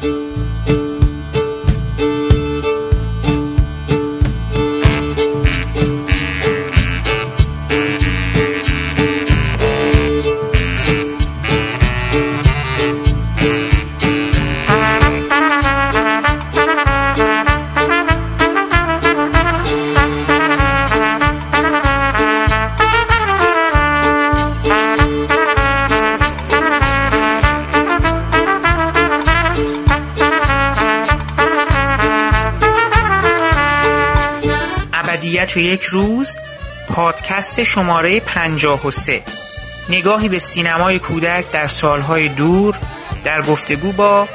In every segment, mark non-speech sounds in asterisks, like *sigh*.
تو پادکست شماره 53 نگاهی به سینمای کودک در سالهای دور در گفتگو با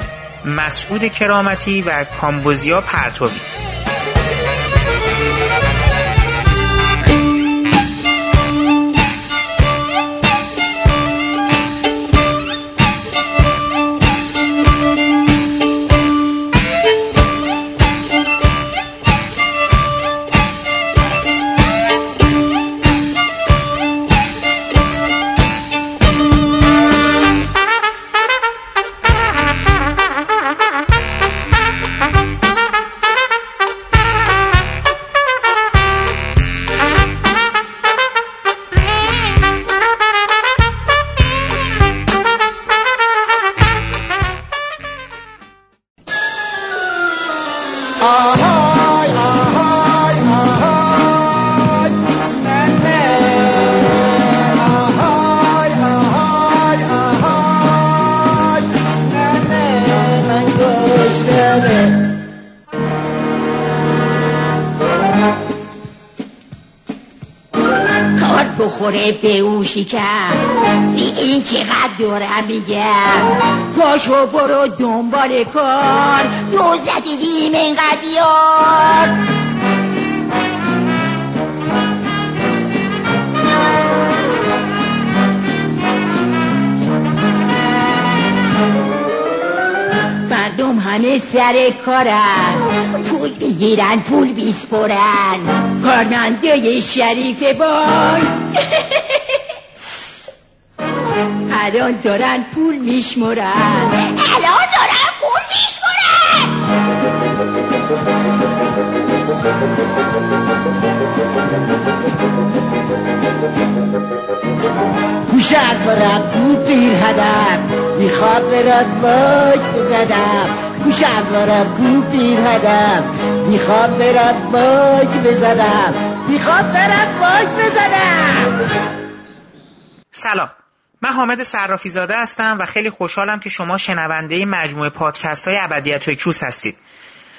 مسعود کرامتی و کامبوزیا پرتوی شکم این چقدر دورم میگم. پاشو برو دنبال کار. تو زدیدیم اینقدر بیار. مردم همه سر کارن. پول بگیرن پول بیسپرن کارمنده شریف بای *laughs* الان دارن پول میشمرن. الان دارن پول میشمرن. گوشت برم گو پیر هدم. می‌خواد برد واج بزدم گوشت برم گو پیر هدم. می‌خواد برد واج بزدم می‌خواد برد واج بزدم سلام. حامد صرافی زاده هستم و خیلی خوشحالم که شما شنونده مجموعه پادکست های ابدیت و اکروس هستید.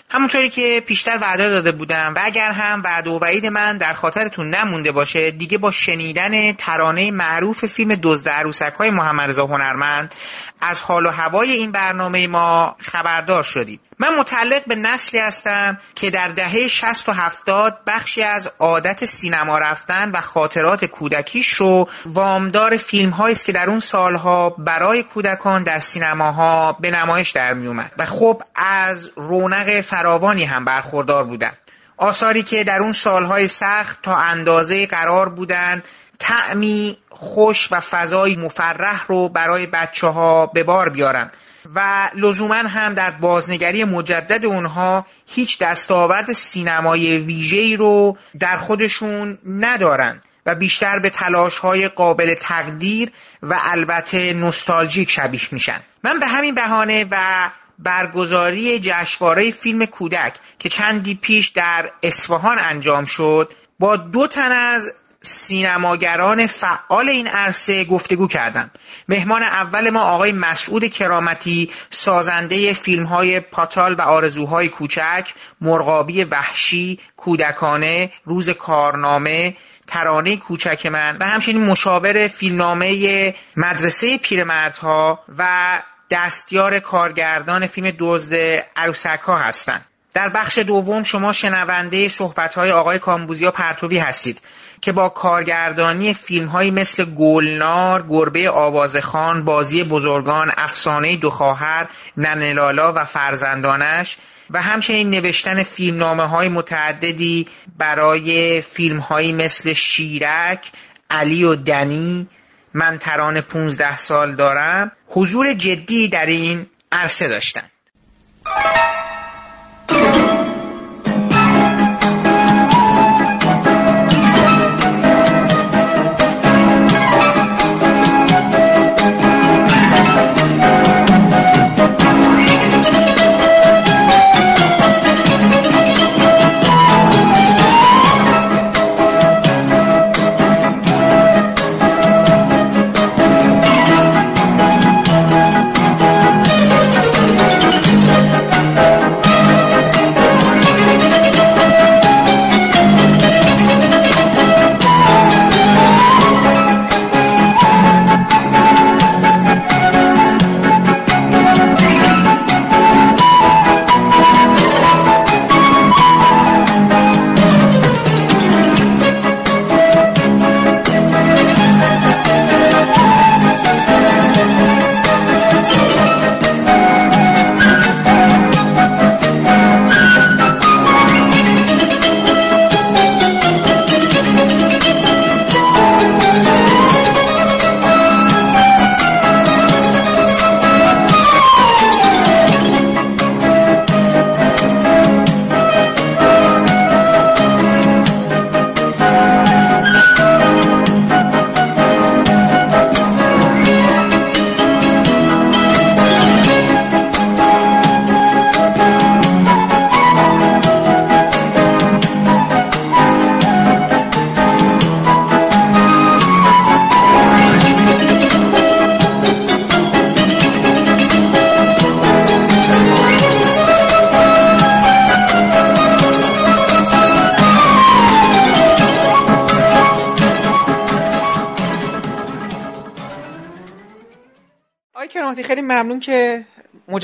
همونطوری که پیشتر وعده داده بودم و اگر هم وعده و وعید من در خاطرتون نمونده باشه دیگه با شنیدن ترانه معروف فیلم دزد عروسک های محمد رضا هنرمند از حال و هوای این برنامه ما خبردار شدید. من متعلق به نسلی هستم که در دهه 60 و 70 بخشی از عادت سینما رفتن و خاطرات کودکیش رو وامدار فیلم است که در اون سالها برای کودکان در سینماها به نمایش در می اومد و خب از رونق فراوانی هم برخوردار بودن. آثاری که در اون سالهای سخت تا اندازه قرار بودند تعمی خوش و فضای مفرح رو برای بچه ها به بار بیارن. و لزوما هم در بازنگری مجدد اونها هیچ دستاورد سینمای ویژه‌ای رو در خودشون ندارن و بیشتر به تلاش های قابل تقدیر و البته نوستالژیک شبیه میشن. من به همین بهانه و برگزاری جشنواره فیلم کودک که چندی پیش در اصفهان انجام شد با دو تن از سینماگران فعال این عرصه گفتگو کردم مهمان اول ما آقای مسعود کرامتی سازنده فیلم های پاتال و آرزوهای کوچک مرغابی وحشی کودکانه روز کارنامه ترانه کوچک من و همچنین مشاور فیلمنامه مدرسه پیرمردها و دستیار کارگردان فیلم دزد عروسک ها هستند. در بخش دوم شما شنونده صحبت های آقای کامبوزیا پرتوی هستید. که با کارگردانی فیلم هایی مثل گلنار، گربه آوازخان، بازی بزرگان، افسانه دو خواهر، ننلالا و فرزندانش و همچنین نوشتن فیلمنامه های متعددی برای فیلم هایی مثل شیرک، علی و دنی، من تران 15 سال دارم حضور جدی در این عرصه داشتن.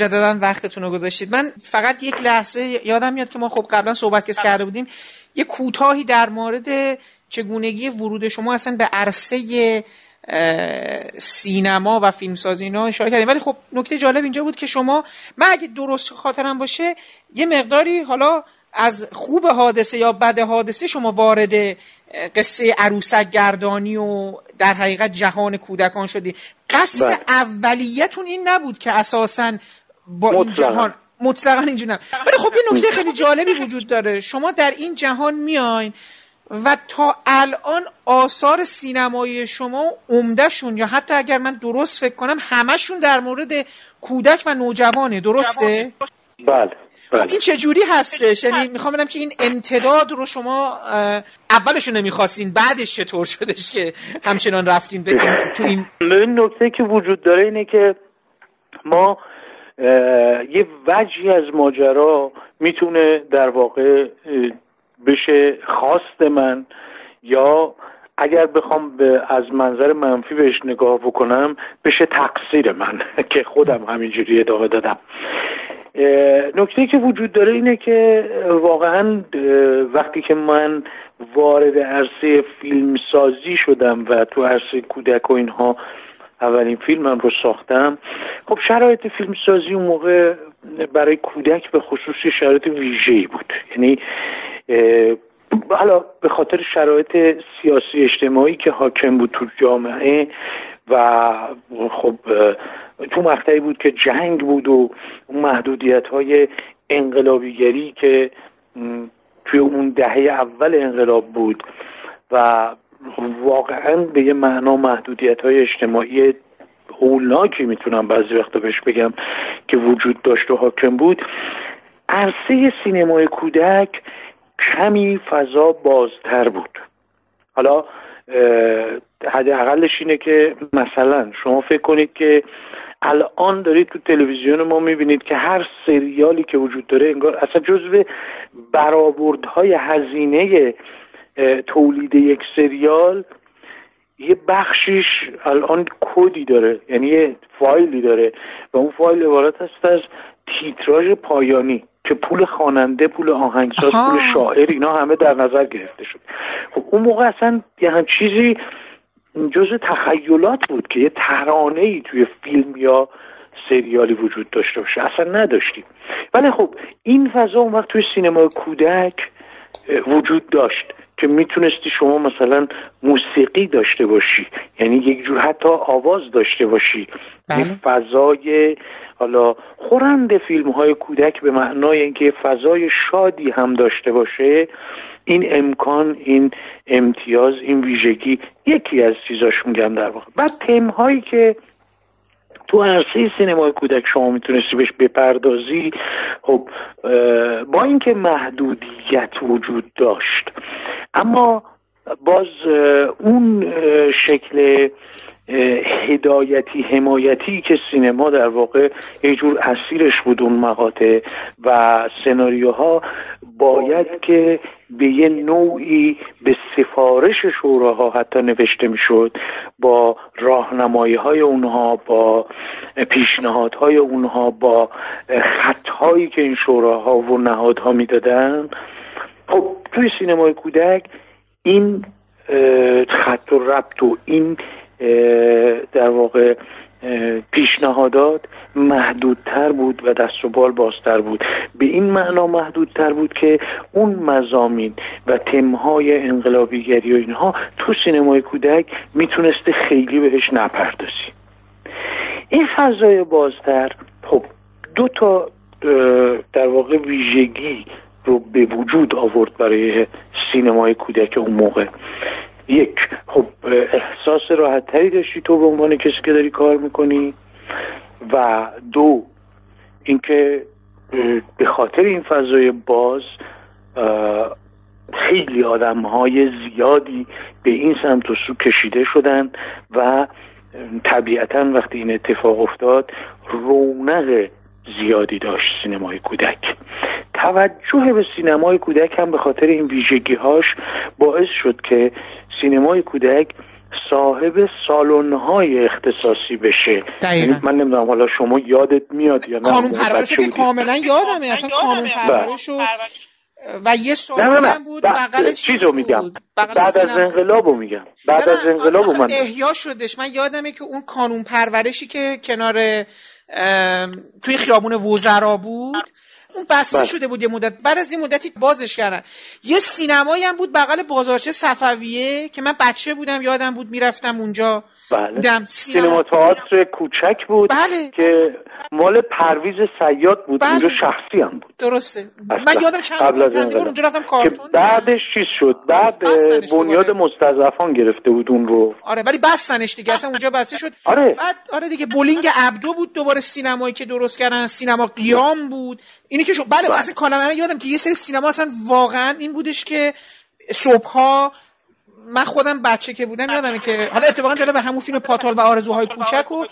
مجددا وقتتون رو گذاشتید. من فقط یک لحظه یادم میاد که ما خب قبلا صحبت کس کرده بودیم. یه کوتاهی در مورد چگونگی ورود شما اصلا به عرصه سینما و فیلمسازی اینا اشاره کردیم. ولی خب نکته جالب اینجا بود که شما من اگه درست خاطرم باشه یه مقداری حالا از خوب حادثه یا بد حادثه شما وارد قصه عروسک گردانی و در حقیقت جهان کودکان شدی. قصد بله. اولیتون این نبود که اساسا با این جهان. مطلقا اینجور نه. ولی خب یه نکته خیلی جالبی وجود داره. شما در این جهان میاین و تا الان آثار سینمایی شما عمدهشون یا حتی اگر من درست فکر کنم همشون در مورد کودک و نوجوانه. درسته؟ بله خب این چه جوری هستش؟ یعنی می‌خوام بگم که این امتداد رو شما اولش رو نمی‌خواستین بعدش چطور شدش که همچنان رفتین به تو این نکته که وجود داره اینه که ما یه وجهی از ماجرا می‌تونه در واقع بشه خواست من یا اگر بخوام به از منظر منفی بهش نگاه بکنم بشه تقصیر من *laughs* که خودم همینجوری ادامه دادم. نکته که وجود داره اینه که واقعا وقتی که من وارد عرصه فیلم سازی شدم و تو عرصه کودک و اینها اولین فیلمم رو ساختم. خب شرایط فیلم سازی اون موقع برای کودک به خصوص شرایط ویژه‌ای بود. یعنی حالا به خاطر شرایط سیاسی اجتماعی که حاکم بود تو جامعه و خب تو مقطعی بود که جنگ بود و محدودیت های انقلابیگری که توی اون دهه اول انقلاب بود و واقعا به یه معنا محدودیت های اجتماعی هولناکی می‌تونم بعضی وقتا بهش بگم که وجود داشت و حاکم بود. عرصه سینمای کودک کمی فضا بازتر بود. حالا حداقلش اینه که مثلا شما فکر کنید که الان دارید تو تلویزیون ما می‌بینید که هر سریالی که وجود داره انگار اصلا جزو برآوردهای هزینه تولید یک سریال یه بخشیش الان کدی داره؟ یعنی یه فایلی داره. و اون فایل عبارت است از تیتراژ پایانی که پول خواننده پول آهنگساز پول شاعر اینا همه در نظر گرفته شد. خب اون موقع اصلا یه چیزی جز تخیلات بود که یه ترانه ای توی فیلم یا سریالی وجود داشته باشه. اصلا نداشتیم. ولی خب این فضا اون وقت توی سینما کودک وجود داشت. که می‌تونستی شما مثلا موسیقی داشته باشی یعنی یک جور حتی آواز داشته باشی بله. فضای حالا خورند فیلم های کودک به معنای اینکه فضای شادی هم داشته باشه این امکان این امتیاز این ویژگی یکی از چیزاش میگم در واقع بعد تم هایی که تو عرصه سینمای کودک شما می‌تونستی بهش بپردازی خب با اینکه محدودیت وجود داشت اما باز اون شکل هدایتی حمایتی که سینما در واقع یه جور اسیرش بود اون مقاطع و سناریوها باید که به یه نوعی به سفارش شوراها حتی نوشته می‌شد با راهنمایی های اونها با پیشنهادهای اونها با خطهایی که این شوراها و نهادها می‌دادن. خب توی سینمای کودک این خط و ربط و این در واقع پیشنهادات محدودتر بود و دست و بال بازتر بود. به این معنا محدودتر بود که اون مزامین و تمهای انقلابیگری و اینها تو سینمای کودک می‌تونسته خیلی بهش نپردازی. این فضای بازتر خب دو تا در واقع ویژگی رو به وجود آورد برای سینمای کودک اون موقع. یک خب احساس راحت تری داشتی تو به عنوان کسی که داری کار می‌کنی؟ و دو اینکه به خاطر این فضای باز خیلی آدم های زیادی به این سمت و سو کشیده شدن و طبیعتا وقتی این اتفاق افتاد رونق زیادی داشت سینمای کودک. توجه به سینمای کودک هم به خاطر این ویژگی هاش باعث شد که سینمای کودک صاحب سالن های اختصاصی بشه. یعنی من نمی‌دونم حالا شما یادت میاد یا نه؟ قانون پرورش که کاملا یادمه. اصلا قانون پرورش و یه سالن بود. بغل چیزو میگم. بعد از انقلابو میگم. بعد از انقلابو من احیا شدش. من یادمه که اون قانون پرورشی که کنار توی خیابون وزرا بود. اون بسته بله. شده بود یه مدت. بعد از این مدتی بازش کردن. یه سینمایی هم بود بغل بازارچه صفویه که من بچه بودم یادم بود می‌رفتم اونجا. بله. سینما تئاتر کوچک بود بله. که مال پرویز صیاد بود. بله. اونجا شخصی هم بود. درسته. من یادم چند قبل از اونجا رفتم کارتون بعدش چیز شد. بعد بنیاد مستضعفان گرفته بود اون رو. آره ولی بستنش دیگه. اصلا اونجا بسته شد. آره. بعد آره دیگه بولینگ عبدو بود دوباره سینمایی که درست کردن. سینما قیام بود. اینی که شو بله, بله. اصلا کلمه یادم که یه سری سینما اصلا واقعا این بودش که صبحها من خودم بچه که بودم یادمه که حالا اتفاقا جالب همون فیلم پاتال و آرزوهای کوچک و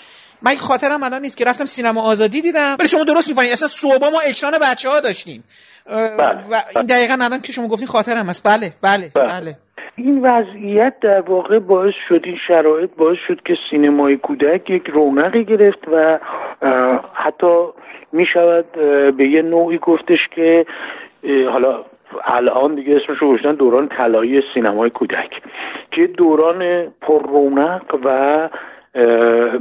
من خاطرم الان نیست که رفتم سینما آزادی دیدم. ولی شما درست می‌فهمید. اصلا صبح ما اکران بچه ها داشتیم بله. و این دقیقا الان که شما گفتین خاطرم هست. بله بله بله, بله. این وضعیت در واقع باعث شد این شرایط باعث شد که سینمای کودک یک رونقی گرفت و حتی می شود به یه نوعی گفتش که حالا الان دیگه اسمش رو دوران طلایی سینمای کودک که دوران پر رونق و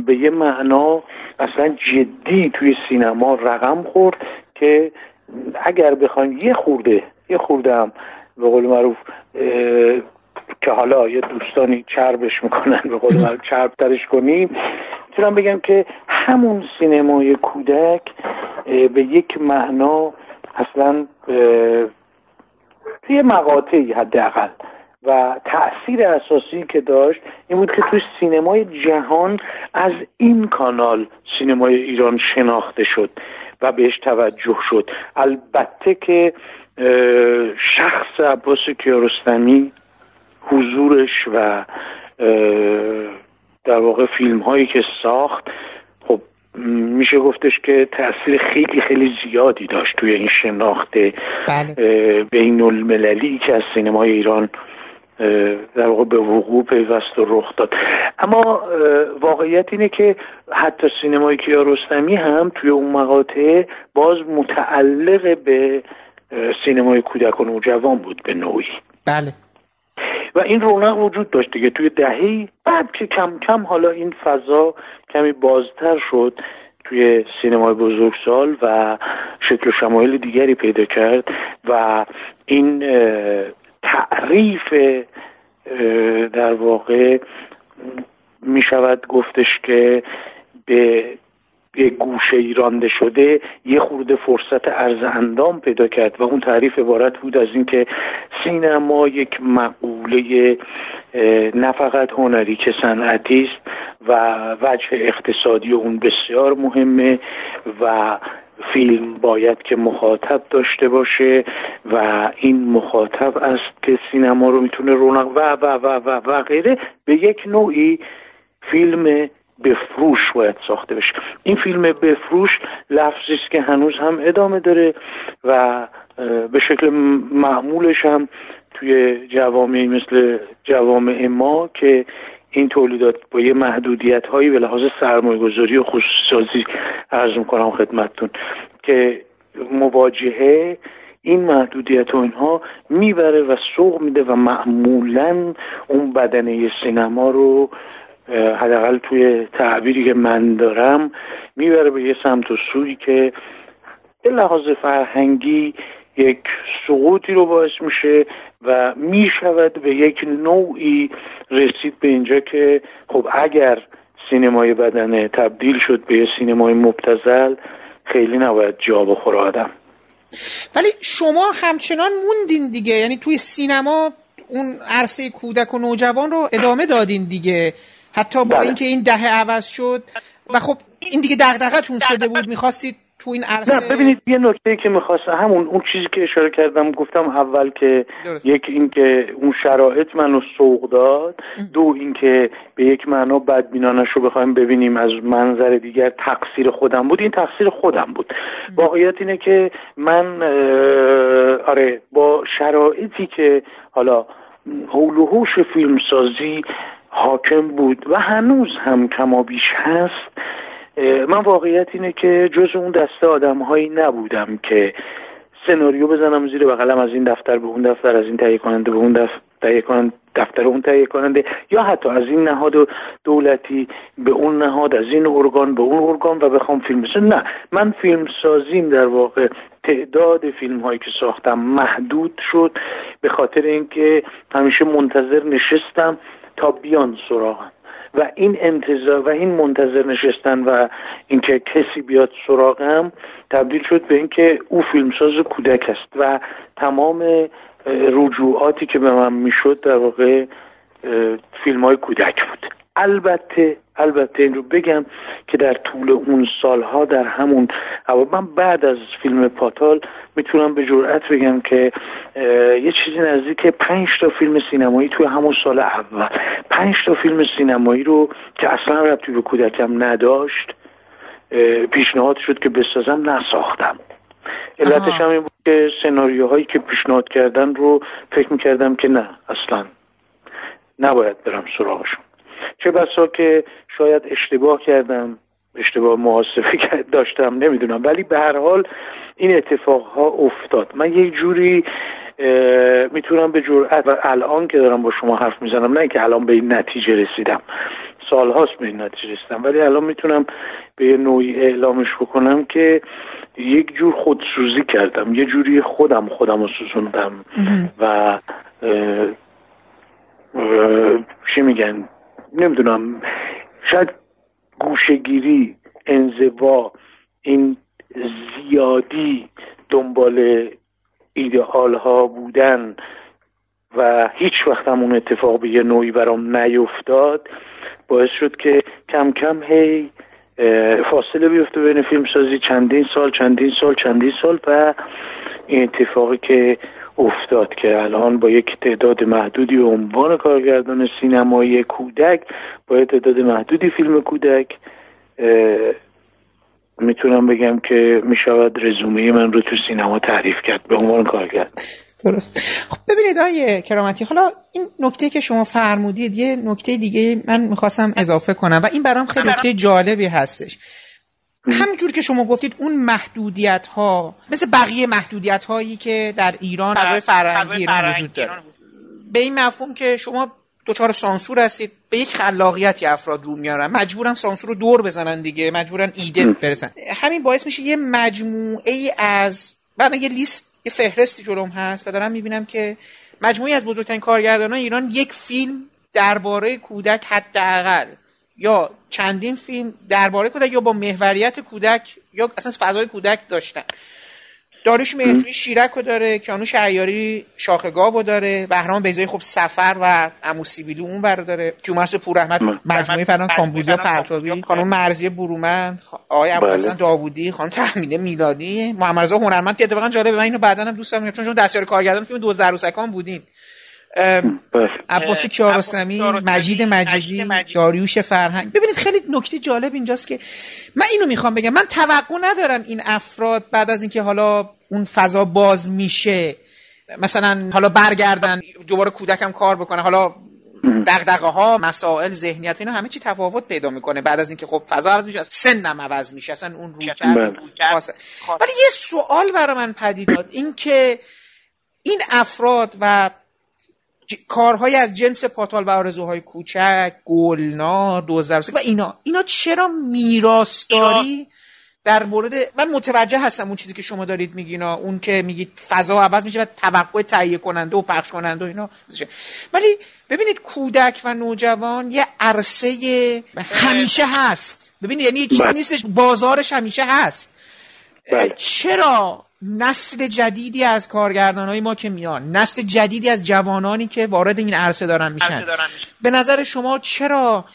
به یه معنا اصلا جدی توی سینما رقم خورد که اگر بخوایم یه خورده یه خورده هم به قول معروف که حالا یه دوستانی چربش می‌کنن به قول معروف چربترش کنیم می‌تونم بگم که همون سینمای کودک به یک معنا اصلا توی مقاطعی حداقل. و تاثیر اساسی که داشت این بود که توی سینمای جهان از این کانال سینمای ایران شناخته شد و بهش توجه شد. البته که شخص عباس کیارستمی حضورش و در واقع فیلم هایی که ساخت خب میشه گفتش که تاثیر خیلی خیلی زیادی داشت توی این شناخت بله. بین المللی که از سینمای ایران در واقع به وقوع پیوست و رخ داد. اما واقعیت اینه که حتی سینمای کیارستمی هم توی اون مقاطع باز متعلق به سینمای کودک و نوجوان بود به نوعی. بله. و این رونق وجود داشت دیگه. توی دهی بعد که کم کم حالا این فضا کمی بازتر شد توی سینمای بزرگسال و شکل و شمایل دیگری پیدا کرد و این تعریف در واقع می شود گفتش که به یه گوشه ای رانده شده یه خورده فرصت ارز اندام پیدا کرد و اون تعریف عبارت بود از اینکه سینما یک مقوله نه فقط هنری که صنعتی است و وجه اقتصادی اون بسیار مهمه و فیلم باید که مخاطب داشته باشه و این مخاطب است که سینما رو می‌تونه رونق و و و و و غیره به یک نوعی فیلم بفروش باید ساخته بشه. این فیلم بفروش لفظی است که هنوز هم ادامه داره و به شکل معمولش هم توی جوامعی مثل جوامع ما که این تولیدات با یه محدودیت هایی به لحاظ سرمایه گذاری و خصوصی سازی عرض می‌کنم خدمتتون که مواجهه این محدودیت و اینها می‌بره و سوق میده و معمولا اون بدنه سینما رو حداقل توی تعبیری که من دارم می‌بره به یه سمت و سوی که به لحاظ فرهنگی یک سقوطی رو باعث میشه و می‌شود به یک نوعی رسید به اینجا که خب اگر سینمای بدنه تبدیل شد به سینمای مبتزل خیلی نباید جا بخوره آدم. ولی شما همچنان موندین دیگه یعنی توی سینما اون عرصه کودک و نوجوان رو ادامه دادین دیگه. حتی با بله. اینکه این دهه عوض شد و خب این دیگه دغدغتون شده بود می‌خواستید تو این عرصه نه ببینید یه نکته که می‌خواستم همون اون چیزی که اشاره کردم گفتم اول که درست. یک اینکه اون شرایط منو سوق داد دو اینکه به یک معنا بدبینانش رو بخوایم ببینیم از منظر دیگر تقصیر خودم بود. این تقصیر خودم بود. واقعیت اینه که من آره با شرایطی که حالا حول و حوش فیلمسازی حاکم بود و هنوز هم کما بیش هست. من واقعیت اینه که جز اون دسته آدم هایی نبودم که سناریو بزنم زیر بغلم از این دفتر به اون دفتر از این تهیه کننده به اون دفتر کننده دفتر اون تهیه کننده یا حتی از این نهاد دولتی به اون نهاد از این ارگان به اون ارگان و بخوام فیلم بسازم نه من فیلم سازیم در واقع. تعداد فیلم هایی که ساختم محدود شد به خاطر اینکه همیشه منتظر نشستم. تا بیان سراغم. و این انتظار و این منتظر نشستن و اینکه کسی بیاد سراغم تبدیل شد به اینکه او فیلمساز کودک است و تمام رجوعاتی که به من می‌شد در واقع فیلم های کودک بود. البته البته این رو بگم که در طول اون سالها در همون من بعد از فیلم پاتال می‌تونم به جرئت بگم که یه چیزی نزدیک پنج تا فیلم سینمایی توی همون سال اول. پنج تا فیلم سینمایی رو که اصلا ربطی به کودکم نداشت پیشنهاد شد که بسازم نساختم. علتش هم این بود که سناریوهایی که پیشنهاد کردن رو فکر می‌کردم که نه اصلا نباید برم سراغشون. چه بسا که شاید اشتباه کردم اشتباه محاسبه *laughs* داشتم نمی‌دونم. ولی به هر حال این اتفاق ها افتاد. من یک جوری می‌تونم به جرأت و الان که دارم با شما حرف می‌زنم نه اینکه الان به این نتیجه رسیدم. سالهاست به این نتیجه رسیدم. ولی الان می‌تونم به یه نوعی اعلامش بکنم که یک جور خودسوزی کردم. یه جوری خودم خودم رو سوزوندم و چی میگن؟ نمی‌دونم شاید گوشگیری انزوا این زیادی دنبال ایدئال ها بودن و هیچ وقت هم اون اتفاق به یه نوعی برام نیفتاد باعث شد که کم کم هی فاصله بیفته بین فیلم سازی چندین سال چندین سال چندین سال و این اتفاقی که افتاد که الان با یک تعداد محدودی عنوان کارگردان سینمایی کودک با تعداد محدودی فیلم کودک می‌تونم بگم که می‌شود رزومه من رو تو سینما تعریف کرد به عنوان کارگرد درست. خب ببینید آیه کرامتی حالا این نکته که شما فرمودید یه نکته دیگه من می‌خواستم اضافه کنم و این برام خیلی نکته جالبی هستش. همینجور که شما گفتید اون محدودیت ها مثل بقیه محدودیت هایی که در ایران فضای فرهنگی ایران وجود داره. به این مفهوم که شما دچار سانسور هستید به یک خلاقیتی افراد رو میارن. مجبورن سانسور رو دور بزنن دیگه مجبورن ایده برسن. همین باعث میشه یه مجموعه ای از بعد یه لیست یه فهرستی جلوم هست و دارم می‌بینم که مجموعی از بزرگترین کارگردانان ایران یک فیلم درباره کودک حداقل یا چندین فیلم درباره کودک یا با محوریت کودک یا اصلا فضای کودک داشتن داریوش مهرجویی شیرک رو داره کیانوش عیاری شاخ گاو داره بهرام بیزایی خب سفر و عمو سیبیلو اون ور داره کیومرث پور احمد مجموعه فران کامبوزیا پرتابی خانم مرزی برومند آقای ابوالحسن بله. داوودی خانم تحمینه میلادی محمد رضا هنرمند که اتفاقا جالبه من اینو بعدا هم دوست دارم چون شما دستیار کارگردان فیلم دوز عروسکان بودین بله. عباس کیارستمی مجید مجیدی داریوش فرهنگ. ببینید خیلی نکته جالب اینجاست که من اینو می‌خوام بگم. من توقع ندارم این افراد بعد از اینکه حالا اون فضا باز میشه مثلا حالا برگردن دوباره کودکم کار بکنه حالا دغدغه ها مسائل ذهنیت اینا همه چی تفاوت پیدا می‌کنه. بعد از اینکه خب فضا عوض میشه سنم عوض میشه اصلا اون روی کرد بله. ولی یه سوال برای من پدید داد این که این افراد و کارهای از جنس پاتال و آرزوهای کوچک گلنا دوزر و اینا اینا چرا میراستاری در مورد من متوجه هستم اون چیزی که شما دارید میگینا اون که میگید فضا عوض میشه و توقع تهیه کننده و پخش کننده و اینا ولی ببینید کودک و نوجوان یه عرصه همیشه هست ببینید یعنی چیزی بله. نیستش بازارش همیشه هست بله. چرا نسل جدیدی از کارگردان ما که میان نسل جدیدی از جوانانی که وارد این عرصه دارن میشن. به نظر شما چرا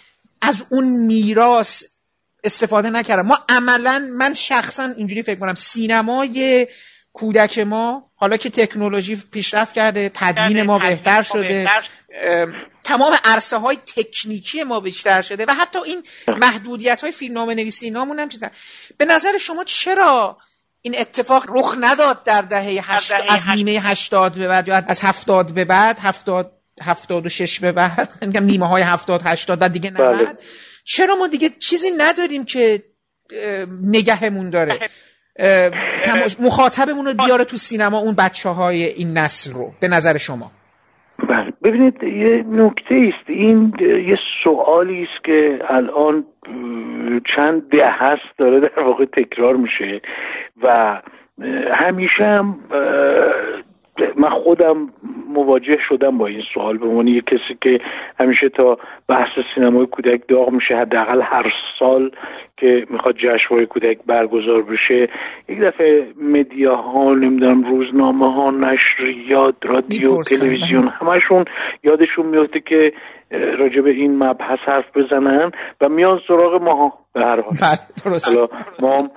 از اون میراث استفاده نکردم ما عملا من شخصا اینجوری فکر کنم سینمای کودک ما حالا که تکنولوژی پیشرفت کرده تدوین ما بهتر شده تمام عرصه های تکنیکی ما بیشتر شده و حتی این محدودیت های فیلمنامه نویسی نامون هم به نظر شما چرا این اتفاق رخ نداد در دهه هشت... از نیمه هشتاد به بعد یا از هفتاد به بعد هفتاد هفتاد و شش به بعد. *laughs* میگم نیمه های هفتاد هشتاد و دیگه بله. نبود چرا ما دیگه چیزی نداریم که نگهمون داره؟ مخاطبمون رو بیاره تو سینما اون بچه های این نسل رو به نظر شما؟ بله. ببینید یه نکته است این یه سوالی است که الان چند ده هست داره در واقع تکرار میشه و همیشه هم من خودم مواجه شدم با این سوال. به عنوان یک کسی که همیشه تا بحث سینمای کودک داغ میشه حداقل هر سال که می‌خواد جشنواره کودک برگزار بشه یک دفعه مدیاها نمی‌دونم روزنامه ها نشریات رادیو تلویزیون همشون یادشون میفته که راجع به این مبحث حرف بزنن و میان سراغ ما به هر حال. بله، حالا ما هم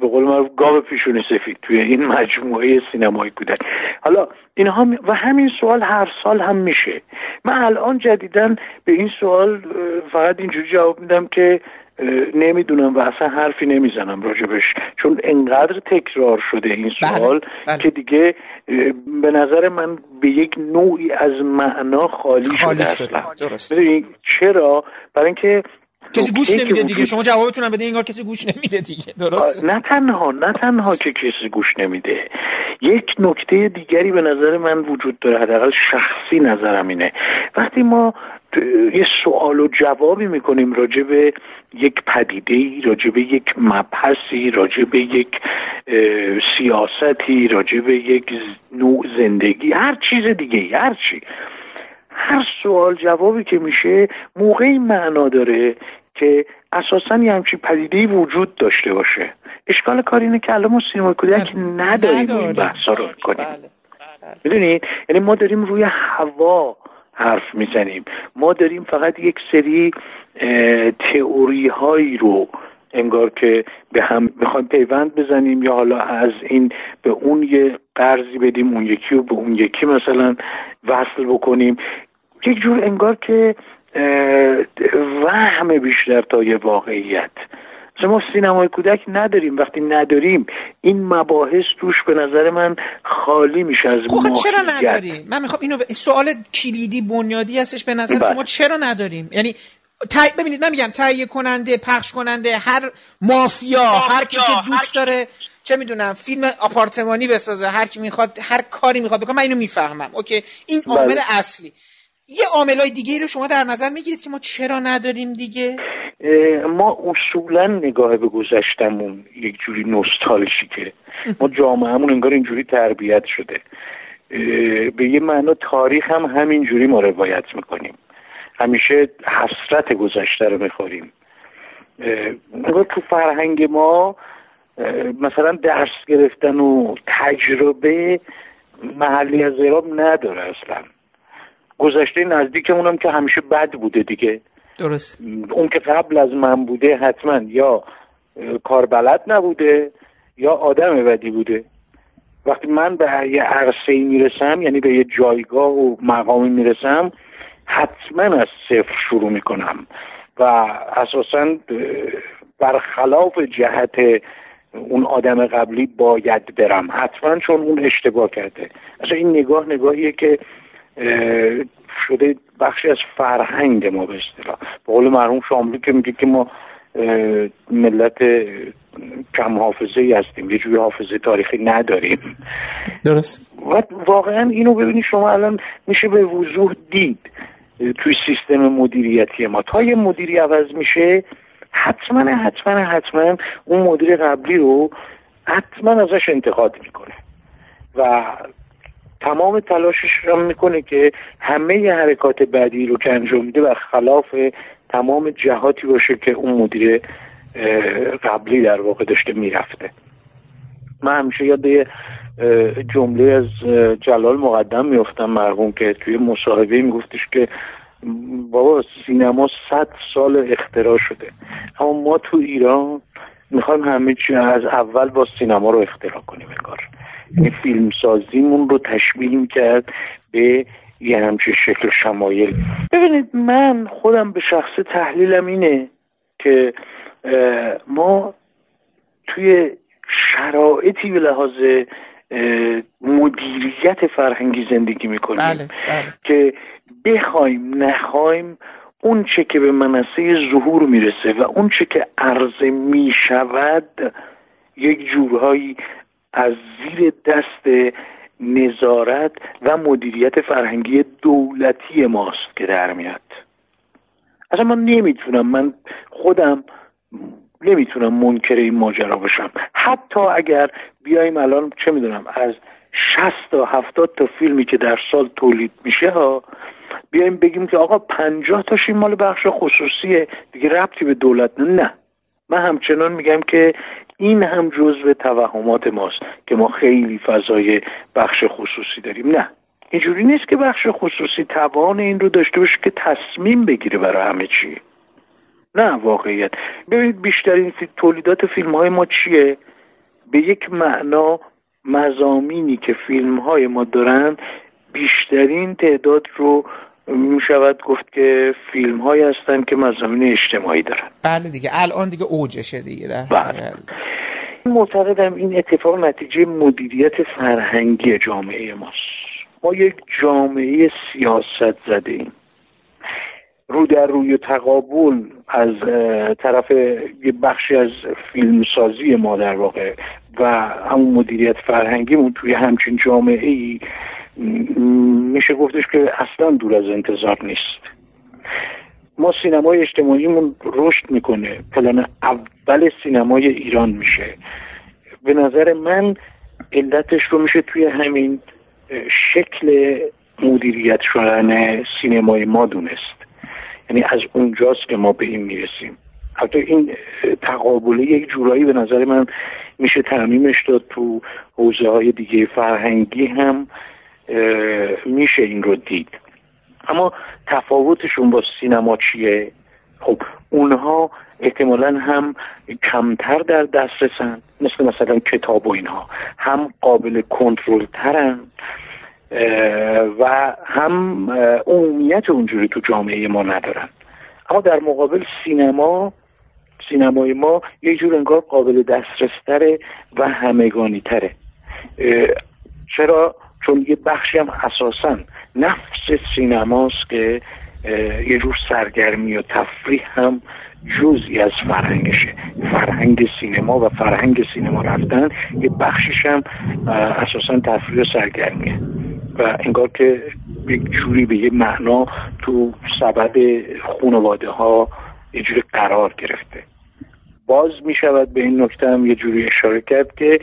به قول من گاو پیشونی سفید توی این مجموعه سینمای کودک. حالا اینها و همین سوال هر سال هم میشه. من الان جدیدا به این سوال فقط اینجوری جواب میدم که نمی‌دونم و اصلا حرفی نمی‌زنم راجبش چون انقدر تکرار شده این بله، سوال بله. که دیگه به نظر من به یک نوعی از معنا خالی, خالی شده, شده. چرا؟ برای اینکه کسی گوش نمیده دیگه. شما جوابتون هم بده انگار کسی گوش نمیده دیگه. درست نه تنها نه تنها که کسی گوش نمیده. یک نکته دیگری به نظر من وجود داره حداقل شخصی نظرم اینه. وقتی ما یه سوال و جوابی می‌کنیم راجع به یک پدیده ای راجع به یک مبحثی راجع به یک سیاستی راجع به یک نوع زندگی هر چیز دیگه هر چی هر سوال جوابی که میشه موقعی معنا داره که اساسا یه همچین پدیده وجود داشته باشه اشکال کار اینه که الان ما سینما کودک نداریم این بحثا رو کنیم بله. بله. می‌دونید یعنی ما داریم روی هوا حرف می‌زنیم. ما داریم فقط یک سری تئوری هایی رو انگار که به هم می‌خوایم پیوند بزنیم یا حالا از این به اون یه قرضی بدیم اون یکی و به اون یکی مثلا وصل بکنیم. یک جور انگار که وهم بیشتر تا یه واقعیت. ما سینمای کودک نداریم. وقتی نداریم این مباحث توش به نظر من خالی میشه از خب چرا نداریم؟ من می‌خوام اینو ب... سوال کلیدی بنیادی هستش به نظر بله. شما چرا نداریم؟ یعنی تای... ببینید من میگم تهیه کننده پخش کننده هر مافیا, هر کی که دوست داره چه می‌دونم فیلم آپارتمانی بسازه هر کی می‌خواد هر کاری می‌خواد بکنه من اینو می‌فهمم اوکی؟ این عامل بله. اصلی. یه عاملای دیگه رو شما در نظر می‌گیرید که ما چرا نداریم دیگه؟ ما اصولا نگاه به گذشتمون یک جوری نوستالژیکه. ما جامعهمون انگار اینجوری تربیت شده. به یه معنا تاریخ هم همینجوری ما روایت می‌کنیم. همیشه حسرت گذشته رو می‌خوریم. تو فرهنگ ما مثلا درس گرفتن و تجربه محلی از اعراب نداره اصلا. گذشته نزدیکمون هم که همیشه بد بوده دیگه. درست. اون که قبل از من بوده حتما یا کاربلد نبوده یا آدم بدی بوده. وقتی من به یه عرصه می‌رسم یعنی به یه جایگاه و مقامی می‌رسم حتما از صفر شروع می‌کنم. و اساسا برخلاف جهت اون آدم قبلی باید برم. حتما چون اون اشتباه کرده. اصلا این نگاه نگاهیه که شده بخشی از فرهنگ ما به اصطلاح. به قول مرحوم شاملو که میگه که ما ملت کم حافظه ای هستیم. یه جوری حافظه تاریخی نداریم. درست. و واقعا اینو ببینید شما الان میشه به وضوح دید. توی سیستم مدیریتی ما. تا یه مدیری عوض میشه حتما حتما حتما اون مدیر قبلی رو حتما ازش انتقاد می‌کنه. و تمام تلاشش رو می‌کنه که همه حرکات بعدی رو که انجام میده و خلاف تمام جهاتی باشه که اون مدیر قبلی در واقع داشته می‌رفته. من همیشه یاد یه جمله از جلال مقدم میفتم مرحوم که توی مصاحبه میگفتش که بابا سینما صد سال اختراع شده. اما ما تو ایران می‌خوایم همه چی از اول با سینما رو اختراع کنیم کار یعنی فیلم سازیمون رو تشبیه کرد به یه همچین شکل شمایل ببینید من خودم به شخص تحلیلم اینه که ما توی شرایطی به لحاظ مدیریت فرهنگی زندگی می‌کنیم بله، بله. که بخوایم نخوایم اون چه که به منصه ظهور می‌رسه و اون چه که عرضه می‌شود یک جورهایی از زیر دست نظارت و مدیریت فرهنگی دولتی ماست که در میاد اصلا من نمی‌تونم من خودم نمی‌تونم منکر این ماجرا بشم حتی اگر بیایم الان چه می‌دونم از 60 تا 70 تا فیلمی که در سال تولید میشه ها بیایم بگیم که آقا 50 تاش این مال بخش خصوصیه دیگه ربطی به دولت نه. من همچنان میگم که این هم جزو توهمات ماست که ما خیلی فضای بخش خصوصی داریم. نه. اینجوری نیست که بخش خصوصی توان این رو داشته باشه که تصمیم بگیره برای همه چی. نه واقعیت. ببینید بیشترین تولیدات فیلم های ما چیه؟ به یک معنا مزامینی که فیلم های ما دارن بیشترین تعداد رو می شود گفت که فیلم هایی هستن که مزامین اجتماعی دارن بله دیگه الان دیگه اوجشه دیگه بله. معتقدم این اتفاق نتیجه مدیریت فرهنگی جامعه ماست. ما یک جامعه سیاست زده ایم رو در روی تقابل از طرف یه بخشی از فیلمسازی ما در واقع و همون مدیریت فرهنگیمون توی همچین جامعه ای میشه گفتش که اصلا دور از انتظار نیست. ما سینمای اجتماعیمون رشد می‌کنه. پلان اول سینمای ایران میشه. به نظر من علتش رو میشه توی همین شکل مدیریت شدن سینمای ما دونست. یعنی از اونجاست که ما به این می‌رسیم. حتی این تقابله یک جورایی به نظر من میشه تعمیمش داد تو حوزه های دیگه. فرهنگی هم میشه این رو دید. اما تفاوتشون با سینما چیه؟ خب اونها احتمالا هم کمتر در دسترسن مثل مثلا کتاب و اینها. هم قابل کنترل ترن و هم عمومیت اونجوری تو جامعه ما ندارن. اما در مقابل سینما سینمای ما یه جور انگار قابل دسترستره و همگانی تره چرا؟ چون یه بخشی هم اساسا نفس سینماست که یه جور سرگرمی و تفریح هم جزئی از فرهنگشه. فرهنگ سینما و فرهنگ سینما رفتن یه بخشش هم اساسا تفریح و سرگرمیه. و انگار که یک جوری به یه معنا تو سبد خانواده ها یه جوری قرار گرفته. باز می شود به این نکته هم یه جوری اشاره کرد که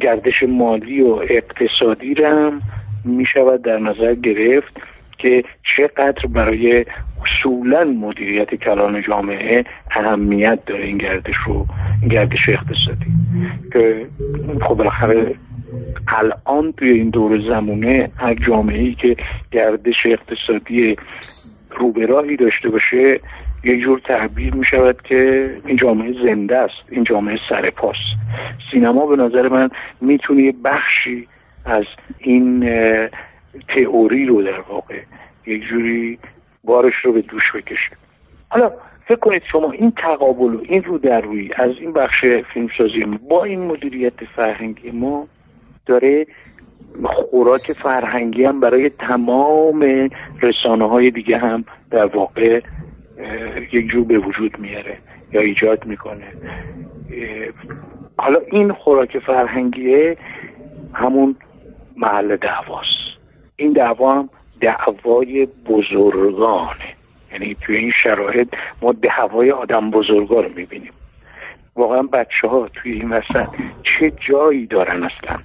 گردش مالی و اقتصادی رو هم می شود در نظر گرفت که چقدر برای اصولا مدیریت کلان جامعه اهمیت داره این گردش رو این گردش اقتصادی. که خب بالاخره الان توی این دور زمونه هر جامعه ای که گردش اقتصادی روبراهی داشته باشه یه جور تعبیر می شود که این جامعه زنده است این جامعه سرپاس سینما به نظر من می‌تونه یه بخشی از این تئوری رو در واقع یک جوری بارش رو به دوش بکشه. حالا فکر کنید شما این تقابل و این رو در روی از این بخش فیلمسازی با این مدیریت فرهنگی ما داره خوراک فرهنگی هم برای تمام رسانه های دیگه هم در واقع یک جور به وجود میاره یا ایجاد می‌کنه. حالا این خوراک فرهنگیه همون محل دعواست. این دعوا هم دعوای بزرگانه. یعنی توی این شرایط ما دعوای آدم بزرگا رو می‌بینیم. واقعا بچه ها توی این وسط چه جایی دارن اصلا؟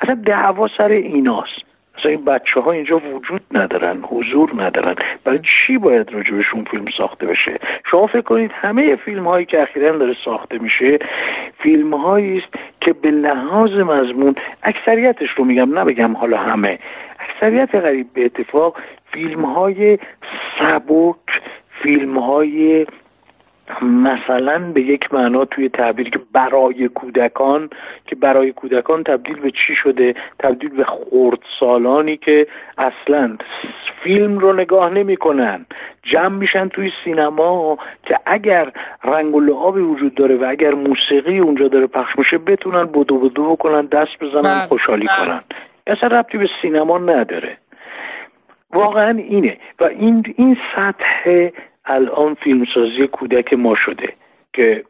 اصلا دعوا سر ایناست. اصلا این بچه ها اینجا وجود ندارن حضور ندارن. برای چی باید راجبشون فیلم ساخته بشه؟ شما فکر کنید همه فیلم هایی که اخیرا داره ساخته میشه فیلم هایی است که به لحاظ مضمون اکثریتش رو میگم نبگم حالا همه. اکثریت غریب به اتفاق فیلم های سبک فیلم های مثلا به یک معنا توی تعبیر که برای کودکان که برای کودکان تبدیل به چی شده؟ تبدیل به سالانی که اصلا فیلم رو نگاه نمی‌کنن. جمع میشن توی سینما که اگر رنگ و لعابی وجود داره و اگر موسیقی اونجا داره پخش میشه بتونن بدو بدو بکنن دست بزنن بله، خوشحالی بله. کنن. اصلا ربطی به سینما نداره. واقعا اینه. و این این سطح الان فیلمسازی کودک ما شده که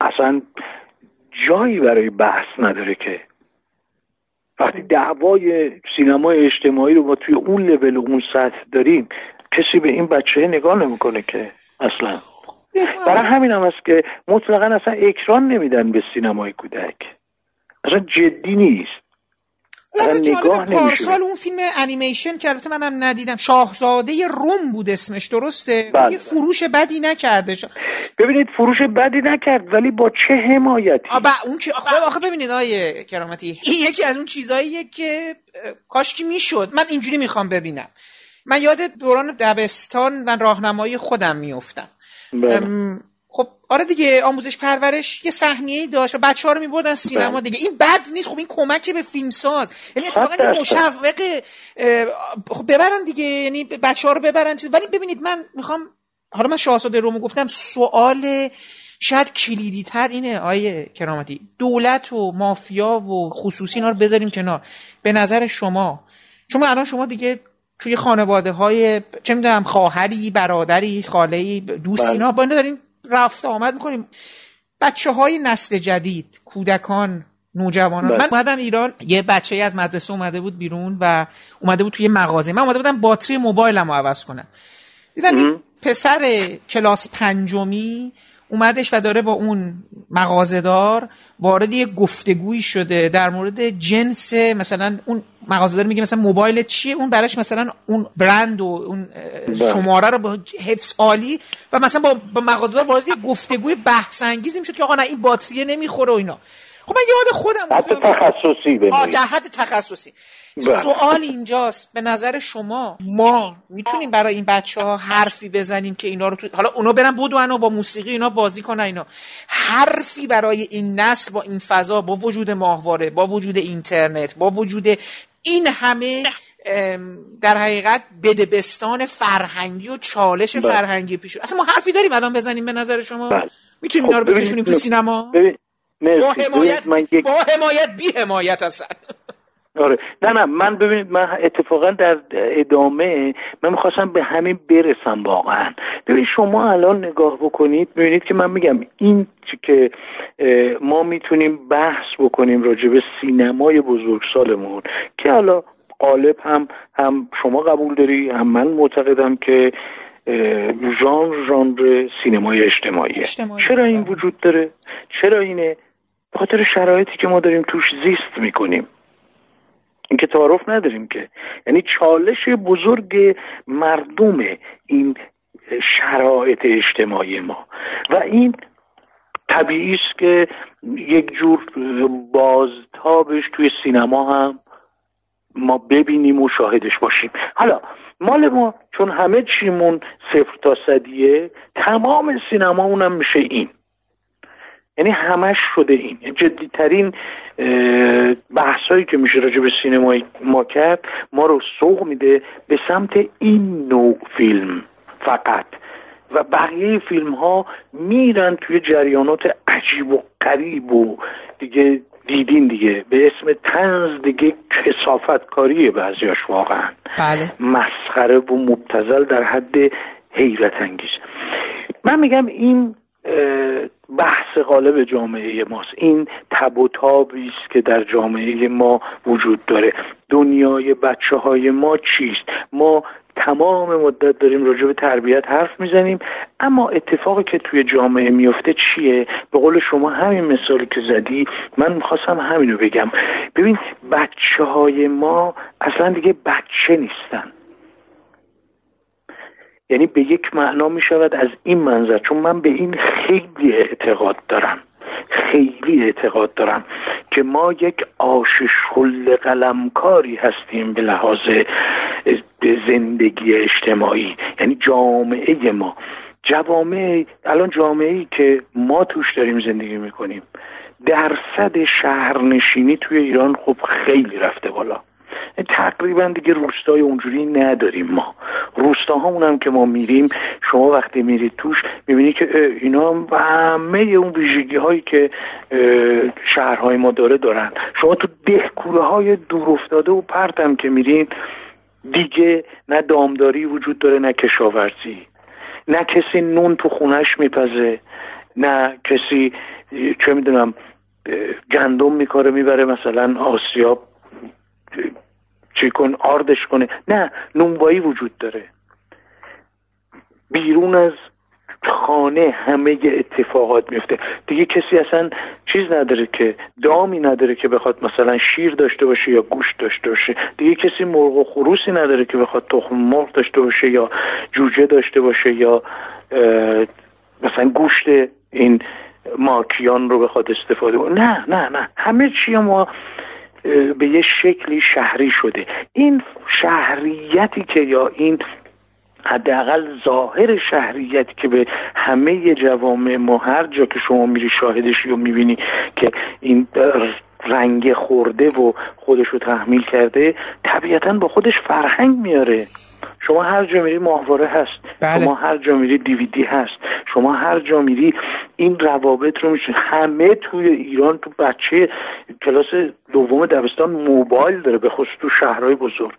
اصلا جایی برای بحث نداره که. وقتی دعوای سینمای اجتماعی رو ما توی اون لول و اون سطح داریم کسی به این بچه نگاه نمی‌کنه که اصلا. برای همین هم است که مطلقا اصلا اکران نمیدن به سینمای کودک. اصلا جدی نیست. نگاه پارسال اون فیلم انیمیشن که البته منم ندیدم شاهزاده روم بود اسمش درسته؟ بله. یه فروش بدی نکرده. ببینید فروش بدی نکرد ولی با چه حمایتی؟ آبا اون که خب آخه ببینید آیه کرامتی این یکی از اون چیزاییه که کاشکی می‌شد. من اینجوری می‌خوام ببینم. من یاد دوران دبستان و راهنمایی خودم میفتم بله. آره دیگه آموزش پرورش یه سهمیه‌ای داشت و بچه‌ها رو می‌بردن سینما بله. دیگه. این بد نیست. خب این کمک به فیلمساز. یعنی اتفاقا مشوق خب ببرن دیگه. یعنی بچه‌ها رو ببرن ولی ببینید من می‌خوام حالا من شاهزاده رومو گفتم سوال شاید کلیدی تر اینه آیه کرامتی. دولت و مافیا و خصوصی اینا رو بذاریم کنار. به نظر شما چون الان شما دیگه توی خانواده های چه می‌دونم خواهری برادری خاله دوستی اینا با دارین رفت آمد می‌کنیم. بچه های نسل جدید کودکان نوجوانان. بله. من اومدم ایران یه بچه از مدرسه اومده بود بیرون و اومده بود توی مغازه. من اومده بودم باتری موبایلم رو عوض کنم. دیدم این پسر کلاس پنجمی اومدش و داره با اون مغازهدار وارد یه گفتگویی شده در مورد جنس مثلا اون مغازهدار میگه مثلا موبایل چیه اون براش مثلا اون برند و اون بله. شماره رو با حفظ عالی و مثلا با, با مغازهدار وارد یه گفتگوی بحث انگیزی می‌شد که آقا نه این باتریه نمی‌خوره و اینا خب من یاد خودم حد تخصصی در حد تخصصی. سوال اینجاست. به نظر شما ما می‌تونیم برای این بچه ها حرفی بزنیم که اینا رو تو... حالا اونا برن بدون و با موسیقی اینا بازی کنن اینا. حرفی برای این نسل با این فضا با وجود ماهواره با وجود اینترنت با وجود این همه در حقیقت بدبستان فرهنگی و چالش بله. فرهنگی پیش اصلا ما حرفی داریم الان بزنیم به نظر شما؟ بله. می‌تونیم اینا رو خب، بکشونیم تو سینما؟ با حمایت با حمایت بی حمایت اصلا. آره. نه نه من ببینید من اتفاقا در ادامه من می‌خواستم به همین برسم واقعا. ببینید شما الان نگاه بکنید ببینید که من میگم این که ما می‌تونیم بحث بکنیم راجع به سینمای بزرگسالمون که حالا قالب هم هم شما قبول داری هم من معتقدم که ژانر ژانر سینمای اجتماعیه. اجتماعی. چرا این وجود داره؟ چرا اینه؟ به خاطر شرایطی که ما داریم توش زیست می‌کنیم. این که تعارف نداریم که. یعنی چالش بزرگ مردم این شرایط اجتماعی ما. و این طبیعی است که یک جور بازتابش توی سینما هم ما ببینیم و شاهدش باشیم. حالا مال ما چون همه چیمون صفر تا صدیه تمام سینما هم میشه این. یعنی همش شده این. جدیترین بحثایی که میشه راجع به سینمای ما کرد ما رو سوق میده به سمت این نوع فیلم فقط. و بقیه فیلم ها میرن توی جریانات عجیب و قریب و دیگه دیدین دیگه. به اسم تنز دیگه کسافت کاریه بعضیاش واقعا. بله. مسخره و مبتزل در حد حیرت انگیز. من میگم این بحث غالب جامعه ماست. این تب و تابی است که در جامعه ما وجود داره. دنیای بچه های ما چیست؟ ما تمام مدت داریم راجع به تربیت حرف می‌زنیم اما اتفاقی که توی جامعه میفته چیه؟ به قول شما همین مثالی که زدی من می‌خواستم همینو بگم. ببین بچه های ما اصلا دیگه بچه نیستن. یعنی به یک معنا می شود از این منظر چون من به این خیلی اعتقاد دارم خیلی اعتقاد دارم که ما یک آشش خل قلمکاری هستیم به لحاظ زندگی اجتماعی یعنی جامعه ما. جوامع الان جامعه ای که ما توش داریم زندگی می‌کنیم درصد شهرنشینی توی ایران خب خیلی رفته بالا. تقریبا دیگه روستای اونجوری نداریم ما. روستاهامون هم که ما میریم شما وقتی میرید توش می‌بینی که اینا هم همه اون ویژگی هایی که شهرهای ما داره دارن. شما تو دهکوره های دور افتاده و پرتم که میرین دیگه نه دامداری وجود داره نه کشاورزی. نه کسی نون تو خونش میپزه نه کسی چه می‌دونم گندم میکاره می‌بره مثلا آسیاب چی کن آردش کنه. نه نونوایی وجود داره. بیرون از خانه همه اتفاقات میفته. دیگه کسی اصلا چیز نداره که دامی نداره که بخواد مثلا شیر داشته باشه یا گوشت داشته باشه. دیگه کسی مرغ و خروسی نداره که بخواد تخم مرغ داشته باشه یا جوجه داشته باشه یا مثلا گوشت این ماکیان رو بخواد استفاده کنه. نه نه نه. همه چی ما به یه شکلی شهری شده. این شهریتی که یا این حداقل ظاهر شهریتی که به همه جوامع ما هر جا که شما میری شاهدشی و می‌بینی که این رنگ خورده و خودش رو تحمیل کرده طبیعتا با خودش فرهنگ میاره. شما هر جا میری ماهواره هست. بله. شما هر جا میری دیویدی هست. شما هر جا میری این روابط رو میشه همه توی ایران تو بچه کلاس دوم دبستان موبایل داره به خصوص تو شهرهای بزرگ.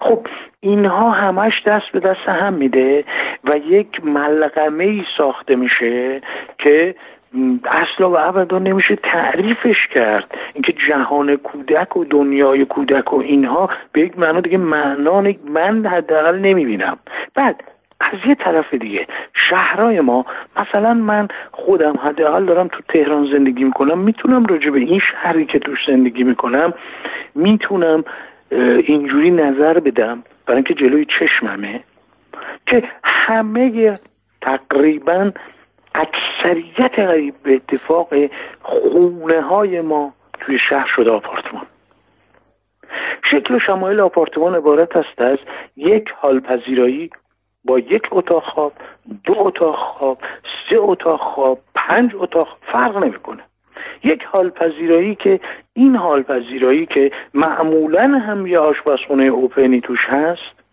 خب اینها همش دست به دست هم میده و یک ملغمه ای ساخته میشه که اصلا و ابدا نمیشه تعریفش کرد. اینکه جهان کودک و دنیای کودک و اینها به یک معنا دیگه معنا من حداقل نمی‌بینم. بعد از یه طرف دیگه شهرهای ما مثلا من خودم حداقل دارم تو تهران زندگی می‌کنم می‌تونم راجع به این شهری که توش زندگی می‌کنم می‌تونم اینجوری نظر بدم. برای اینکه جلوی چشممه که همه تقریبا اکثریت غریب به اتفاق خونه های ما توی شهر شده آپارتمان. شکل و شمایل آپارتمان عبارت است از یک حال پذیرایی با یک اتاق خواب دو اتاق خواب سه اتاق خواب پنج اتاق فرق نمی‌کنه. یک حال پذیرایی که این حال پذیرایی که معمولا هم یه آشپزخونه اوپنی توش هست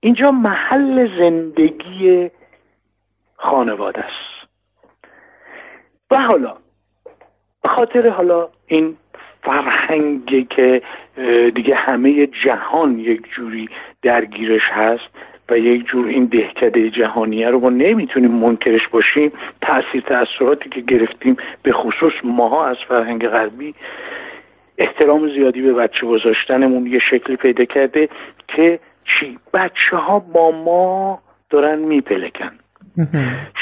اینجا محل زندگی خانواده است. و حالا به خاطر حالا این فرهنگی که دیگه همه جهان یک جوری درگیرش هست و یک جور این دهکده جهانیه رو ما نمی‌تونیم منکرش باشیم تاثیر تاثیراتی که گرفتیم به خصوص ماها از فرهنگ غربی احترام زیادی به بچه گذاشتنمون یه شکلی پیدا کرده که چی؟ بچه ها با ما دارن میپلکن.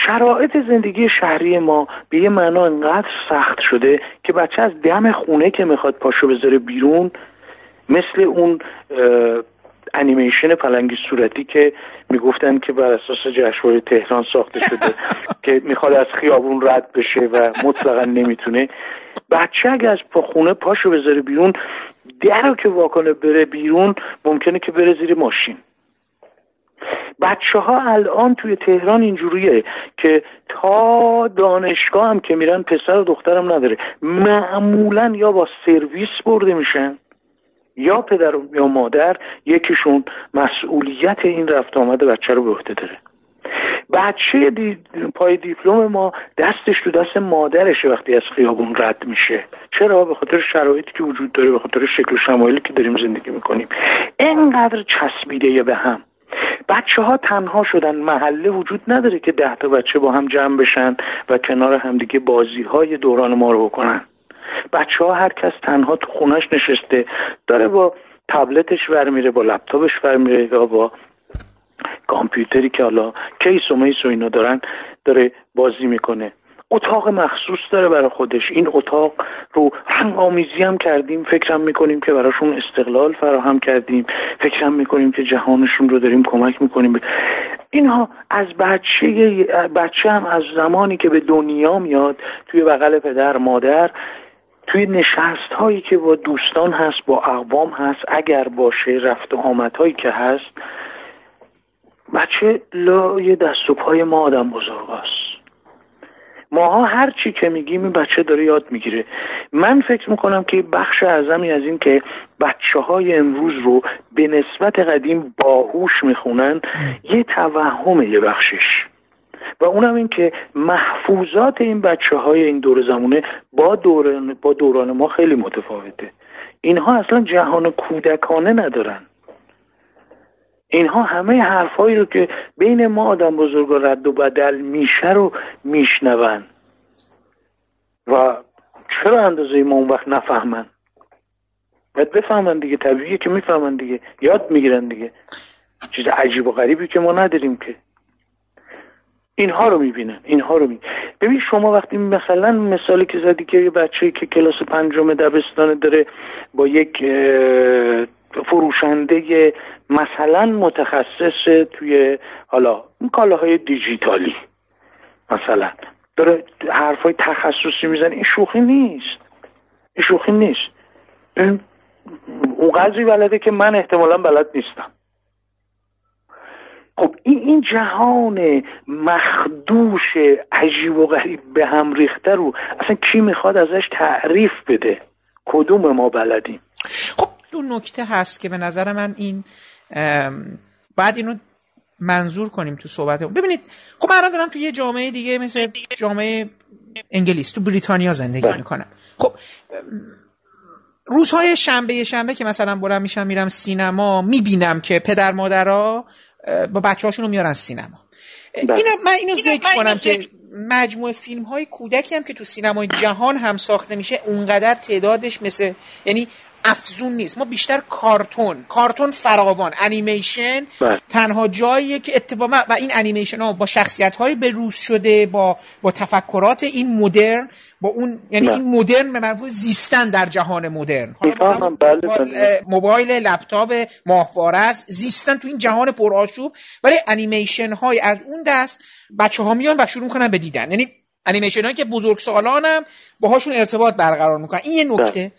شرایط زندگی شهری ما به یه معنا انقدر سخت شده که بچه از دم خونه که می‌خواد پاشو بذاره بیرون مثل اون انیمیشن پلنگی صورتی که می‌گفتن که بر اساس جشنواره تهران ساخته شده *laughs* که می‌خواد از خیابون رد بشه و مطلقا نمی‌تونه. بچه اگه از خونه پاشو بذاره بیرون در که واکنه بره بیرون ممکنه که بره زیر ماشین. بچه ها الان توی تهران اینجوریه که تا دانشگاه هم که میرن پسر و دخترم نداره. معمولا یا با سرویس برده میشن یا پدر یا مادر یکیشون مسئولیت این رفت آمد بچه رو به عهده داره. بچه دی... پای دیپلم ما دستش تو دست مادرشه وقتی از خیابون رد میشه. چرا؟ به خاطر شرایطی که وجود داره به خاطر شکل و شمایلی که داریم زندگی می‌کنیم. اینقدر چسبیده به هم. بچه ها تنها شدن محله وجود نداره که ده تا بچه با هم جمع بشن و کنار همدیگه بازی های دوران ما رو بکنن. بچه ها هر کس تنها تو خونش نشسته داره با تبلتش ور میره با لپتاپش ور میره یا با کامپیوتری که حالا کیس و میس و اینا دارن داره بازی می‌کنه. اتاق مخصوص داره برای خودش. این اتاق رو رنگ آمیزی هم کردیم. فکرم می‌کنیم که براشون استقلال فراهم کردیم. فکرم می‌کنیم که جهانشون رو داریم کمک می‌کنیم. اینها از بچه بچه هم از زمانی که به دنیا میاد توی بغل پدر مادر توی نشست هایی که با دوستان هست با اقوام هست اگر باشه رفت و آمد هایی که هست بچه لای دست و پای ما آدم بزرگ است ماها هر چی که میگیم این بچه داره یاد می‌گیره. من فکر می‌کنم که بخش اعظمی از این که بچه های امروز رو به نسبت قدیم باهوش می‌خونن یه توهمه یه بخشش. و اونم این که محفوظات این بچه های این دور زمونه با دوران, با دوران ما خیلی متفاوته. اینها اصلا جهان کودکانه ندارن. اینها همه حرفهایی رو که بین ما آدم بزرگ و رد و بدل میشه رو میشنون. و چرا اندازه ما اون وقت نفهمن؟ باید بفهمن دیگه طبیعیه که می‌فهمن دیگه. یاد می‌گیرن دیگه. چیز عجیب و غریبی که ما نداریم که. اینها رو می‌بینن اینها رو می ببین شما وقتی مثلا مثالی که زدی که یه بچه که کلاس پنجم دبستان داره با یک فروشنده مثلا متخصص توی حالا این کالاهای دیجیتالی مثلا داره حرفای تخصصی می‌زنه. این شوخی نیست. این شوخی نیست. اون قدری بلده که من احتمالا بلد نیستم. خب این این جهان مخدوش عجیب و غریب به هم ریخته رو اصلا کی می‌خواد ازش تعریف بده؟ کدوم ما بلدیم؟ خب دو نکته هست که به نظر من این بعد اینو منظور کنیم تو صحبت ببینید خب من دارم تو یه جامعه دیگه مثل جامعه انگلیس تو بریتانیا زندگی بله. می‌کنم خب روزهای شنبه شنبه که مثلا بلند میشم میرم سینما می‌بینم که پدر مادرها با بچه هاشون رو میارن سینما بله. اینا من اینو ذکر کنم که مجموعه فیلم های کودکی هم که تو سینمای جهان هم ساخته میشه اونقدر تعدادش مثل یعنی افزون نیست. ما بیشتر کارتون کارتون فراوان انیمیشن بله. تنها جاییه که اتفاقا و این انیمیشن ها با شخصیت های بروز شده با با تفکرات این مدرن با اون یعنی این مدرن به معنی زیستن در جهان مدرن. بله، بله. موبایل لپتاپ ماهواره زیستن تو این جهان پرآشوب ولی انیمیشن های از اون دست بچه ها میان و شروع کنن به دیدن. یعنی انیمیشن هایی که بزرگ سالانم باهاشون ارتباط برقرار می‌کنن. این یه نکته.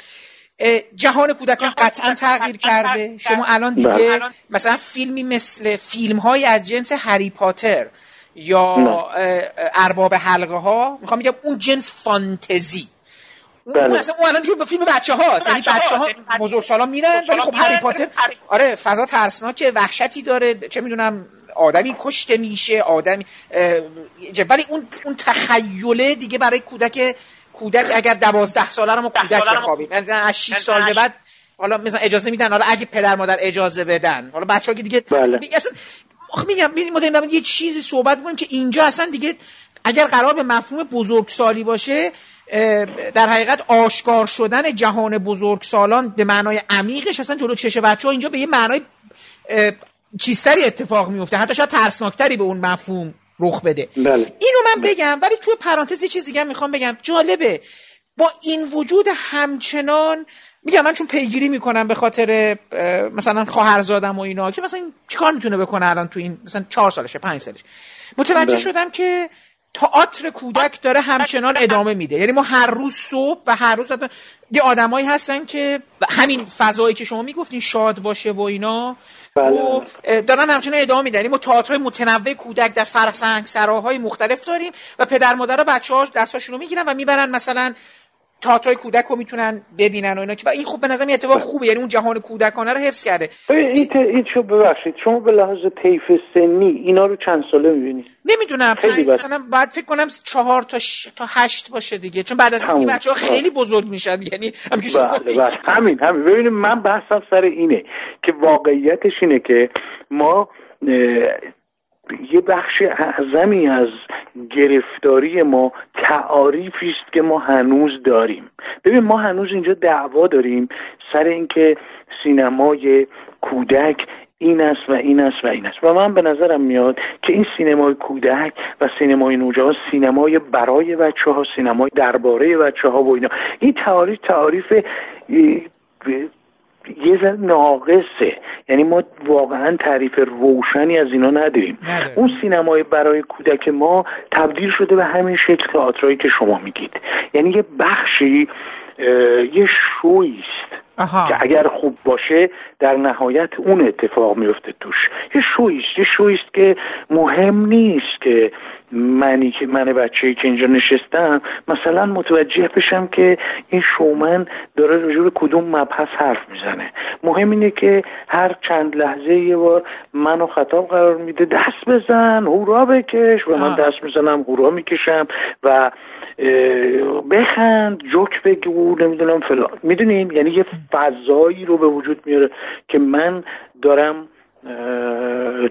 جهان کودکان قطعا تغییر کرده. شما الان دیگه بله. مثلا فیلمی مثل فیلم های از جنس هری پاتر یا ارباب حلقه ها می‌خوام میگم اون جنس فانتزی. اون بله. اصلا اون الان دیگه به فیلم بچه هاست یعنی بچه ها بزرگ سالان میرن ولی خب هری پاتر آره فضا ترسناک وحشتی داره. چه می‌دونم آدمی کشته میشه آدمی ولی اون اون تخیله دیگه برای کودک کودک اگر دوازده ساله رو ما کودک بخوابیم. از 6 سال به بعد حالا مثلا اجازه میدن حالا اگه پدر مادر اجازه بدن. حالا بچه ها که دیگه بله. اصلا میگم ما یه چیزی صحبت کنیم که اینجا اصلا دیگه اگر قرار به مفهوم بزرگسالی باشه در حقیقت آشکار شدن جهان بزرگسالان به معنای عمیقش اصلا جلو چش بچه ها اینجا به یه معنای چیزتری اتفاق میفته حتی شاید ترسناکتری به اون مفهوم رخ بده بله. اینو من بله. بگم ولی توی پرانتز یه چیز دیگه می‌خوام بگم جالبه با این وجود همچنان میگم من چون پیگیری می‌کنم به خاطر مثلا خواهرزادم و اینا که مثلا چیکار می‌تونه بکنه الان تو این مثلا چهار سالشه پنج سالش متوجه بله. شدم که تئاتر کودک داره همچنان ادامه میده یعنی ما هر روز صبح و هر روز حتی یه آدمایی هستن که همین فضایی که شما می‌گفتین شاد باشه و اینا بله. و اه، دارن همچنان ادامه میدن یعنی ما تئاتر متنوع کودک در فرسنگ سراهای مختلف داریم و پدر مادر بچه ها دستاشون رو می‌گیرن و می‌برن مثلا تئاتر کودک رو می‌تونن ببینن و اینا و این خب به نظر اتفاق خوبه یعنی اون جهان کودکانه رو حفظ کرده. این, این شو ببخشید شما به لحاظ طیف سنی اینا رو چند ساله می‌بینید نمی‌دونم. مثلا باید فکر کنم چهار تا ش... تا هشت باشه دیگه چون بعد از این. بچه ها خیلی بزرگ میشن یعنی بله بله. همین همین. ببینید من بحثم سر اینه که واقعیتش اینه که ما یه بخش اعظمی از گرفتاری ما تعاریفی است که ما هنوز داریم. ببین ما هنوز اینجا دعوا داریم سر اینکه سینمای کودک این است و این است و این است. و من به نظرم میاد که این سینمای کودک و سینمای نوجوان سینمای برای بچه ها سینمای درباره بچه ها و اینا این تعاریف تعاریف یه ذره ناقصه. یعنی ما واقعا تعریف روشنی از اینا نداریم. نداریم. اون سینمای برای کودک ما تبدیل شده به همین شکل تئاترایی که شما میگید. یعنی یه بخشی یه شویی است آها. که اگر خوب باشه در نهایت اون اتفاق میفته توش. یه شویست یه شویست که مهم نیست که منی که من بچه که اینجا نشستم مثلا متوجه بشم که این شومن داره راجع کدوم مبحث حرف می‌زنه. مهم اینه که هر چند لحظه یه بار منو خطاب قرار میده دست بزن هورا بکش. و من. دست می‌زنم هورا می‌کشم و بخند جوک بگو نمی‌دونم فلان. می‌دونین؟ یعنی یه فضایی رو به وجود میاره که من دارم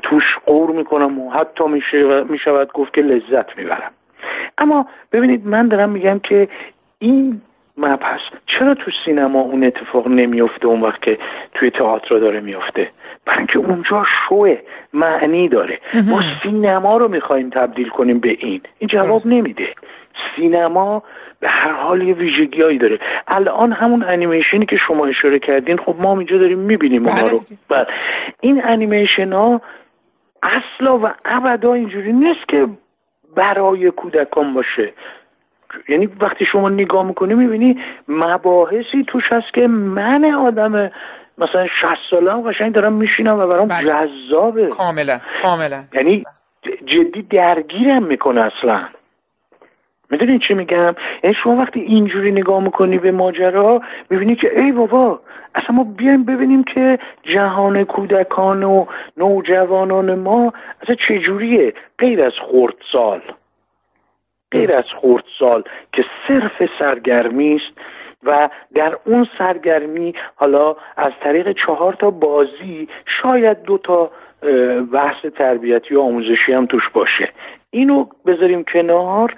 توش قور می‌کنم و حتی میشه می‌شود گفت که لذت می‌برم. اما ببینید من دارم میگم که این مبحث چرا تو سینما اون اتفاق نمیفته اون وقت که توی تئاتر داره میفته برای اینکه اونجا شوه معنی داره. ما سینما رو می‌خوایم تبدیل کنیم به این. این جواب نمیده. سینما به هر حال یه ویژگیهایی داره الان همون انیمیشنی که شما اشاره کردین خب ما هم اینجا داریم می‌بینیم اونها بله رو دیگه. بله. این انیمیشن ها اصلا و ابدا اینجوری نیست که برای کودکان باشه یعنی وقتی شما نگاه می‌کنی می‌بینی مباحثی توش هست که من آدم مثلا 60 ساله هم قشنگ دارم میشینم و برام بله. جذابه کاملا کاملا یعنی جدی درگیرم می‌کنه اصلا می‌دونین چی میگم؟ یعنی شما وقتی اینجوری نگاه می‌کنی به ماجرا می‌بینی که ای بابا اصلا ما بیایم ببینیم که جهان کودکان و نوجوانان ما اصلا چجوریه؟ غیر از خردسال. غیر از خردسال که صرف سرگرمی است و در اون سرگرمی حالا از طریق چهار تا بازی شاید دو تا بحث تربیتی و آموزشی هم توش باشه. اینو بذاریم کنار.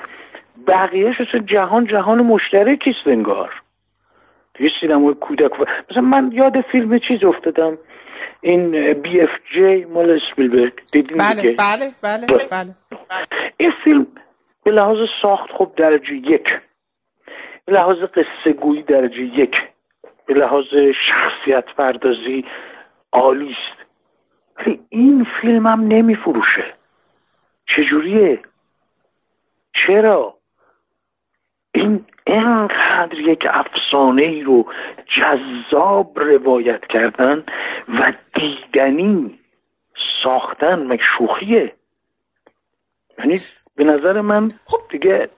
بقیهش اصلا جهان جهان مشترکی است انگار؟ توی سینمای کودک و- مثلا من یاد فیلم چیز افتادم. این بی اف جی مال اسپیلبرگ. دیدین بله بله بله بله. بله. این فیلم به لحاظ ساخت خب درجه یک. به لحاظ قصه گویی درجه یک. به لحاظ شخصیت پردازی عالی است. ولی این فیلم هم نمی فروشه چجوریه؟ چرا؟ این اینقدر یک افسانه ای رو جذاب روایت کردن و دیدنی ساختن مگه شوخیه. یعنی به نظر من خب. دیگه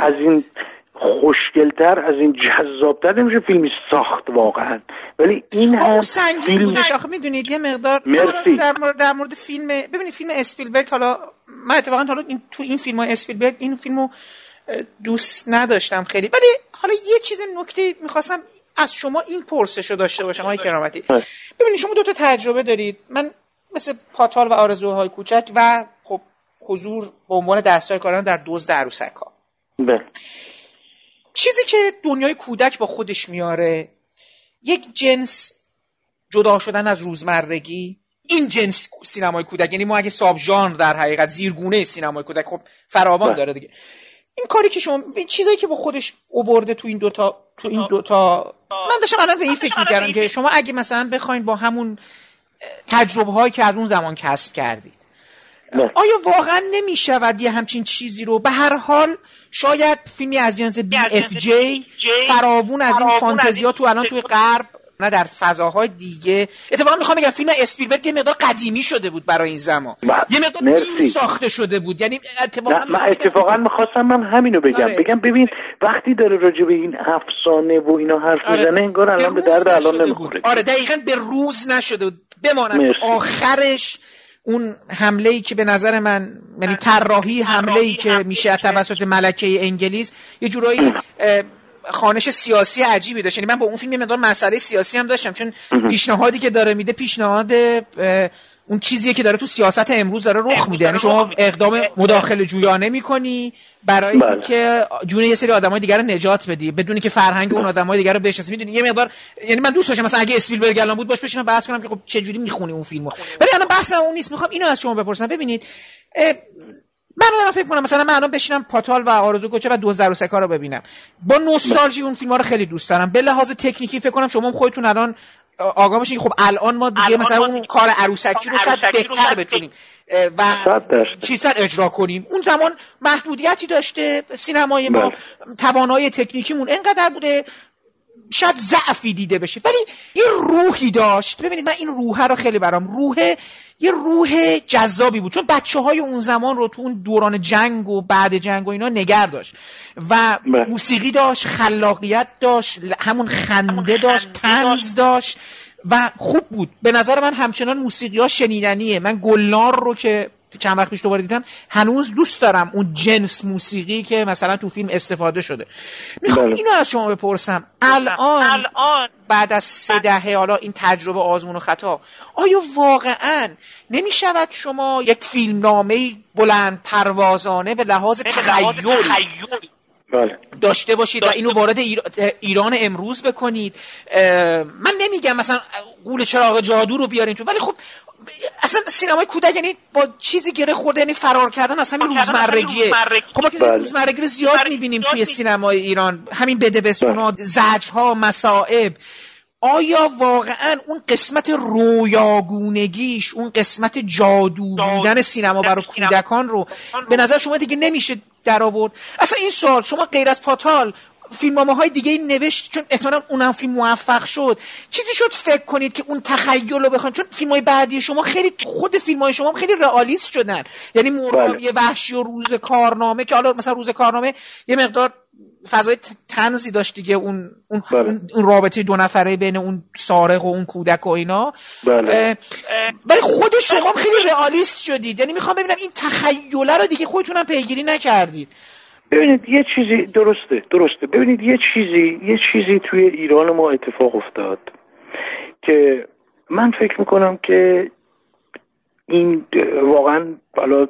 از این خوشگلتر از این جذابتر نمیشه فیلمی ساخت واقعا. ولی این آه، هم سنگین فیلم بودش آخه می‌دونید یه مقدار مرسی. در مورد در مورد فیلم ببینید فیلم اسپیلبرگ حالا من اتفاقا حالا این تو این فیلم های اسپیلبرگ این فیلمو دوست نداشتم خیلی. ولی حالا یه چیز نکته می‌خواستم از شما این پرسش رو داشته باشم آقای کرامتی. بله. ببینید شما دو تا تجربه دارید. من مثل پاتال و آرزوهای کوچک و خب حضور به عنوان دستای کاران در دزد عروسک ها بله. چیزی که دنیای کودک با خودش میاره یک جنس جدا شدن از روزمرگی. این جنس سینمای کودک یعنی ما اگه ساب ژانر در حقیقت زیرگونه سینمای کودک خب فراوان بله. داره دیگه. این کاری که شما این چیزایی که با خودش اوورده تو این دوتا تو این دوتا من داشتم الان به این فکر می‌کردم که شما اگه مثلا بخواین با همون تجربه هایی که از اون زمان کسب کردید نه. آیا واقعا نمی شود یه همچین چیزی رو؟ به هر حال شاید فیلمی از جنس بی اف جی فراوون از این فانتزیا تو الان توی غرب نه در فضاهای دیگه اتفاقا می‌خوام بگم فیلم اسپیلبرگ یه مقدار قدیمی شده بود برای این زمان. یه مقدار مرسی. دیر ساخته شده بود یعنی اتفاقا نه من اتفاقا می‌خواستم من همینو بگم آره. بگم ببین وقتی داره راجع به این افسانه و اینا حرف آره. می‌زنه انگار الان به روز درد الان نشده نمی‌خوره بود. آره دقیقا به روز نشده بود بماند مرسی. آخرش اون حمله ای که به نظر من یعنی طراحی حمله ای که میشه از توسط ملکه انگلیس یه جورایی خانش سیاسی عجیبی داشت. یعنی من با اون فیلم یه مقدار مسئله سیاسی هم داشتم چون پیشنهادی که داره میده پیشنهاد اون چیزیه که داره تو سیاست امروز داره رخ میده. یعنی شما اقدام مداخله جویانه می‌کنی برای بله. اینکه جون یه سری آدمای دیگر رو نجات بدی. بدونی که فرهنگ اون آدمای دیگر رو بشناسی. می‌دونی یه مقدار یعنی من دوست داشتم مثلا اگه اسپیلبرگ الان بود باش بشینم بحث کنم که خب چه جوری می‌خونی اون فیلمو. ولی الان بحثم اون نیست. می‌خوام اینو از شما بپرسم. ببینید من دارم فکر کنم مثلا من الان بشینم پاتال و آرزو کوچه و دوز و سکا رو ببینم. با نوستالژی اون فیلم ها رو خیلی دوست دارم. به لحاظ تکنیکی فکر کنم شما هم خودتون الان آگاه باشین که خب الان ما دیگه مثلا اون کار عروسکی رو شاید بهتر بتونیم. و. چیزتر اجرا کنیم. اون زمان محدودیتی داشته. سینمای ما توانایی تکنیکیمون انقدر بوده شاید ضعفی دیده بشه. ولی یه روحی داشت. ببینید من این روحه رو خیلی برام روحه یه روح جذابی بود. چون بچه های اون زمان رو تو اون دوران جنگ و بعد جنگ و اینا نگر داشت. و بله. موسیقی داشت خلاقیت داشت همون خنده داشت تنز داشت. و خوب بود. به نظر من همچنان موسیقی ها شنیدنیه. من گلنار رو که چند وقت پیش دوباره دیدم هنوز دوست دارم اون جنس موسیقی که مثلا تو فیلم استفاده شده. می‌خوام بله. اینو از شما بپرسم. الان بعد از سه دهه حالا این تجربه آزمون و خطا آیا واقعا نمی شود شما یک فیلمنامه بلند پروازانه به لحاظ تخیل بله. داشته باشید و اینو وارد ایر- ایران امروز بکنید. اه، من نمیگم مثلا قول چراغ جادو رو بیارین تو ولی خب اصلا سینمای کودک یعنی با چیزی گره خورده یعنی فرار کردن از همین روزمرگیه. خب ما که بله. روزمرگی رو زیاد می‌بینیم توی سینمای ایران. همین بدبستونا زجرها مسائب آیا واقعا اون قسمت رویاگونگیش اون قسمت جادو بودن سینما برای کودکان رو به نظر شما دیگه نمیشه در آورد اصلا این سوال شما غیر از پاتال فیلمنامه های دیگه نوشت چون احتمالاً اونم فیلم موفق شد. چیزی شد فکر کنید که اون تخیل رو بخواین چون فیلم های بعدی شما خیلی خود فیلم های شما خیلی رئالیست شدن. یعنی مرغابی وحشی و روز کارنامه که حالا مثلا روز کارنامه یه مقدار فضای تنزی داشت دیگه. اون اون, بله. اون, رابطه دو نفره بین اون سارق و اون کودک و اینا. بله. ولی خود شما خیلی رئالیست شدید. یعنی می‌خوام ببینم این تخیله رو دیگه خودتونم پیگیری نکردید. ببینید یه چیزی درسته درسته. ببینید یه چیزی یه چیزی توی ایران ما اتفاق افتاد که من فکر می‌کنم که این واقعا حالا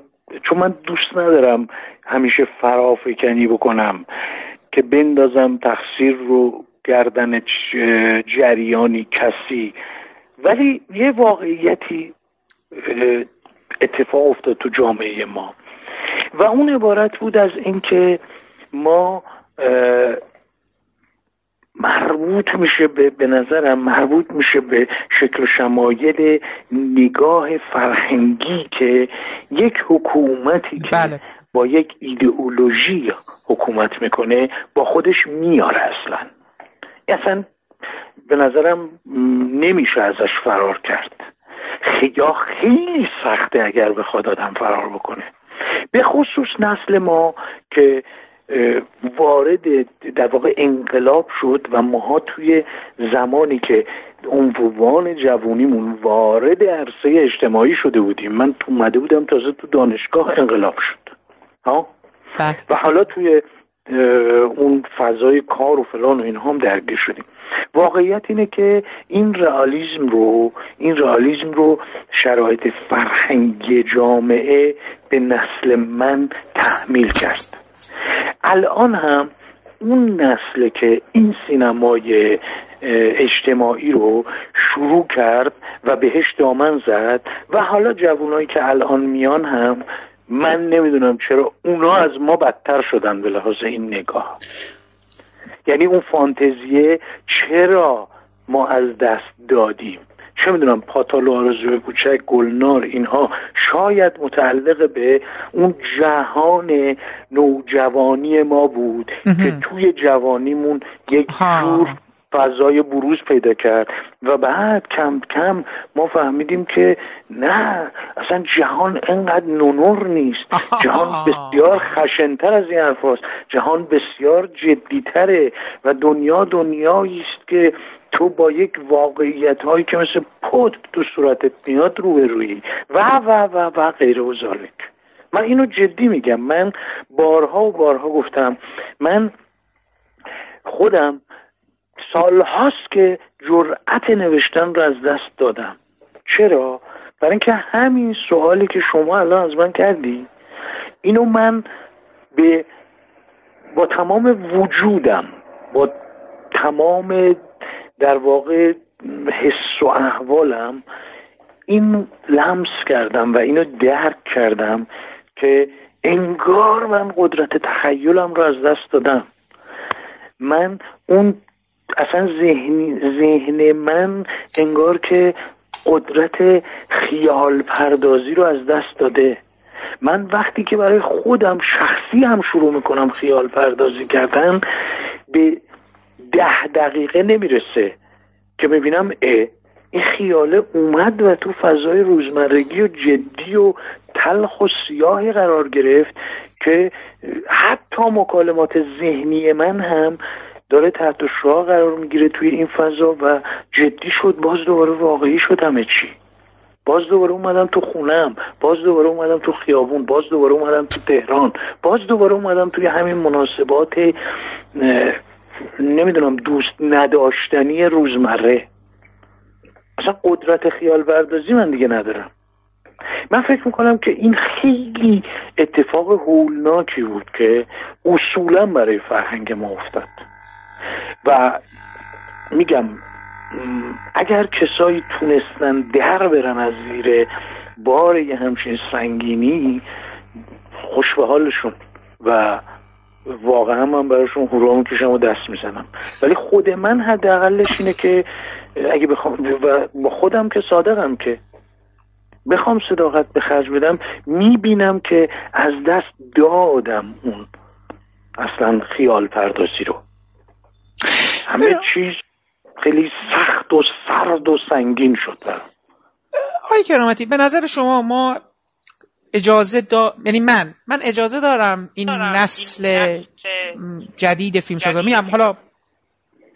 چون من دوست ندارم همیشه فرافکنی بکنم. که بندازم تقصیر رو گردن جریانی کسی ولی یه واقعیتی اتفاق افتاد تو جامعه ما و اون عبارت بود از اینکه ما مربوط میشه به به نظرم مربوط میشه به شکل و شمایل نگاه فرهنگی که یک حکومتی که بله. با یک ایدئولوژی حکومت می‌کنه با خودش میاره اصلا. اصلا به نظرم نمیشه ازش فرار کرد. یا خیلی سخته اگر بخواد آدم فرار بکنه. به خصوص نسل ما که وارد در واقع انقلاب شد و ماها توی زمانی که عنوان جوونیمون وارد عرصه اجتماعی شده بودیم. من اومده بودم تازه تو دانشگاه انقلاب شد. ها؟ بله. و حالا توی اون فضای کار و فلان و اینها هم درگیر شدیم. واقعیت اینه که این رئالیسم رو این رئالیسم رو شرایط فرهنگی جامعه به نسل من تحمیل کرد. الان هم اون نسل که این سینمای اجتماعی رو شروع کرد و بهش دامن زد و حالا جوانایی که الان میان هم من نمی‌دونم چرا اونا از ما بدتر شدن به لحاظ این نگاه. یعنی اون فانتزیه چرا ما از دست دادیم؟ چه می‌دونم پاتالو آرزوی کوچک گلنار اینها شاید متعلق به اون جهان نوجوانی ما بود که توی جوانیمون یک جور فضای بروز پیدا کرد. و بعد کم کم ما فهمیدیم که نه اصلا جهان انقدر نونور نیست. *laughs* جهان بسیار خشنتر از این حرف جهان بسیار جدیتره. و دنیا دنیایی است که تو با یک واقعیت هایی که مثل پد تو صورتت میاد رو به روی و و و و غیر و ذالک. من اینو جدی میگم. من بارها و بارها گفتم. من خودم سالهاست که جرأت نوشتن رو از دست دادم چرا؟ برای اینکه همین سوالی که شما الان از من کردی اینو من به با تمام وجودم با تمام در واقع حس و احوالم این لمس کردم و اینو درک کردم که انگار من قدرت تخیلم رو از دست دادم من اون اصلا ذهن, ذهن من انگار که قدرت خیال پردازی رو از دست داده. من وقتی که برای خودم شخصی هم شروع می‌کنم خیال پردازی کردن به ده دقیقه نمی‌رسه که ببینم اه این خیاله اومد و تو فضای روزمرگی و جدی و تلخ و سیاهی قرار گرفت که حتی مکالمات ذهنی من هم داره تحت شعا قرار می‌گیره توی این فضا و جدی شد باز دوباره واقعی شد همه چی. باز دوباره اومدم تو خونم باز دوباره اومدم تو خیابون باز دوباره اومدم تو تهران باز دوباره اومدم توی همین مناسبات نمی‌دونم دوست نداشتنی روزمره. اصلا قدرت خیال بردازی من دیگه ندارم. من فکر می‌کنم که این خیلی اتفاق هولناکی بود که اصولا برای فرهنگ ما افتاد. و میگم اگر کسایی تونستن در برن از زیر بار یه همچین سنگینی خوش به حالشون و واقعا من براشون هورا می‌کشم و دست می‌زنم. ولی خود من حداقلش اینه که اگه بخوام و با خودم که صادقم که بخوام صداقت به خرج بدم می‌بینم که از دست دادم اون اصلا خیال پردازی رو. همه چیز خیلی سخت و سرد و سنگین شد آقای کرامتی به نظر شما ما اجازه دا... یعنی من من اجازه دارم این نسل جدید فیلم سازا. میگم حالا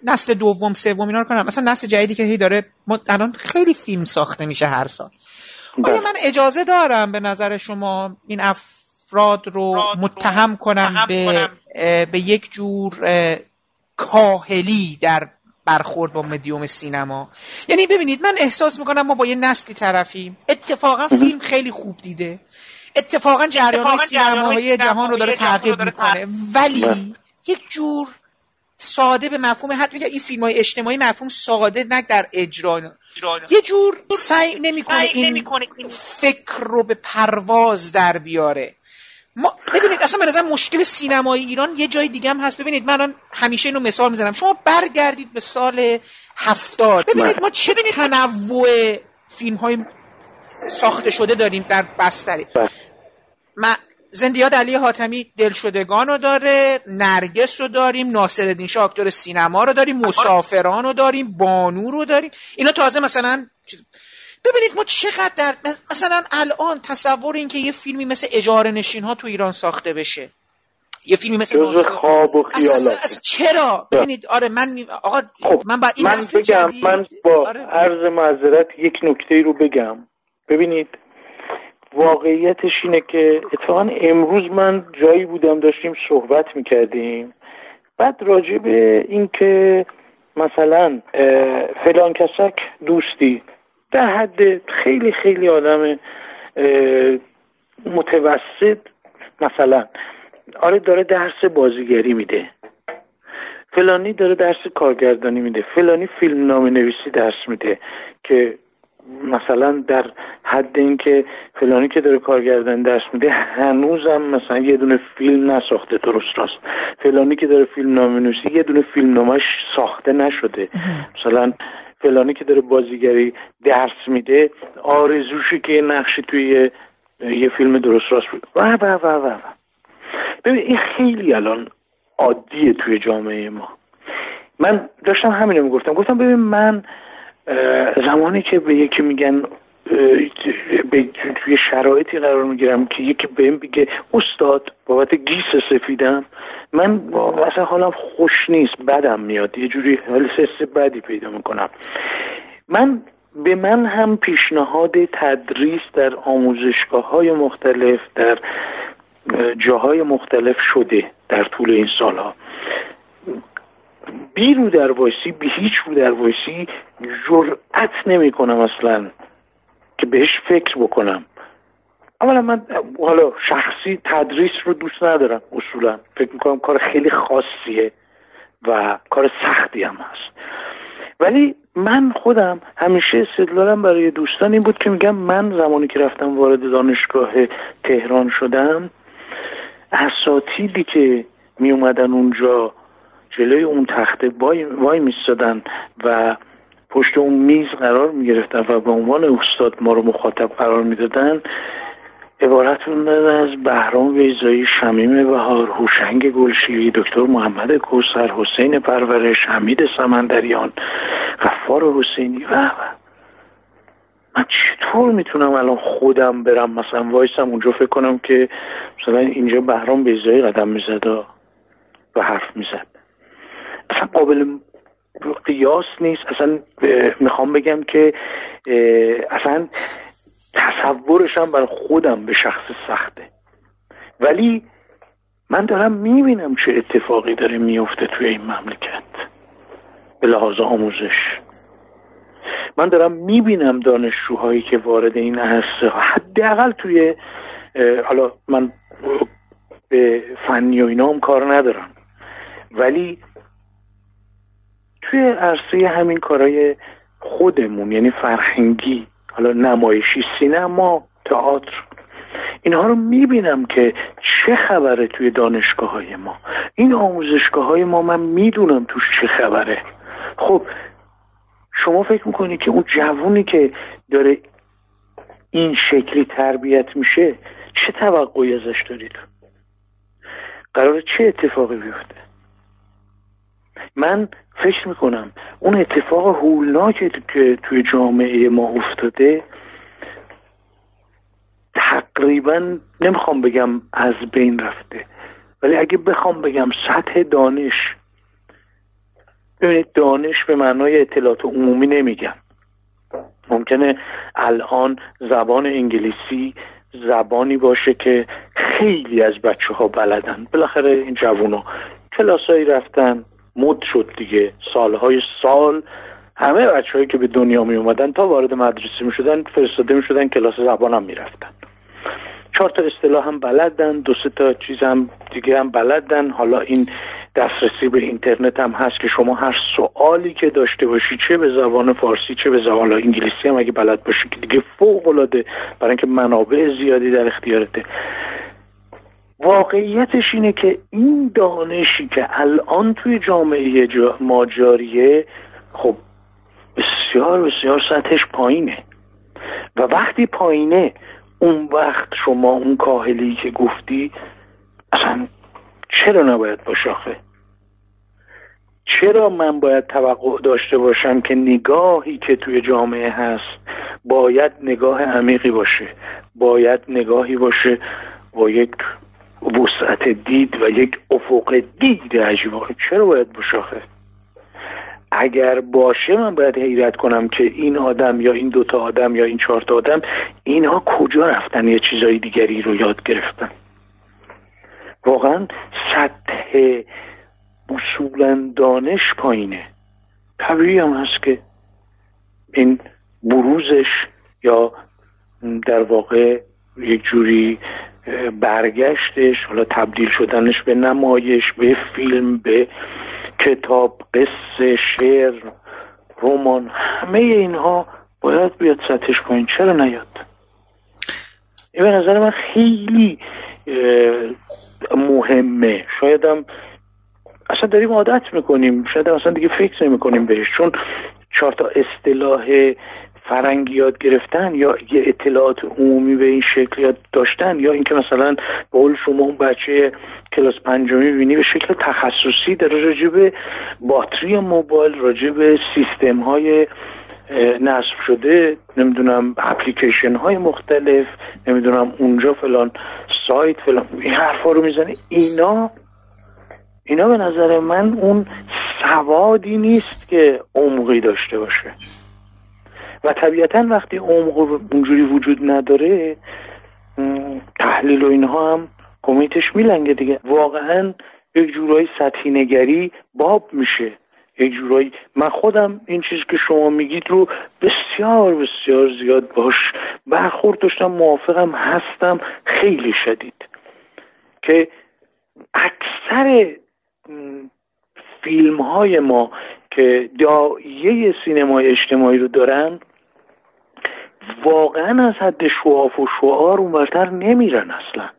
نسل دوم سوم اینا رو کنم. مثلا نسل جدیدی که هی داره الان خیلی فیلم ساخته میشه هر سال. آیا من اجازه دارم به نظر شما این افراد رو متهم کنم به به یک جور کاهلی در برخورد با مدیوم سینما. یعنی ببینید من احساس می‌کنم ما با یه نسلی طرفیم. اتفاقا فیلم خیلی خوب دیده. اتفاقا جریان های سینماهای جهان رو داره تغییر می‌کنه. ولی یک جور ساده به مفهوم حتی این فیلم های اجتماعی مفهوم ساده نه در اجرا یه جور سعی نمی‌کنه این فکر رو به پرواز در بیاره. ما ببینید اصلا به نظر مشکل سینمای ایران یه جای دیگه هم هست. ببینید من همیشه اینو مثال می‌زنم. شما برگردید به سال هفتاد. ببینید ما چه تنوع فیلم های ساخته شده داریم در بستری. ما زندیات علی حاتمی دلشدگان رو داره نرگس رو داریم ناصر الدین شاه اکتور سینما رو داریم مسافران رو داریم بانو رو داریم. اینا تازه مثلا ببینید ما چقدر در مثلا الان تصور این که یه فیلمی مثل اجاره نشین ها تو ایران ساخته بشه. یه فیلمی مثل خواب و خیالات چرا؟ ببینید آره من آقا خب من با این من بگم من با آره. عرض معذرت یک نکته رو بگم. ببینید واقعیتش اینه که اتفاقا امروز من جایی بودم داشتیم صحبت می‌کردیم. بعد راجع به اینکه مثلا فلان کسک دوستی. در حد خیلی خیلی آدم متوسط مثلا. آره داره درس بازیگری میده. فلانی داره درس کارگردانی میده. فلانی فیلم نام نویسی درس میده که مثلا در حد اینکه فلانی که داره کارگردان درس میده هنوزم مثلا یه دونه فیلم نساخته درست راست. فلانی که داره فیلم نامه یه دونه فیلم نامش ساخته نشده. مثلا فلانی که داره بازیگری درس میده آرزوشی که نقشی توی یه فیلم درست راست بود. و و و و ببین این خیلی الان عادیه توی جامعه ما. من داشتم همینو می‌گفتم. گفتم ببین من زمانی که به یکی میگن توی شرایطی قرار می‌گیرم که یکی بهم بگه استاد بابت گیس سفیدم من مثلا حالم خوش نیست بدم میاد یه جوری حس بدی پیدا می‌کنم من به من هم پیشنهاد تدریس در آموزشگاه های مختلف در جاهای مختلف شده در طول این سالها بی رو در وایسی بی هیچ رو در وایسی جرأت نمی کنم اصلا که بهش فکر بکنم. اولا من حالا شخصی تدریس رو دوست ندارم اصولا. فکر می‌کنم کار خیلی خاصیه و کار سختی هم هست. ولی من خودم همیشه استدلالم برای دوستان این بود که میگم من زمانی که رفتم وارد دانشگاه تهران شدم اساتیدی که می اومدن اونجا جلوی اون تخته وای, وای میستادن و پشت اون میز قرار می گرفتن و به عنوان استاد ما رو مخاطب قرار می‌دادن عبارت از بهرام ویزایی شمیم بهار هوشنگ گلشیری دکتر محمد کوسر حسین پرورش حمید سمندریان غفار حسینی و من چطور می‌تونم الان خودم برم؟ مثلا وایسم اونجا فکر کنم که مثلا اینجا بهرام بیزایی قدم می‌زد و حرف می‌زد. اصلا قابل قیاس نیست. اصلا می‌خوام بگم که اصلا تصورشم برای خودم به شخص سخته. ولی من دارم می‌بینم چه اتفاقی داره میفته توی این مملکت. به لحاظ آموزش. من دارم می‌بینم دانشجوهایی که وارد این هست حداقل توی حالا من به فنی و اینا کار ندارم. ولی توی عرصه همین کارهای خودمون یعنی فرهنگی حالا نمایشی سینما تئاتر اینها رو می‌بینم که چه خبره توی دانشگاه های ما. این آموزشگاه های ما من می‌دونم توش چه خبره. خب شما فکر می‌کنید که اون جوونی که داره این شکلی تربیت میشه چه توقعی ازش دارید؟ قرار چه اتفاقی بیفته؟ من فکر می‌کنم اون اتفاق هولناکی که توی جامعه ما افتاده تقریبا نمی‌خوام بگم از بین رفته ولی اگه بخوام بگم سطح دانش ببینید دانش به معنای اطلاعات عمومی نمیگم. ممکنه الان زبان انگلیسی زبانی باشه که خیلی از بچه ها بلدن. بالاخره این جوونا کلاسایی رفتن. مد شد دیگه. سالهای سال همه بچههایی که به دنیا می اومدن تا وارد مدرسه می شدن فرستاده می شدن کلاس زبان هم می رفتن چهار تا اصطلاح هم بلدن دو سه تا چیز هم دیگه هم بلدن. حالا این دسترسی به اینترنت هم هست که شما هر سوالی که داشته باشی چه به زبان فارسی چه به زبان انگلیسی هم اگه بلد باشی که دیگه فوق العاده برای اینکه منابع زیادی در اختیارته. واقعیتش اینه که این دانشی که الان توی جامعه ما جاریه خب بسیار بسیار سطحش پایینه. و وقتی پایینه اون وقت شما اون کاهلی که گفتی اصلا چرا نباید باشه آخه؟ چرا من باید توقع داشته باشم که نگاهی که توی جامعه هست باید نگاه عمیقی باشه؟ باید نگاهی باشه با یک وسعت دید و یک افق دید عجیب چرا باید باشه آخه اگر باشه من باید حیرت کنم که این آدم یا این دوتا آدم یا این چهار آدم اینها کجا رفتن؟ یه چیزای دیگری رو یاد گرفتن. واقعا سطح اصولا دانش پایینه. طبیعی هم هست که این بروزش یا در واقع یک جوری برگشتش حالا تبدیل شدنش به نمایش به فیلم به کتاب قصه شعر رمان همه اینها باید بیاد سطحش پایین. چرا نیاد؟ این به نظر من خیلی مهمه. شایدم اصلا داریم عادت می‌کنیم. شاید اصلا دیگه فکر نمی‌کنیم بهش. چون چهار تا اصطلاح فرنگی یاد گرفتن یا یه اطلاعات عمومی به این شکل یاد داشتن یا اینکه مثلا به شما اون بچه کلاس پنجمی بینی به شکل تخصصی در راجب باتری موبایل راجب سیستم های نصب شده نمی‌دونم اپلیکیشن های مختلف نمی‌دونم اونجا فلان سایت فلان این حرفا رو می‌زنه. اینا اینا به نظر من اون سوادی نیست که عمقی داشته باشه. و طبیعتا وقتی عمق اونجوری وجود نداره تحلیل و اینها هم کمیتش میلنگه دیگه. واقعا یک جورایی سطحی نگری باب میشه. یک جورایی من خودم این چیزی که شما میگید رو بسیار بسیار زیاد باش برخورد داشتم موافقم هستم خیلی شدید. که اکثر فیلم های ما که دایه سینمای اجتماعی رو دارن واقعا از حد شعاف و شعار اونورتر نمیرن اصلا.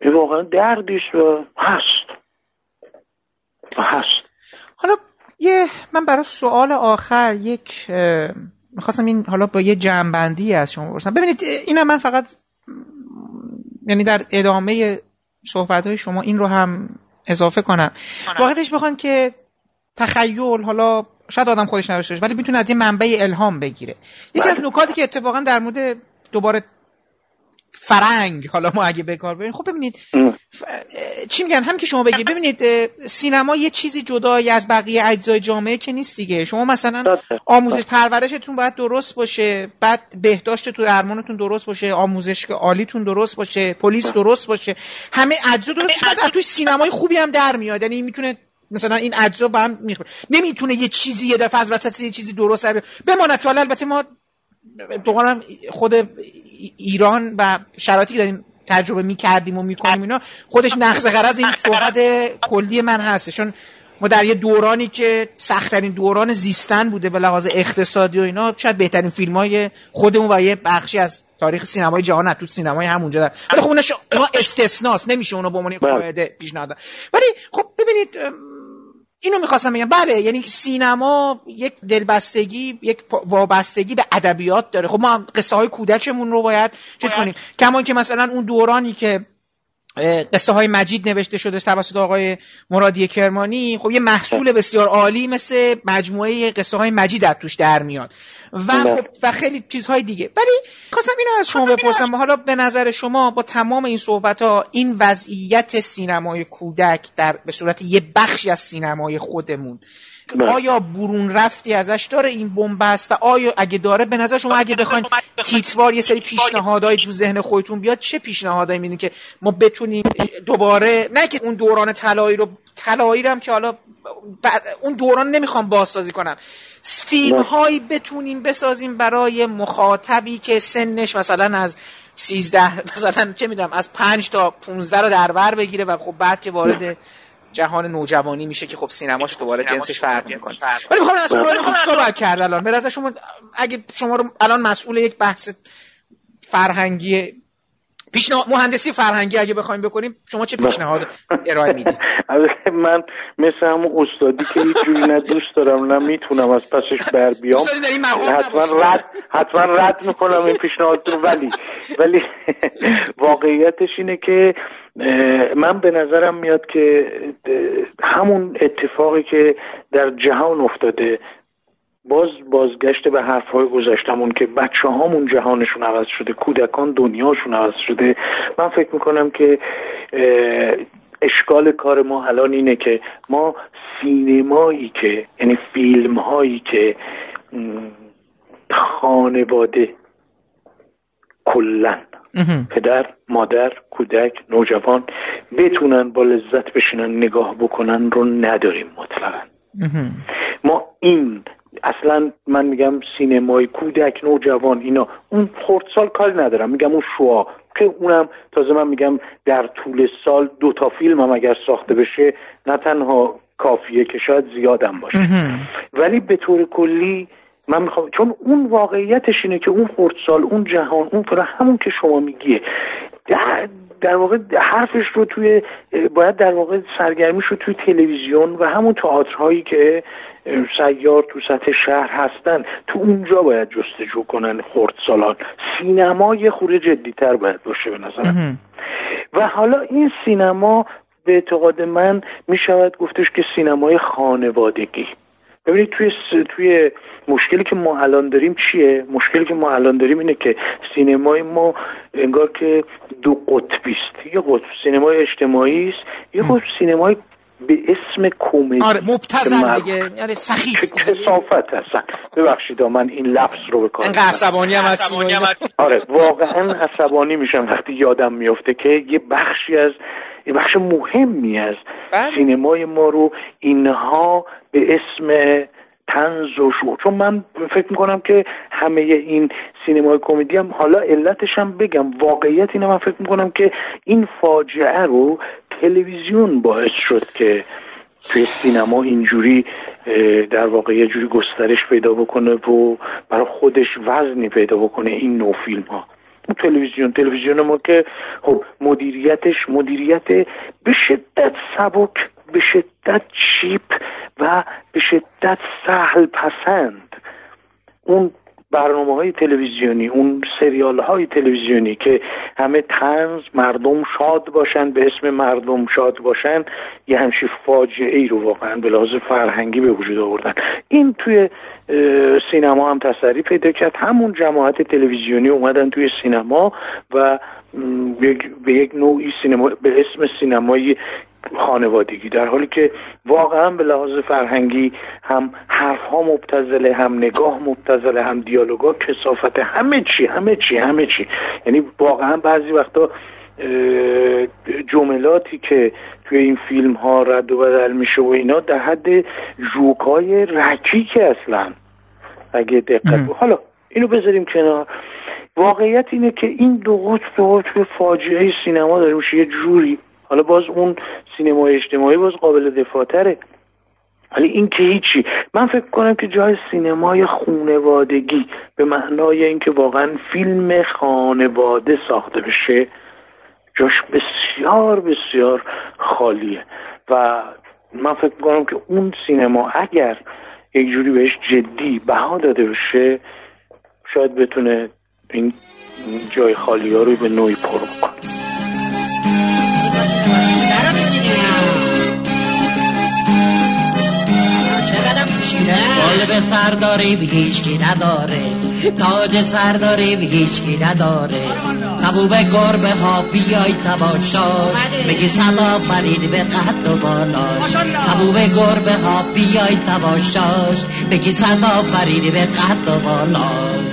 این واقعا دردیش و هست. و هست. حالا یه من برای سوال آخر یک می‌خواستم این حالا با یه جنبندی از شما برسم ببینید اینم من فقط یعنی در ادامه صحبت های شما این رو هم اضافه کنم. واقعیتش بخوان که تخیل حالا شاید آدم خودش نوشته ولی می‌تونه از یه منبع الهام بگیره. یکی از بله. نکاتی که اتفاقا در مورد دوباره فرنگ حالا ما اگه بکار ببینید خب ببینید چی میگن؟ هم که شما بگید ببینید سینما یه چیزی جدایی از بقیه اجزای جامعه که نیست دیگه. شما مثلا آموزش پرورشتون باید درست باشه بعد بهداشتتون درمانتون درست باشه آموزش عالیتون درست باشه پلیس درست باشه همه اجزا درست باشه. از توی سینمای خوبی هم در میاد. یعنی می‌تونه مثلا این اجزا با هم می‌خوره. نمی‌تونه یه چیزی یه دفعه از وسط یه چیزی درست بماند که حالا البته ما دوباره خود ایران و شرایطی که داریم تجربه می‌کردیم و می‌کنیم اینا خودش نقص غرض این صحبت کلی من هست چون ما در یه دورانی که سختترین دوران زیستن بوده به لحاظ اقتصادی و اینا شاید بهترین فیلم های خودمون و یه بخشی از تاریخ سینمای جهان تو سینمای همونجا دارن ولی خب اونا استثناست نمیشه اونو به عنوان بله. قاعده پیشنهاد ولی خب ببینید اینو می‌خواستم بگم. بله یعنی سینما یک دلبستگی یک وابستگی به ادبیات داره. خب ما قصه های کودکمون رو باید چه کنیم. کما که مثلا اون دورانی که قصه های مجید نوشته شده توسط آقای مرادی کرمانی خب یه محصول بسیار عالی مثل مجموعه قصه های مجید در توش در میاد و. خب و خیلی چیزهای دیگه ولی خواستم اینو از شما بپرسم حالا به نظر شما با تمام این صحبت ها این وضعیت سینمای کودک در به صورت یه بخشی از سینمای خودمون. آیا برون رفتی ازش؟ داره این بنبست و آیا اگه داره به نظر شما اگه بخواین تیتوار یه سری پیشنهادهای تو ذهن خودتون بیاد چه پیشنهادایی میدین که ما بتونیم دوباره نه که اون دوران طلایی رو طلایی هم که حالا اون دوران نمی‌خوام بازسازی کنم. فیلم هایی بتونیم بسازیم برای مخاطبی که سنش مثلا از 13 مثلا چه می‌دونم از 5 تا 15 رو در بر بگیره و خب بعد که وارد جهان نوجوانی میشه که خب سینماش دوباره جنسش فرق می‌کنه. ولی می‌خوام از شما چیکار باید کرد الان؟ به شما اگه شما رو الان مسئول یک بحث فرهنگی پیشنهاد مهندسی فرهنگی اگه بخوایم بکنیم شما چه پیشنهاد ارائه می‌دید؟ *laughs* من مثل همون استادی که هیچ جوری نه دوست دارم نه می‌تونم از پسش بر بیام. حتما رد حتما رد می‌کنم این پیشنهاد رو ولی ولی *laughs* واقعیتش اینه که من به نظرم میاد که همون اتفاقی که در جهان افتاده باز بازگشت به حرفهای گذشتمون که بچه هامون جهانشون عوض شده کودکان دنیاشون عوض شده. من فکر می‌کنم که اشکال کار ما الان اینه که ما سینمایی که یعنی فیلم هایی که خانواده کلا. پدر مادر کودک نوجوان بتونن با لذت بشینن نگاه بکنن رو نداریم مطلقا. ما این اصلا من میگم سینمای کودک نوجوان اینا اون خردسال کاری ندارم. میگم اون شوا که اونم تازه من میگم در طول سال دو تا فیلم هم اگر ساخته بشه نه تنها کافیه که شاید زیادم باشه. ولی به طور کلی من می‌خوام چون اون واقعیتش اینه که اون خردسال اون جهان اون فرا همون که شما میگیه در, در واقع حرفش رو توی باید در واقع سرگرمیش رو توی تلویزیون و همون تئاترهایی که سیار تو سطح شهر هستن تو اونجا باید جستجو کنن خردسالان. سینما یه خوره جدیتر باید باشه به نظرم. و حالا این سینما به اعتقاد من می شود گفتش که سینمای خانوادگی. ببینید توی توی مشکلی که ما الان داریم چیه؟ مشکلی که ما الان داریم اینه که سینمای ما انگار که دو قطبی است. یه قطب سینمای اجتماعی است یه قطب سینمای به اسم کمدی آره مبتذل دیگه. یعنی سخیف کسافت هستن. ببخشید من این لفظ رو بکنم انقدر عصبانی هم هستی؟ آره واقعا عصبانی میشم وقتی یادم میفته که یه بخشی از بخش مهمی از بله. سینمای ما رو اینها به اسم تنز و شو چون من فکر می‌کنم که همه این سینمای کمدی هم حالا علتش هم بگم واقعیت اینه من فکر می‌کنم که این فاجعه رو تلویزیون باعث شد که توی سینما اینجوری در واقع یه جوری گسترش پیدا بکنه و برای خودش وزنی پیدا بکنه این نو فیلم ها تلویزیون تلویزیون ما که خب مدیریتش مدیریت به شدت سبک به شدت چیپ و به شدت سهل پسند. اون برنامه های تلویزیونی اون سریال های تلویزیونی که همه تنز مردم شاد باشن به اسم مردم شاد باشن یه همچی فاجعه ای رو واقعا به لحاظ فرهنگی به وجود آوردن. این توی سینما هم تسری پیدا کرد. همون جماعت تلویزیونی اومدن توی سینما و به یک نوعی سینما به اسم سینمایی خانوادگی در حالی که واقعا به لحاظ فرهنگی هم حرف ها مبتزله هم نگاه مبتزله هم دیالوگا کسافت همه چی همه چی همه چی. یعنی واقعا بعضی وقتا جملاتی که توی این فیلم ها رد و بدل میشه و اینا در حد جوک های رکیک اصلا. اگه دقت حالا اینو بذاریم کنار. واقعیت اینه که این دو قطب دو قطب فاجعه سینما داره میشه یه جوری حالا باز اون سینمای اجتماعی باز قابل دفاعتره. ولی این که هیچی. من فکر کنم که جای سینمای خونوادگی به معنای اینکه واقعا فیلم خانواده ساخته بشه جاش بسیار بسیار خالیه. و من فکر کنم که اون سینما اگر یک جوری بهش جدی بها داده بشه شاید بتونه این جای خالی ها رو به نوعی پر کنه قلب سرداری به هیچکی نداره. تاج سرداری به هیچکی نداره. حبوب گربه ها بیای تماشاش بگی صدا فرید به قد و بالاش حبوب گربه ها بیای تماشاش بگی صدا فرید به قد و بالاش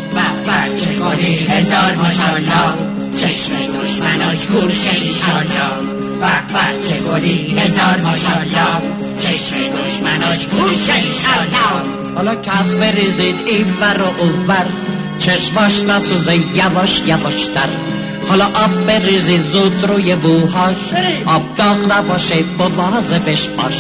چه کنی؟ هزار ماشالله چشم دشمناش گورشه ایشالله به چه گلی هزار ماشالله چشم دشمناش گوشه ایشالله حالا کف بریزید این بر و اون چشماش نسوزه یواش یواشتر. حالا آب بریزید زود روی بوهاش. آب داغ نباشه با بش باش.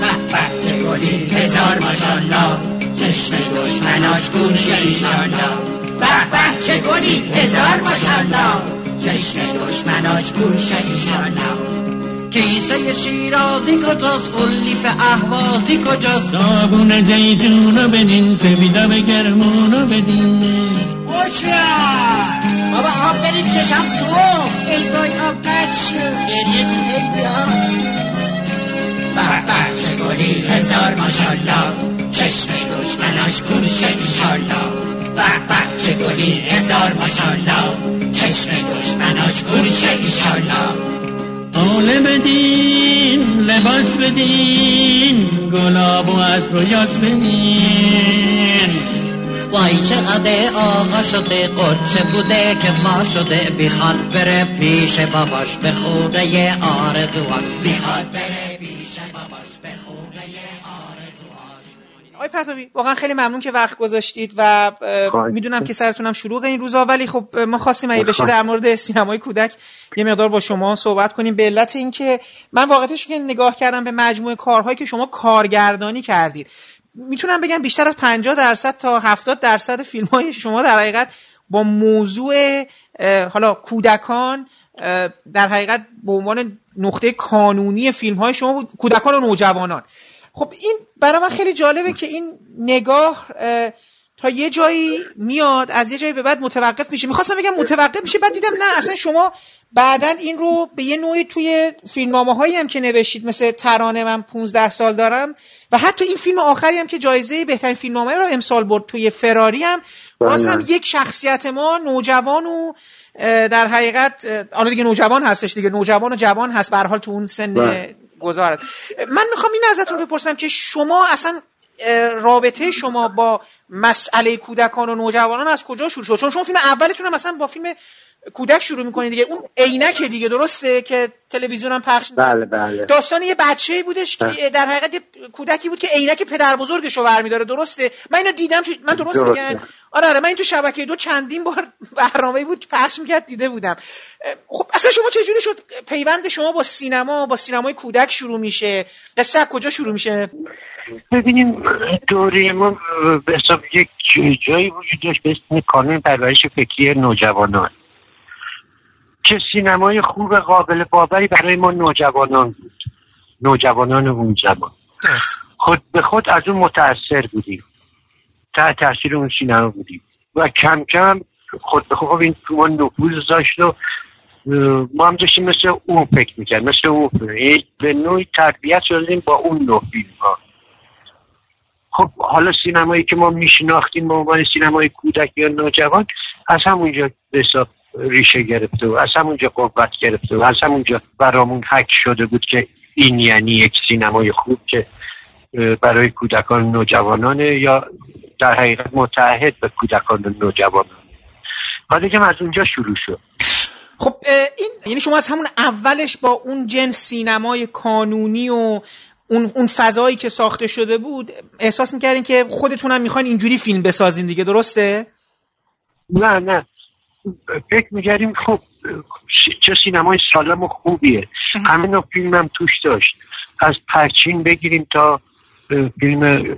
به چه گلی هزار ماشالله چشم دشمناش گوشه ایشالله به به چه گلی هزار ماشالله چشم دشمناش گوشه ایشالله کیسه شیرازی کجاست قلیف احوازی کجاست؟ صابون زیتون رو بدین سویدا به گرمون رو بدین. بابا آب برید چشم تو ای بای آب قد شد. ای بیا. چه گلی هزار ماشالله چشم دشمناش گوشه ایشالله به چه گلی هزار ماشالله چشم دشمناش گوشه ایشالله حاله بدین لباس بدین گلاب و عطر و یاد بدین. وای چقدر آقا شده قدچه بوده که ما شده بیخواد بره پیش باباش به خونه آرزوان. بیخواد بره پیش آقای پرتابی واقعا خیلی ممنون که وقت گذاشتید و می‌دونم که سرتونم شلوغ این روزا ولی خب ما خواستیم اگه بشه در مورد سینمای کودک یه مقدار با شما صحبت کنیم. به علت اینکه من واقعیتش که نگاه کردم به مجموعه کارهایی که شما کارگردانی کردید می‌تونم بگم بیشتر از 50 درصد تا 70 درصد فیلم های شما در حقیقت با موضوع حالا کودکان در حقیقت به عنوان نقطه کانونی فیلم های شما بود. کودکان و نوجوانان. خب این برای من خیلی جالبه که این نگاه تا یه جایی میاد از یه جایی به بعد متوقف میشه. می‌خواستم بگم متوقف میشه بعد دیدم نه اصلا شما بعدا این رو به یه نوعی توی فیلمنامه هایی هم که نوشتید مثل ترانه من 15 سال دارم و حتی این فیلم آخری هم که جایزه بهترین فیلمنامه رو امسال برد توی فراری هم باز هم یک شخصیت ما نوجوان و در حقیقت آن دیگه نوجوان هستش دیگه نوجوان و جوان هست. به حال تو اون سن گذارد. من می‌خوام این ازتون بپرسم که شما اصلا رابطه شما با مسئله کودکان و نوجوانان از کجا شروع شد؟ چون شما فیلم اولتون هم مثلا با فیلم کودک شروع می‌کنید دیگه. اون عینک دیگه درسته که تلویزیون هم پخش بله بله. داستان یه بچه‌ای بودش که بله. در حقیقت کودکی بود که عینک پدر بزرگش رو برمیداره درسته؟ من اینو دیدم من درست میگم؟ آره آره من این تو شبکه دو چندین بار برنامه بود پخش می‌کرد دیده بودم. خب اصلا شما چه جوری شد پیوند شما با سینما با سینمای کودک شروع میشه؟ قصه کجا شروع میشه؟ ببینیم دوره ما به حساب یک جایی وجود داشت به اسم کانون پرورش فکری نوجوانان. که سینمای خوب قابل باوری برای ما نوجوانان بود. نوجوانان اون زمان. خود به خود از اون متاثر بودیم. تحت تاثیر اون سینما بودیم. و کم کم خود به خود این تو ما نفوذ داشت و ما هم داشتیم مثل اون فکر می‌کرد مثل اون به نوعی تربیت شدیم با اون نوع فیلم ها خب حالا سینمایی که ما میشناختیم به عنوان سینمای کودک یا نوجوان از همونجا به حساب ریشه گرفته و از همونجا قوت گرفته و از همونجا برامون حک شده بود که این یعنی یک سینمای خوب که برای کودکان نوجوانانه یا در حقیقت متحد به کودکان و نوجوانان. حالا که از اونجا شروع شد. خب این یعنی شما از همون اولش با اون جنس سینمای کانونی و اون اون فضایی که ساخته شده بود احساس می‌کردین که خودتونم می‌خواین اینجوری فیلم بسازین دیگه درسته؟ نه نه. فکر می‌کردیم خب چه سینمای سالم و خوبیه. همه نوع فیلم هم توش داشت. از پرچین بگیریم تا فیلم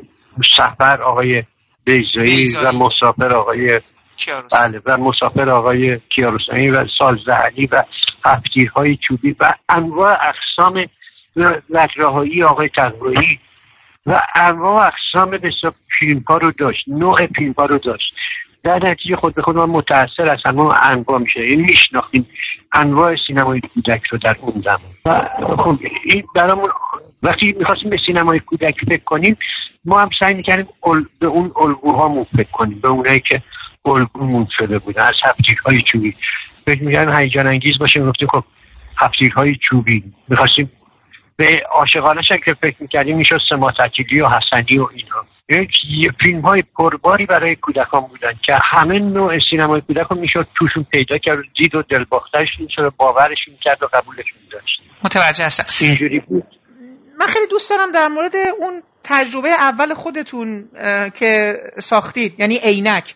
سفر آقای بیزایی و مسافر آقای بله و مسافر آقای کیاروسانی و سازدهنی و هفتیرهای چوبی و انواع اقسام لطراهایی آقای تقوایی و انواع اقسام بسیار فیلم ها رو داشت. نوع فیلم ها رو داشت. در نتیجه خود به خود ما متاثر از انواع انواع میشه. این میشناختیم. انواع سینمای کودک رو در اون زمان. و خب این برامون وقتی می‌خواستیم به سینمای کودک فکر کنیم ما هم سعی می‌کردیم به اون الگوهامون فکر کنیم. به اونایی که الگومون شده بوده از هفتیرهای چوبی. فکر می‌کردیم هیجان انگیز باشه. می‌گفتیم خب هفتیرهای چوبی. می‌خواستیم به عاشقانه که فکر می‌کردیم. می‌شد سماتکیلی و حسنی و اینها یک فیلم های پرباری برای کودکان بودن که همه نوع سینمای کودک رو می‌شد توشون پیدا کرد دید و دلباختهشون شد باورشون کرد و قبولشون داشت. متوجه هستم. اینجوری بود. من خیلی دوست دارم در مورد اون تجربه اول خودتون که ساختید یعنی عینک.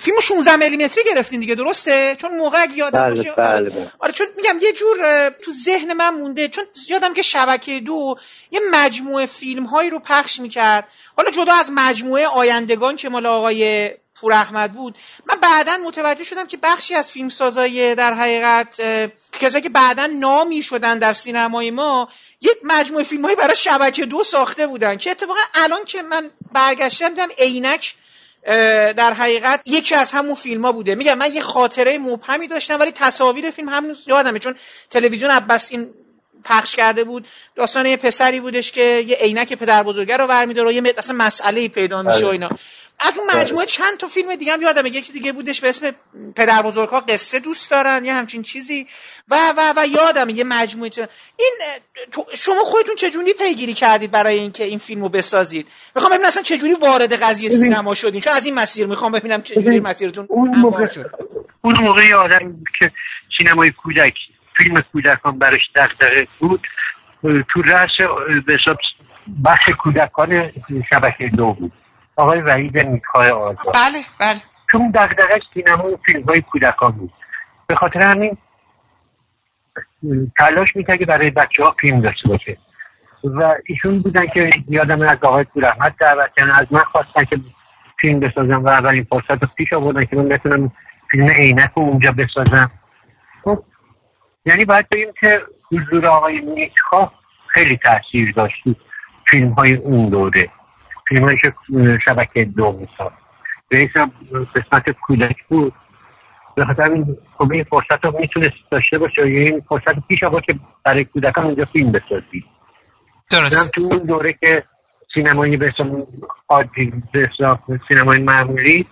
فیلم 16 میلیمتری گرفتین دیگه درسته چون موقع اگه یادم بله باشه بله بله. آره چون میگم یه جور تو ذهن من مونده چون یادم که شبکه دو یه مجموعه فیلم هایی رو پخش می‌کرد حالا جدا از مجموعه آیندگان که مال آقای پور احمد بود من بعدا متوجه شدم که بخشی از فیلم سازای در حقیقت کسایی که بعدا نامی شدن در سینمای ما یک مجموعه فیلم هایی برای شبکه دو ساخته بودن که اتفاقا الان که من برگشتم دیدم عینک در حقیقت یکی از همون فیلم ها بوده. میگم من یه خاطره مبهمی داشتم ولی تصاویر فیلم همون یادمه چون تلویزیون عباس این پخش کرده بود. داستان یه پسری بودش که یه عینک پدر بزرگه رو برمیداره و یه اصلا مسئله پیدا میشه و اینا. از اون مجموعه چند تا فیلم دیگه هم یادمه. یکی دیگه بودش به اسم پدر بزرگها قصه دوست دارن یه همچین چیزی. و و و یادمه یه مجموعه چند. این شما خودتون چجوری پیگیری کردید برای اینکه این فیلمو بسازید؟ می‌خوام ببینم اصلا چجوری وارد قضیه سینما شدین؟ چون از این مسیر می‌خوام ببینم چجوری مسیرتون اون موقع شد. اون موقع آدم که سینمای کودک فیلم کودکان برش دغدغه بود. تو رأس به بخش کودکان شبکه دو بود. آقای وحید نیکای آزاد. بله بله. چون دغدغش سینما و فیلم های کودکان بود. به خاطر همین تلاش می‌کرد که برای بچه ها فیلم داشته باشه. و ایشون بودن که یادم از آقای پور احمد دعوت کردن. از من خواستن که فیلم بسازم و اولین فرصت رو پیش آوردن که من بتونم فیلم عینک رو اونجا بسازم. خب یعنی باید بگیم که حضور آقای نیکخواه خیلی تاثیر داشت فیلم های اون دوره. فیلم های شبکه دو میساز به قسمت کودک بود. به خاطر این خب این فرصت رو می‌تونست داشته باشه. یعنی این فرصت پیش آقا که برای کودکان اونجا فیلم بسازی درست. تو اون دوره که سینمایی به عادی به سینمای معمولی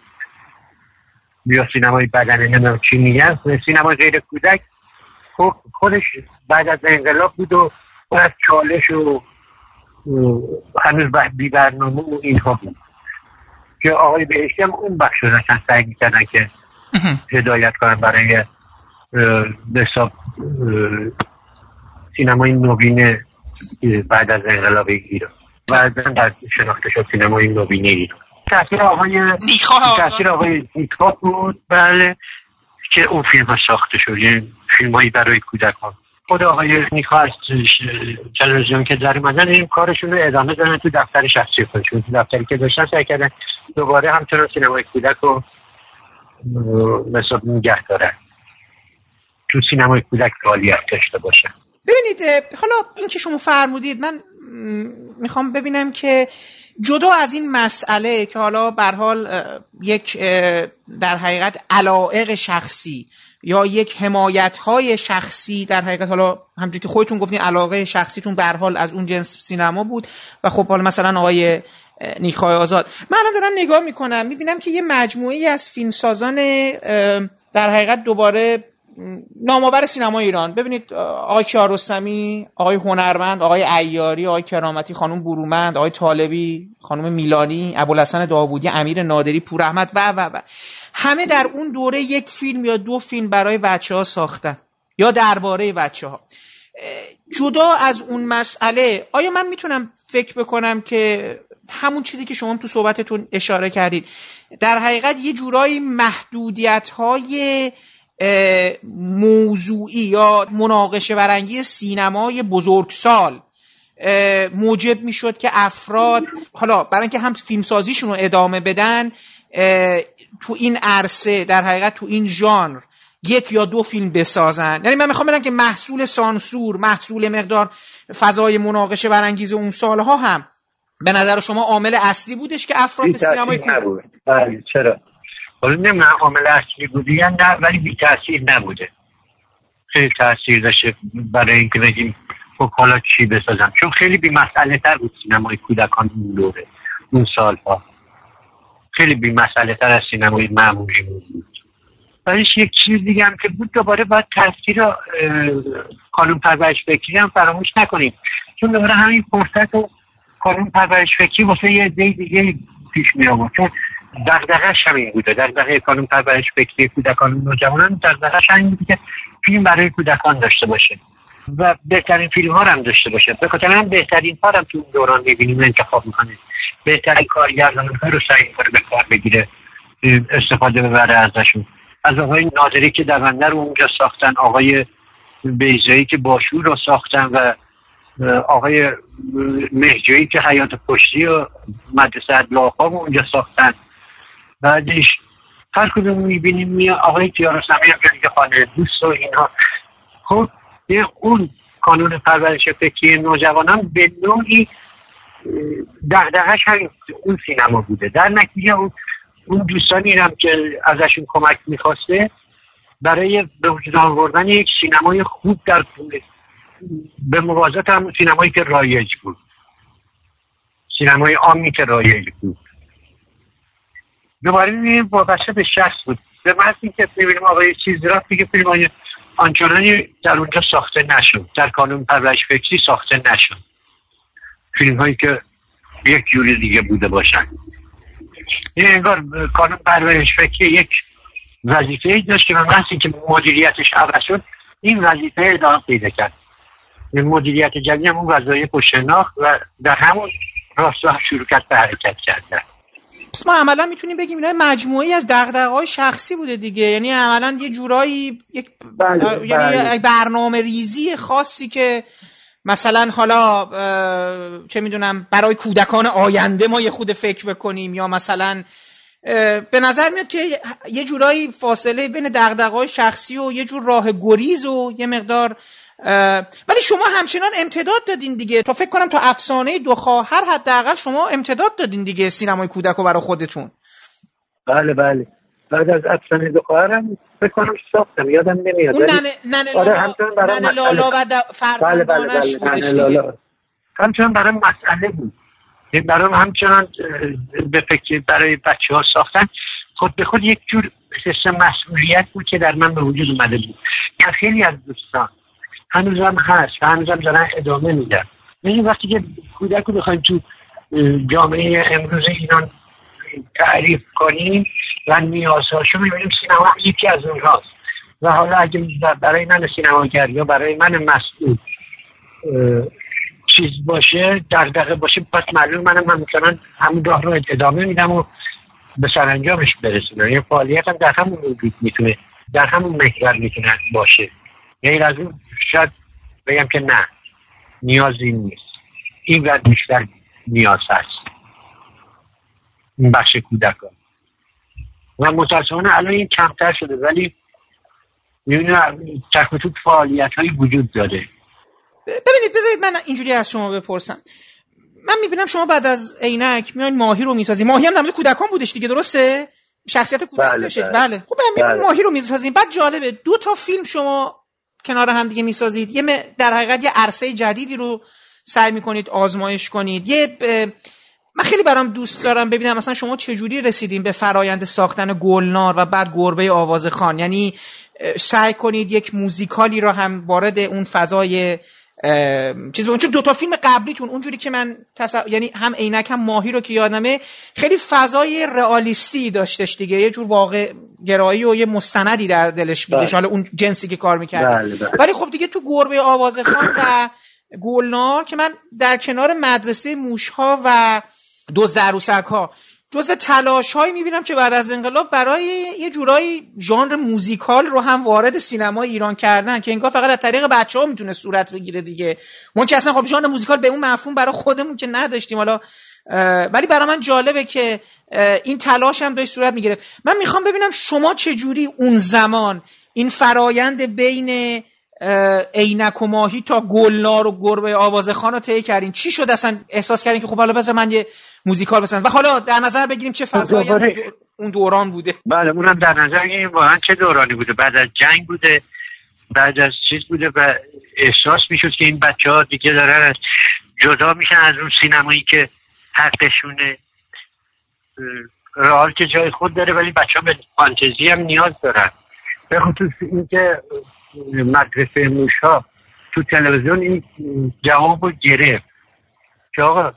یا سینمای بدنه نمی‌دونم چی میگن سینمای غیر کودک خودش بعد از انقلاب بود و از چالش و هنوز بی برنامه و اینها بود. که آقای بهشتی هم اون بخش رو داشتن سعی می‌کردن که هدایت کنن برای به حساب سینمای نوین بعد از انقلاب ایران. بعدا در شناخته شد سینمای نوین ایران. تاثیر آقای تاثیر آقای بود بله که اون فیلم ساخته شد. یعنی فیلم هایی برای کودکان. خود آقای نیکا از تلویزیون که در اومدن این کارشون رو ادامه دادن تو دفتر شخصی خودشون. تو دفتری که داشتن سعی کردن دوباره همچنان سینمای کودک رو مثلا نگه دارن. تو سینمای کودک فعالیت داشته باشن. ببینید حالا این که شما فرمودید من می‌خوام ببینم که جدا از این مسئله که حالا بر حال یک در حقیقت علائق شخصی یا یک حمایت های شخصی در حقیقت حالا همجور که خودتون گفتین علاقه شخصیتون به حال از اون جنس سینما بود و خب حالا مثلا آقای نیکای آزاد. من الان دارم نگاه می‌کنم می‌بینم که یه مجموعی از فیلمسازان در حقیقت دوباره نامآور سینما ایران. ببینید آقای کیارستمی آقای هنرمند آقای ایاری آقای کرامتی خانم برومند آقای طالبی خانم میلانی ابوالحسن داوودی امیر نادری پور احمد و و و. همه در اون دوره یک فیلم یا دو فیلم برای بچه ها ساختن یا درباره بچه ها جدا از اون مسئله آیا من می‌تونم فکر بکنم که همون چیزی که شما تو صحبتتون اشاره کردید در حقیقت یه جورایی محدودیت های موضوعی یا مناقشه برانگیز سینمای بزرگسال موجب می‌شد که افراد حالا برای اینکه هم فیلمسازیشون رو ادامه بدن تو این عرصه در حقیقت تو این ژانر یک یا دو فیلم بسازن. یعنی من می‌خوام بدم که محصول سانسور محصول مقدار فضای مناقشه برانگیز اون سالها هم به نظر شما عامل اصلی بودش که افراد به سینمای نبود. بله چرا؟ حالا نمی‌دونم عامل اصلی بودی یا نه ولی بی تاثیر نبوده. خیلی تاثیر داشته برای اینکه بگیم خب حالا چی بسازم؟ چون خیلی بی مسئله تر بود سینمای کودکان اون دوره اون سالها. خیلی بی مسئله تر از سینمای معمولی بود. ولیش یک چیز دیگه هم که بود دوباره باید تاثیر قانون پرورش فکری هم فراموش نکنیم. چون دوباره همین فرصت و قانون پرورش فکری واسه یه دی دیگه پیش می آورد. چون دغدغه‌اش همین بوده. دغدغه قانون پرورش فکری کودکان و نوجوانان دغدغه‌اش همین بوده که فیلم برای کودکان داشته باشه. و بهترین فیلم ها هم داشته باشه. به خاطر هم بهترین ها هم تو دوران می‌بینیم. انتخاب می‌کنه بهترین کارگردان رو سعی کنه به کار بگیره استفاده ببره ازشون. از آقای نادری که دونده رو اونجا ساختن آقای بیزایی که باشور رو ساختن و آقای مهجایی که حیات پشتی و مدرسه ادلاقا اونجا ساختن. بعدش هر کدوم می‌بینیم می آقای کیارستمی هم که خانه دوست و اینها خب اون قانون پرورش فکری نوجوانان به نوعی دغدغش هم اون سینما بوده. در نتیجه اون اون دوستانی هم که ازشون کمک می‌خواسته برای به وجود آوردن یک سینمای خوب در به موازات هم سینمایی که رایج بود. سینمای عامی که رایج بود. دوباره می‌بینیم وابسته به شخص بود. به محض اینکه می‌بینیم آقای چیز را دیگه فیلم های آنچنانی در اونجا ساخته نشد. در قانون پرورش فکری ساخته نشد. فیلم هایی که یک جوری دیگه بوده باشن. این انگار قانون پرورش فکری یک وظیفه ای داشت که به محض اینکه مدیریتش عوض شد این وظیفه ادامه پیدا کرد. مدیریت جدید اون وظایف و شناخت و در همون راستا شروع کرد به حرکت کردن. پس ما عملا می‌تونیم بگیم اینا مجموعی از دغدغه‌های شخصی بوده دیگه. یعنی عملا یه جورایی یک بله، یعنی بله. برنامه ریزی خاصی که مثلا حالا چه می‌دونم برای کودکان آینده ما یه خود فکر بکنیم یا مثلا به نظر میاد که یه جورایی فاصله بین دغدغه‌های شخصی و یه جور راه گریز و یه مقدار ولی شما همچنان امتداد دادین دیگه. تا فکر کنم تا افسانه دو خواهر حداقل شما امتداد دادین دیگه سینمای کودک و برای خودتون. بله بله. بعد از افسانه دو خواهرم فکر کنم ساختم یادم نمیاد. اون ننه ننه آره لالا, همچنان برای ننه لالا و بله بله بله ننه. لالا. همچنان برای مسئله بود. این برای همچنان به فکر برای بچه ها ساختن. خود به خود یک جور حس مسئولیت بود که در من به وجود اومده بود. در خیلی از دوستان. هنوزم هست و هنوزم دارن ادامه میدن. این وقتی که کودک رو بخوایم تو جامعه امروز ایران تعریف کنیم و نیازهاشو می‌بینیم سینما هم یکی از اونهاست. و حالا اگه برای من سینماگر یا برای من مسئول چیز باشه دغدغه باشه پس معلوم منم همچنان همون راه رو ادامه میدم و به سرانجامش برسونم. یه فعالیت هم در همون وجود می‌تونه در همون محور می‌تونه باشه. غیر از اون شاید بگم که نه نیازی نیست. این بیشتر نیاز هست. این بخش کودکان. و متاسفانه الان این کمتر شده ولی می‌بینم تک و توک فعالیت هایی وجود داره. ببینید بذارید من اینجوری از شما بپرسم. من می‌بینم شما بعد از عینک میان ماهی رو می‌سازی ماهی هم در کودکان بودش دیگه درسته؟ شخصیت کودک بله، داشتید. بله. بله. خب بله. ماهی رو می‌سازیم بعد جالبه دو تا فیلم شما کنار هم دیگه می‌سازید. یه در حقیقت یه عرصه جدیدی رو سعی می‌کنید آزمایش کنید. یه من خیلی برام دوست دارم ببینم مثلا شما چجوری رسیدین به فرایند ساختن گلنار و بعد گربه آواز خان. یعنی سعی کنید یک موزیکالی رو هم وارد اون فضای چیز بکنید. چون دو تا فیلم قبلیتون اونجوری که من تصور... یعنی هم عینک هم ماهی رو که یادمه خیلی فضای رئالیستی داشتش دیگه. یه جور واقع گرایی و یه مستندی در دلش بودش بله. حالا اون جنسی که کار می‌کرد بله، بله. ولی خب دیگه تو گربه آوازخان و گلنار که من در کنار مدرسه موشها و دزد عروسک ها جزو تلاش هایی می‌بینم که بعد از انقلاب برای یه جورایی ژانر موزیکال رو هم وارد سینما ایران کردن که انگار فقط از طریق بچه ها می‌تونه صورت بگیره دیگه. ما که اصلا خب ژانر موزیکال به اون مفهوم برای خودمون که نداشتیم حالا ولی برای من جالبه که این تلاش هم داشت صورت می‌گیره من می‌خوام ببینم شما چجوری اون زمان این فرایند بین عینک و ماهی تا گلنار و گربه آوازخان رو طی کردین. چی شد اصلا؟ احساس کردین که خب حالا بذار من یه موزیکال بزنم و حالا در نظر بگیریم چه فضایی اون دو- اون دوران بوده. بله اونم در نظر بگیریم واقعا چه دورانی بوده. بعد از جنگ بوده بعد از چیز بوده و احساس می‌شد که این بچه ها دیگه دارن از جدا میشن از اون سینمایی که حقشونه. رئال که جای خود داره ولی بچه ها به فانتزی هم نیاز دارن. به خصوص اینکه مدرسه موشا تو تلویزیون این جواب رو گرفت. که آقا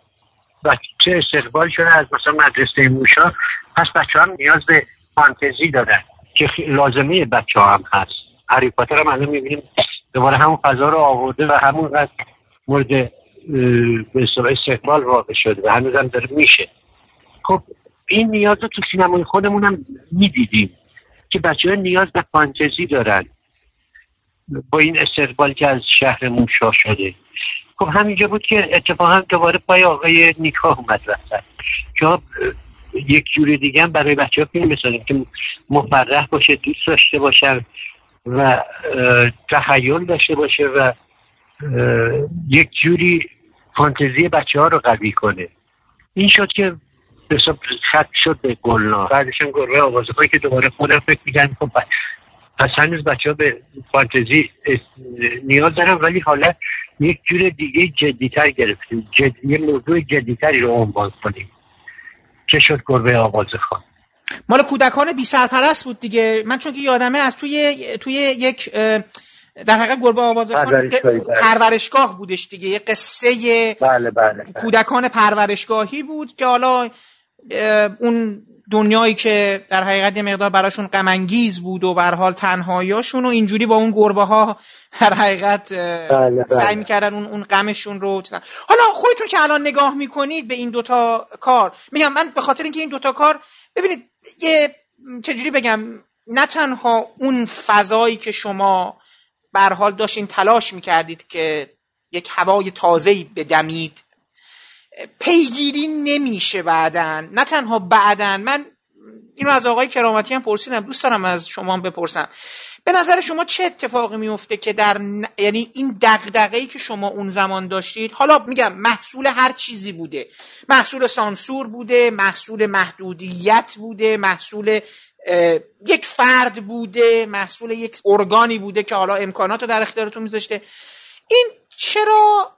بچه استقبال شده از مثلا مدرسه موشا پس بچه هم نیاز به فانتزی دارن که لازمه بچه هم هست. هری پاتر هم الان می‌بینیم دوباره همون فضا رو آورده و همون مورد به استقبال واقع شده و هنوز هم داره میشه. خب این نیاز رو تو سینمای خودمون هم می‌دیدیم که بچه ها نیاز به فانتزی دارن. با این استقبال که از شهر موشا شده. خب همینجا بود که اتفاقا دوباره پای آقای نیکا اومد که اه، یک جور دیگه برای بچه ها فیلم بسازیم که مفرح باشه دوست داشته باشن و تخیل داشته باشه و یک جوری فانتزی بچه ها رو قوی کنه. این شد که به خط شد به گلنا بعدش هم گربه آوازخانی که دوباره خودم فکر میگن خب پس هنوز بچه ها به فانتزی نیاز دارن ولی حالا یک جور دیگه جدیتر گرفتیم. جد... یه موضوع جدیتری رو عنوان کنیم که شد گربه آوازخان مال کودکان بی سرپرست بود دیگه. من چون که یادمه از توی توی یک در حقیقت گربه پرورشگاهی، بله. پرورشگاه بودش دیگه. یه قصه بله بله کودکان پرورشگاهی بود که حالا اون دنیایی که در حقیقت یه مقدار براشون غمانگیز بود و به حال تنهاییاشون و اینجوری با اون گربه ها در حقیقت بله، بله. سعی می‌کردن اون اون غمشون رو. حالا خودتون که الان نگاه می‌کنید به این دوتا کار میگم من به خاطر اینکه این دوتا کار ببینید یه چجوری بگم نه تنها اون فضایی که شما به حال داشتین تلاش می‌کردید که یک هوای تازه‌ای بدمید پیگیری نمیشه بعدن نه تنها بعدن من اینو از آقای کرامتی هم پرسیدم. دوست دارم از شما هم بپرسم. به نظر شما چه اتفاقی میفته که در ن... یعنی این دغدغه‌ای که شما اون زمان داشتید حالا میگم محصول هر چیزی بوده. محصول سانسور بوده محصول محدودیت بوده محصول یک فرد بوده محصول یک ارگانی بوده که حالا امکانات رو در اختیارتون میذاشته. این چرا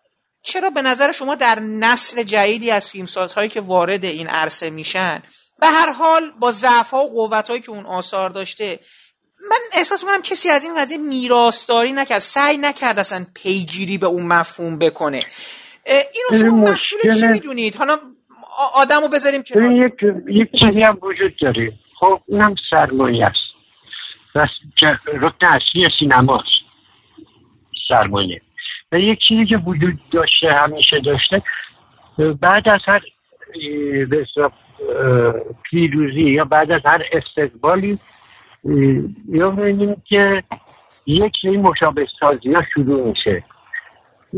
چرا به نظر شما در نسل جدیدی از فیلمسازهایی که وارد این عرصه میشن به هر حال با ضعف و قوت که اون آثار داشته من احساس می‌کنم کسی از این قضیه میراستاری نکرد سعی نکرد اصلا پیگیری به اون مفهوم بکنه. اینو شما محصول چی می‌دونید؟ حالا آدم رو بذاریم که یک یک چیزی هم وجود داره. خب اونم سرمایه است. رکن اصلی سینماست سرمایه. و یک چیزی که وجود داشته همیشه داشته. بعد از هر به پیروزی یا بعد از هر استقبالی یا ببینیم که یک سری مشابه سازی ها شروع میشه.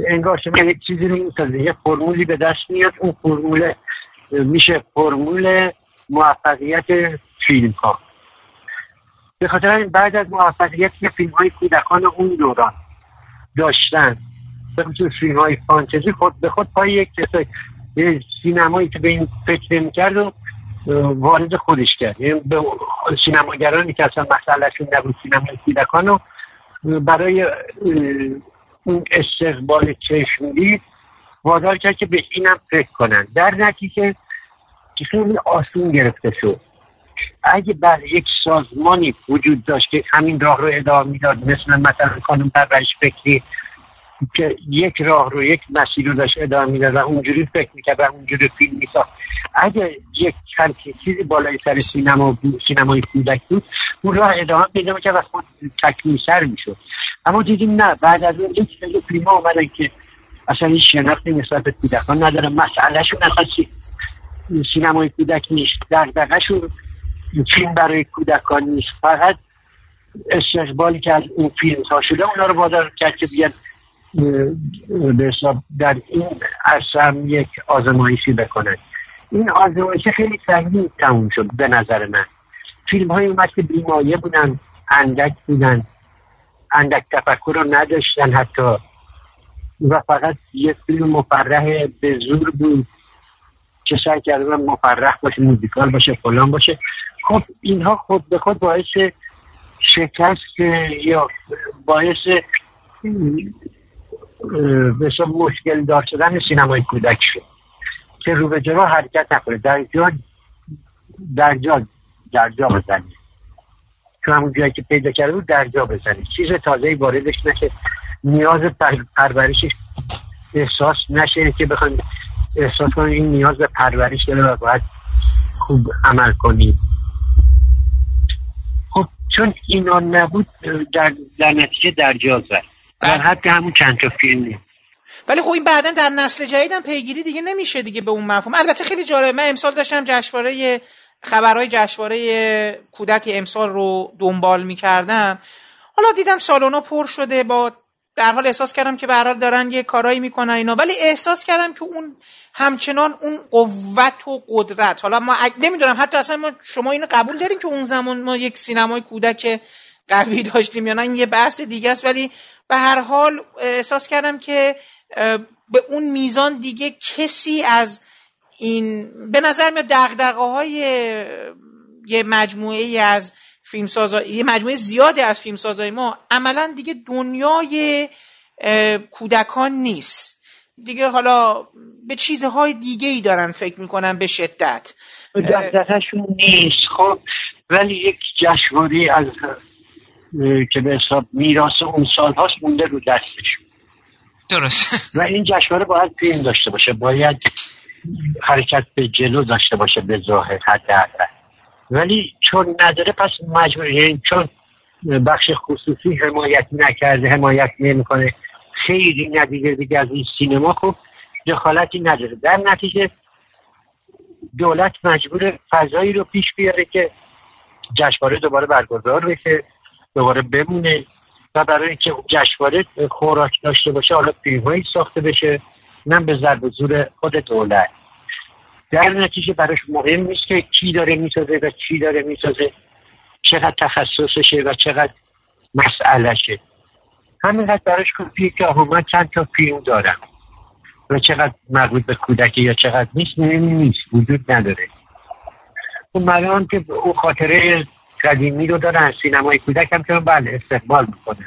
انگار شما یک چیزی رو می‌سازه یه فرمولی به دست میاد اون فرمول میشه فرمول موفقیت فیلم ها به خاطر بعد از موفقیت که فیلم های کودکان اون دوران داشتن. به خصوص فیلم های فانتزی خود به خود پای یک سینمایی که به این فکر نمی‌کرد و وارد خودش کرد. یعنی به سینماگرانی که اصلا مسئلهشون نبود سینمای کودکان برای اون استقبال چشمگیر وادار کرد که به اینم فکر کنن. در نتیجه خیلی آسون گرفته شد. اگه بر یک سازمانی وجود داشت که همین راه رو ادامه می‌داد مثل مثلا خانم پرورش فکری که یک راه رو یک مسیر رو داشت ادامه می‌داد و اونجوری فکر می‌کرد و اونجوری فیلم میساخت. اگه یک همچین چیزی بالای سر سینما سینمای کودک بود اون راه ادامه پیدا می‌کرد و خود تکمیل سر می‌شد. اما دیدیم نه بعد از اون یک سری فیلم آمدن که اصلا این شناختی نسبت به کودکان ندارن. مسئلهشون اصلا سینمای کودک نیست دقدقهشون فیلم برای کودکان نیست. فقط استقبالی که از این فیلم ها شده اونا رو وادار کرد که بیاد به در این عرصه هم یک آزمایشی بکنن. این آزمایش خیلی سنگین تموم شد به نظر من. فیلم های اومد که بیمایه بودن اندک بودن اندک تفکر رو نداشتن حتی. و فقط یک فیلم مفرح به زور بود که سعی کردن مفرح باشه موزیکال باشه فلان باشه. خب اینها خود به خود باعث شکست یا باعث به مشکل دار شدن سینمای کودک شد. که رو به جلو حرکت نکنه. در جا در جا در جا بزنی تو همون جایی که پیدا کرده بود در جا بزنی چیز تازه واردش نشه. نیاز پرورشش احساس نشه که بخوایم احساس کنیم این نیاز به پرورش داره و باید خوب عمل کنیم. خب چون اینا نبود در, در نتیجه در جا زد. در حد همون چند تا فیلم ولی خب این بعدا در نسل جدیدم پیگیری دیگه نمیشه دیگه به اون مفهوم. البته خیلی جالبه. من امسال داشتم جشنواره خبرهای جشنواره کودک امسال رو دنبال می‌کردم. حالا دیدم سالونا پر شده. با در حال احساس کردم که به دارن یه کارایی می‌کنن اینا. ولی احساس کردم که اون همچنان اون قوت و قدرت. حالا ما نمی‌دونم حتی اصلا ما شما اینو قبول داریم که اون زمان ما یک سینمای کودک قوی داشتیم یا نه؟ این یه بحث دیگه است. ولی به هر حال احساس کردم که به اون میزان دیگه کسی از این به نظر میاد دقدقه های یه مجموعه از فیلمسازا یه مجموعه زیادی از فیلمسازای ما عملا دیگه دنیای کودکان نیست. دیگه حالا به چیزهای دیگه ای دارن فکر می‌کنن به شدت. دقدقهشون نیست. خب ولی یک جشنواره از که به حساب میراث اون سال هاست مونده رو دستش. درست و این جشنواره باید فیلم داشته باشه. باید حرکت به جلو داشته باشه به ظاهر حداقل. ولی چون نداره پس مجبور یعنی چون بخش خصوصی حمایت نکرده حمایت نمی‌کنه خیلی ندیده دیگه از این سینما خب دخالتی نداره. در نتیجه دولت مجبور فضایی رو پیش بیاره که جشنواره دوباره برگزار بشه. دوباره بمونه و برای اینکه جشنواره خوراک داشته باشه حالا فیلمهایی ساخته بشه. نه به ضرب زور خود دولت. در نتیجه براش مهم نیست که کی داره می‌سازه و کی داره می‌سازه. چقدر تخصصشه و چقدر مسئلهشه. همینقدر براش کافیه که آها من چند تا فیلم دارم. و چقدر مربوط به کودکی یا چقدر نیست نیست. وجود نداره. اون که اون خاطره قدیمی رو دارن سینمای کودک هم که بله استقبال می‌کنه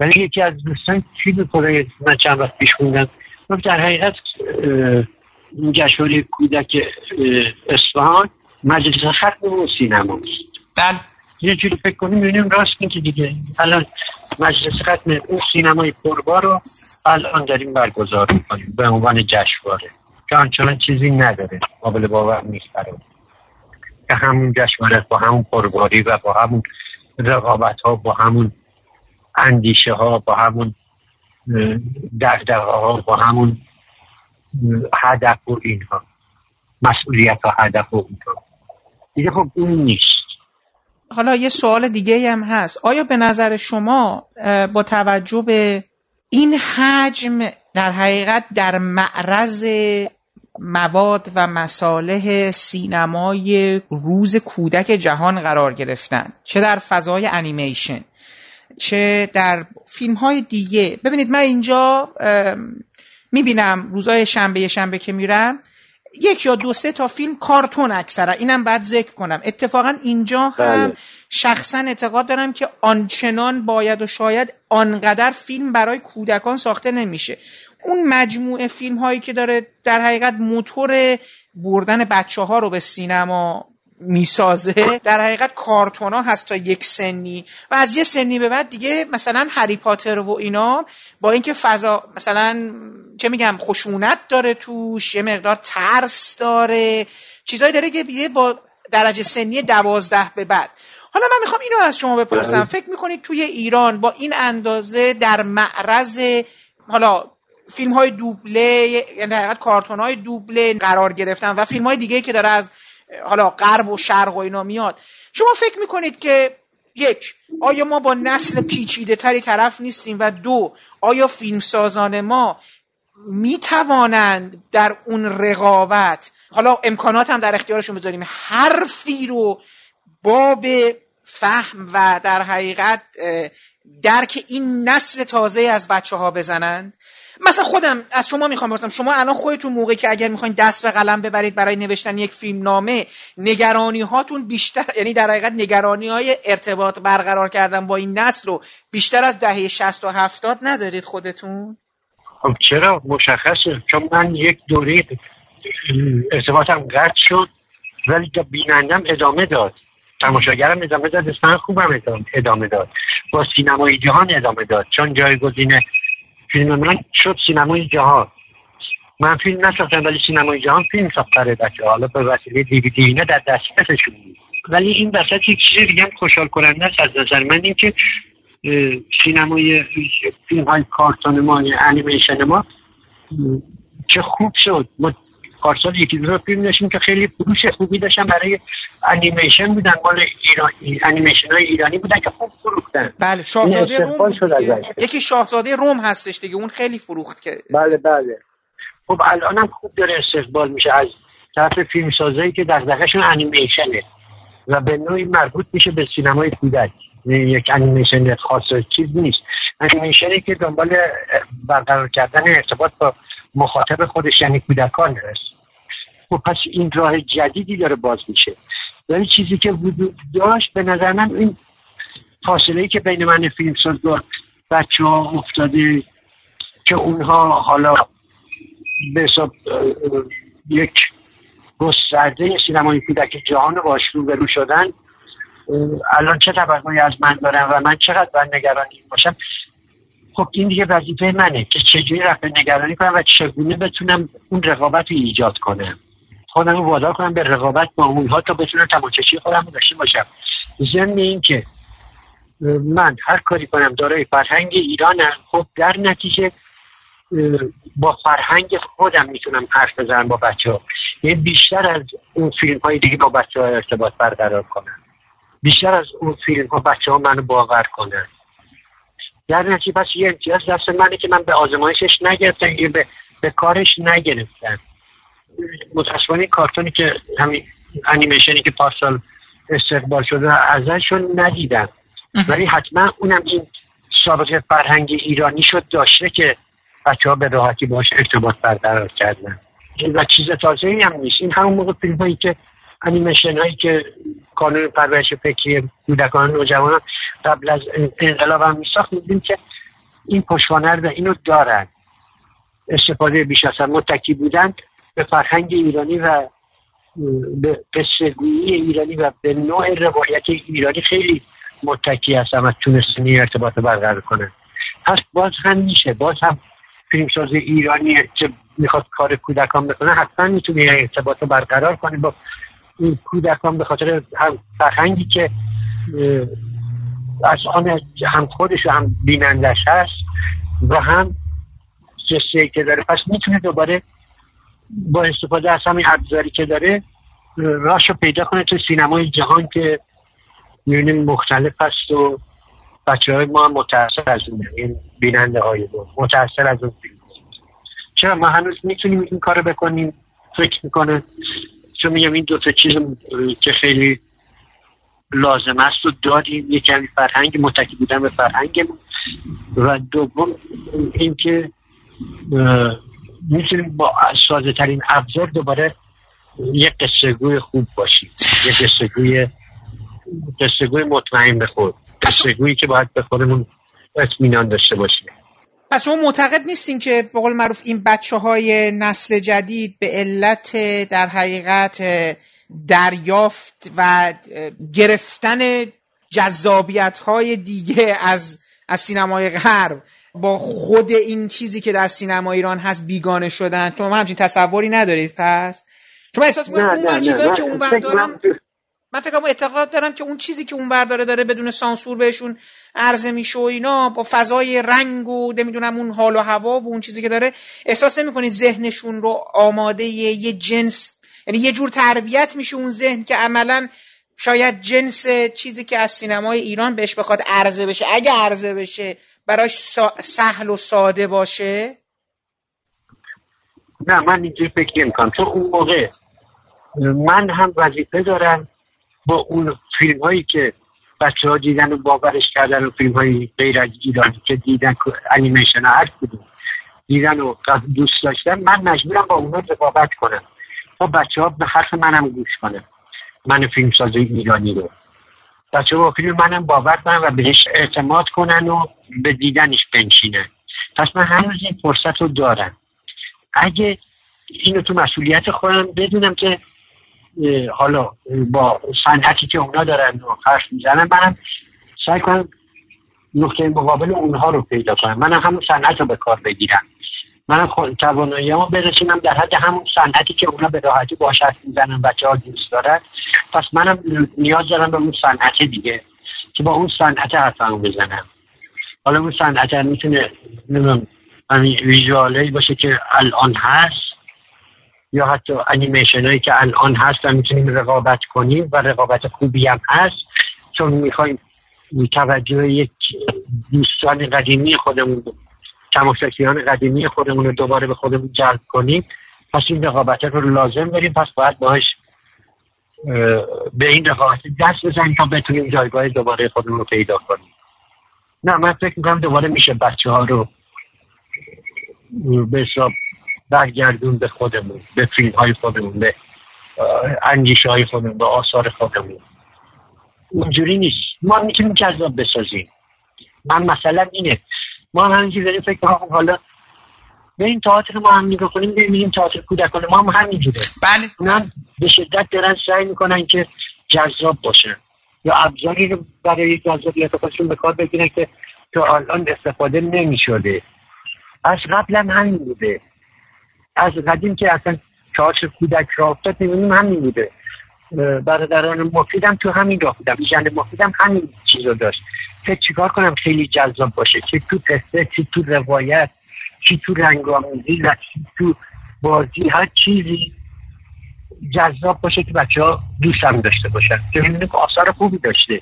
ولی یکی از دوستان چی می‌کنه من چند وقت پیش خوندم. در حقیقت این جشنواره کودک اصفهان مجلس ختم اون سینما بله. یه جوری فکر کنیم می‌بینیم راست میگه دیگه. الان مجلس ختم اون سینمای پربار رو الان داریم برگزار می‌کنیم به عنوان جشنواره. که آنچنان چیزی نداره قابل باور نیست برای. که همون جشنواره با همون پرباری و با همون رقابت ها با همون اندیشه ها با همون دقدقه ها با همون هدف و اینها مسئولیت و هدف و اینها. دیگه خب اون نیست. حالا یه سوال دیگه هم هست. آیا به نظر شما با توجه به این حجم در حقیقت در معرض مواد و مصالح سینمای روز کودک جهان قرار گرفتن چه در فضای انیمیشن چه در فیلم های دیگه. ببینید من اینجا می‌بینم روزای شنبه شنبه که میرم یک یا دو سه تا فیلم کارتون اکثرا. اینم بعد ذکر کنم. اتفاقا اینجا هم بله. شخصا اعتقاد دارم که آنچنان باید و شاید آنقدر فیلم برای کودکان ساخته نمیشه. اون مجموعه فیلم هایی که داره در حقیقت موتور بردن بچه ها رو به سینما می‌سازه در حقیقت کارتون ها هست تا یک سنی و از یه سنی به بعد دیگه مثلا هری پاتر و اینا با اینکه فضا مثلا چه میگم خشونت داره توش یه مقدار ترس داره چیزایی داره که دیگه با درجه سنی دوازده به بعد حالا من می‌خوام اینو از شما بپرسم بله. فکر می‌کنید توی ایران با این اندازه در معرض حالا فیلم های دوبله یعنی حقیقت کارتون های دوبله قرار گرفتن و فیلم های دیگه که داره از حالا غرب و شرق و اینا میاد. شما فکر می‌کنید که یک آیا ما با نسل پیچیده تری طرف نیستیم و دو آیا فیلمسازان ما می‌توانند در اون رقابت حالا امکانات هم در اختیارشون بذاریم حرفی رو باب فهم و در حقیقت درک این نسل تازه از بچه ها بزنند؟ مثلا خودم از شما می‌خوام بپرسم. شما الان خودتون موقعی که اگر می‌خواین دست به قلم ببرید برای نوشتن یک فیلم نامه نگرانی هاتون بیشتر یعنی در حقیقت نگرانی های ارتباط برقرار کردن با این نسل رو بیشتر از دهه 60 و 70 ندارید خودتون؟ خب چرا؟ مشخصه. چون من یک دوره ارتباطم قطع شد ولی تا بینندم ادامه داد. تماشاگرم ادامه داد اسم خوبم ادامه- داد. با سینمای جهان ادامه داد. چون جایگزین فیلم من شد سینمای جهان. من فیلم نساختم ولی سینمای جهان فیلم ساخت برای بچه حالا به وسیله دیویدی اینا در دسترسشون بود ولی این وسط یک چیز دیگه هم خوشحال کننده است از نظر من این که اه، سینمای فیلم های کارتون ما یا انیمیشن ما چه خوب شد. ما پارسال یکی دو فیلم داشتیم که خیلی فروش خوبی داشتن برای انیمیشن بودن. مال ایران انیمیشن های ایرانی بودن که خوب فروختن. بله شاهزاده روم. یکی شاهزاده روم هستش دیگه اون خیلی فروخت که. بله بله. خب الان هم خوب داره استقبال میشه از طرف فیلمسازایی که دغدغه‌شون انیمیشنه و به نوعی مربوط میشه به سینمای کودک. یعنی یک انیمیشن خاص چیز نیست. انیمیشنی که دنبال برقرار کردن ارتباط با مخاطب خودش یعنی کودکان هست. خب پس این راه جدیدی داره باز میشه. ولی چیزی که وجود داشت به نظر من این فاصله ای که بین من فیلمساز و بچه ها افتاده که اونها حالا به حساب یک گسترده سینمای کودک جهان رو باش روبرو شدن الان چه توقعی از من دارن و من چقدر باید نگرانی باشم؟ خب این دیگه وظیفه منه که چجوری رفع نگرانی کنم و چگونه بتونم اون رقابت رو ایجاد کنم. خودم رو وادار کنم به رقابت با اونها تا بتونم تماشاچی خودم رو داشته باشم. ضمن این که اه، من هر کاری کنم دارای فرهنگ ایرانم. خب در نتیجه با فرهنگ خودم می‌تونم حرف بزنم با بچه ها یعنی بیشتر از اون فیلم های دیگه با بچه ها ارتباط برقرار کنم. بیشتر از اون فیلم ها بچه ها منو باور کنن. در نتیجه پس یه امتیاز دست منه که من به آزمایشش نگرفتم یه به, به کارش نگرفتم. متاسفانه کارتونی که همین انیمیشنی که پارسال استقبال شده ازشون ندیدم. ولی حتما اونم این سابقه فرهنگ ایرانی شد داشته که بچه ها به راحتی باش ارتباط برقرار کردن. و چیز تازه ای هم نیست. این همون موقع فیلم هایی که انیمیشن هایی که کانون پرورش فکری کودکان نوجوانان قبل از انقلاب هم میساخت میدیم که این پشوانر و اینو دارن. استفاده بیش از متکی بودن. به فرهنگ ایرانی و به قصه ایرانی و به نوع روایت ایرانی خیلی متکی هستم و تونستن این ارتباط برقرار کنن. پس باز هم میشه باز هم فیلمساز ایرانی که می‌خواد کار کودکان بکنه حتما می‌تونه این ارتباط برقرار کنه با کودکان به خاطر هم فرهنگی که از آن هم خودش و هم بینندش هست و هم جسته که داره. پس می‌تونه دوباره با استفاده از همین ابزاری که داره راش رو پیدا کنه تو سینمای جهان که می‌بینیم مختلف هست و بچه های ما هم متاثر از اون این بیننده های ما متاثر از اون فیلم. چرا ما هنوز می‌تونیم این کارو بکنیم؟ فکر می‌کنه. چون میگم این دوتا چیز که خیلی لازم است و داریم. یک کمی فرهنگ متکی بودن به فرهنگمون و دوم اینکه می‌تونیم با ساده ترین ابزار دوباره یک قصه خوب باشیم. یک قصه گوی قصه گوی مطمئن به خود. قصه که باید به خودمون اطمینان داشته باشیم. پس شما معتقد نیستین که به قول معروف این بچه های نسل جدید به علت در حقیقت دریافت و گرفتن جذابیت های دیگه از از سینمای غرب با خود این چیزی که در سینما ایران هست بیگانه شدن. شما همچین تصوری ندارید پس شما احساس می‌کنید اون چیزایی که اون دارن من فکر اعتقاد دارم که اون چیزی که اون برداره داره بدون سانسور بهشون عرضه میشه و اینا با فضای رنگ و نمی‌دونم اون حال و هوا و اون چیزی که داره احساس نمی‌کنید ذهنشون رو آماده یه جنس یعنی یه جور تربیت میشه اون ذهن که عملا شاید جنس چیزی که از سینمای ایران بهش بخواد عرضه بشه. اگه عرضه بشه براش سهل و ساده باشه؟ نه من اینجوری فکر نمی چون اون موقع من هم وظیفه دارم با اون فیلم هایی که بچه ها دیدن و باورش کردن و فیلم های غیر از ایرانی که دیدن انیمیشن هر کدوم دیدن و دوست داشتن من مجبورم با اونا رقابت کنم. تا بچه ها به حرف منم گوش کنم. من فیلم ساز ایرانی رو. بچه با فیلم منم باور کنن و بهش اعتماد کنن و به دیدنش بنشینن. پس من هنوز این فرصت رو دارم. اگه اینو تو مسئولیت خودم بدونم که حالا با صنعتی که اونا دارن و حرف می‌زنن منم سعی کنم نقطه مقابل اونها رو پیدا کنم. منم همون صنعت رو به کار بگیرم. منم توانایی ها برسونم در حد همون صنعتی که اونا به راحتی باش حرف می‌زنن بچه ها دوست دارن. پس منم نیاز دارم به اون صنعت دیگه که با اون صنعت حرفمو بزنم. حالا اون صنعت می‌تونه نمی‌دونم ویژوالی باشه که الان هست یا حتی انیمیشن هایی که الان هست و می‌تونیم رقابت کنیم و رقابت خوبی هم هست. چون می‌خوایم توجه یک دوستان قدیمی خودمون تماشاچیان قدیمی خودمون رو دوباره به خودمون جلب کنیم. پس این رقابت رو لازم داریم. پس باید باش به این رقابت دست بزنیم تا بتونیم جایگاه دوباره خودمون رو پیدا کنیم. نه من فکر می‌کنم دوباره میشه بچه ها رو به حساب برگردون به خودمون به فیلم های خودمون به انگیشه های خودمون به آثار خودمون. اونجوری نیست. ما می‌تونیم جذاب بسازیم. من مثلا اینه ما هم همینجوری داریم فکر کنم حالا به این تئاتر ما هم نگاه کنیم ببینیم تئاتر کودکان ما هم همینجوره. بله. هم به شدت دارن سعی می‌کنن که جذاب باشن. یا ابزاری رو برای جذابیت خودشون به کار بگیرن که تا الان استفاده نمی‌شده. از قبل هم همین بوده. از قدیم که اصلا تئاتر کودک را افتاد می‌بینیم همین بوده. برادران مفیدم تو همین راه بودم جن مفیدم همین چیز رو داشت. که چیکار کنم خیلی جذاب باشه؟ چی تو قصه چی تو روایت چی تو رنگامیزی و چی تو بازی هر چیزی جذاب باشه که بچه ها دوست هم داشته باشن. که می‌بینیم که آثار خوبی داشته.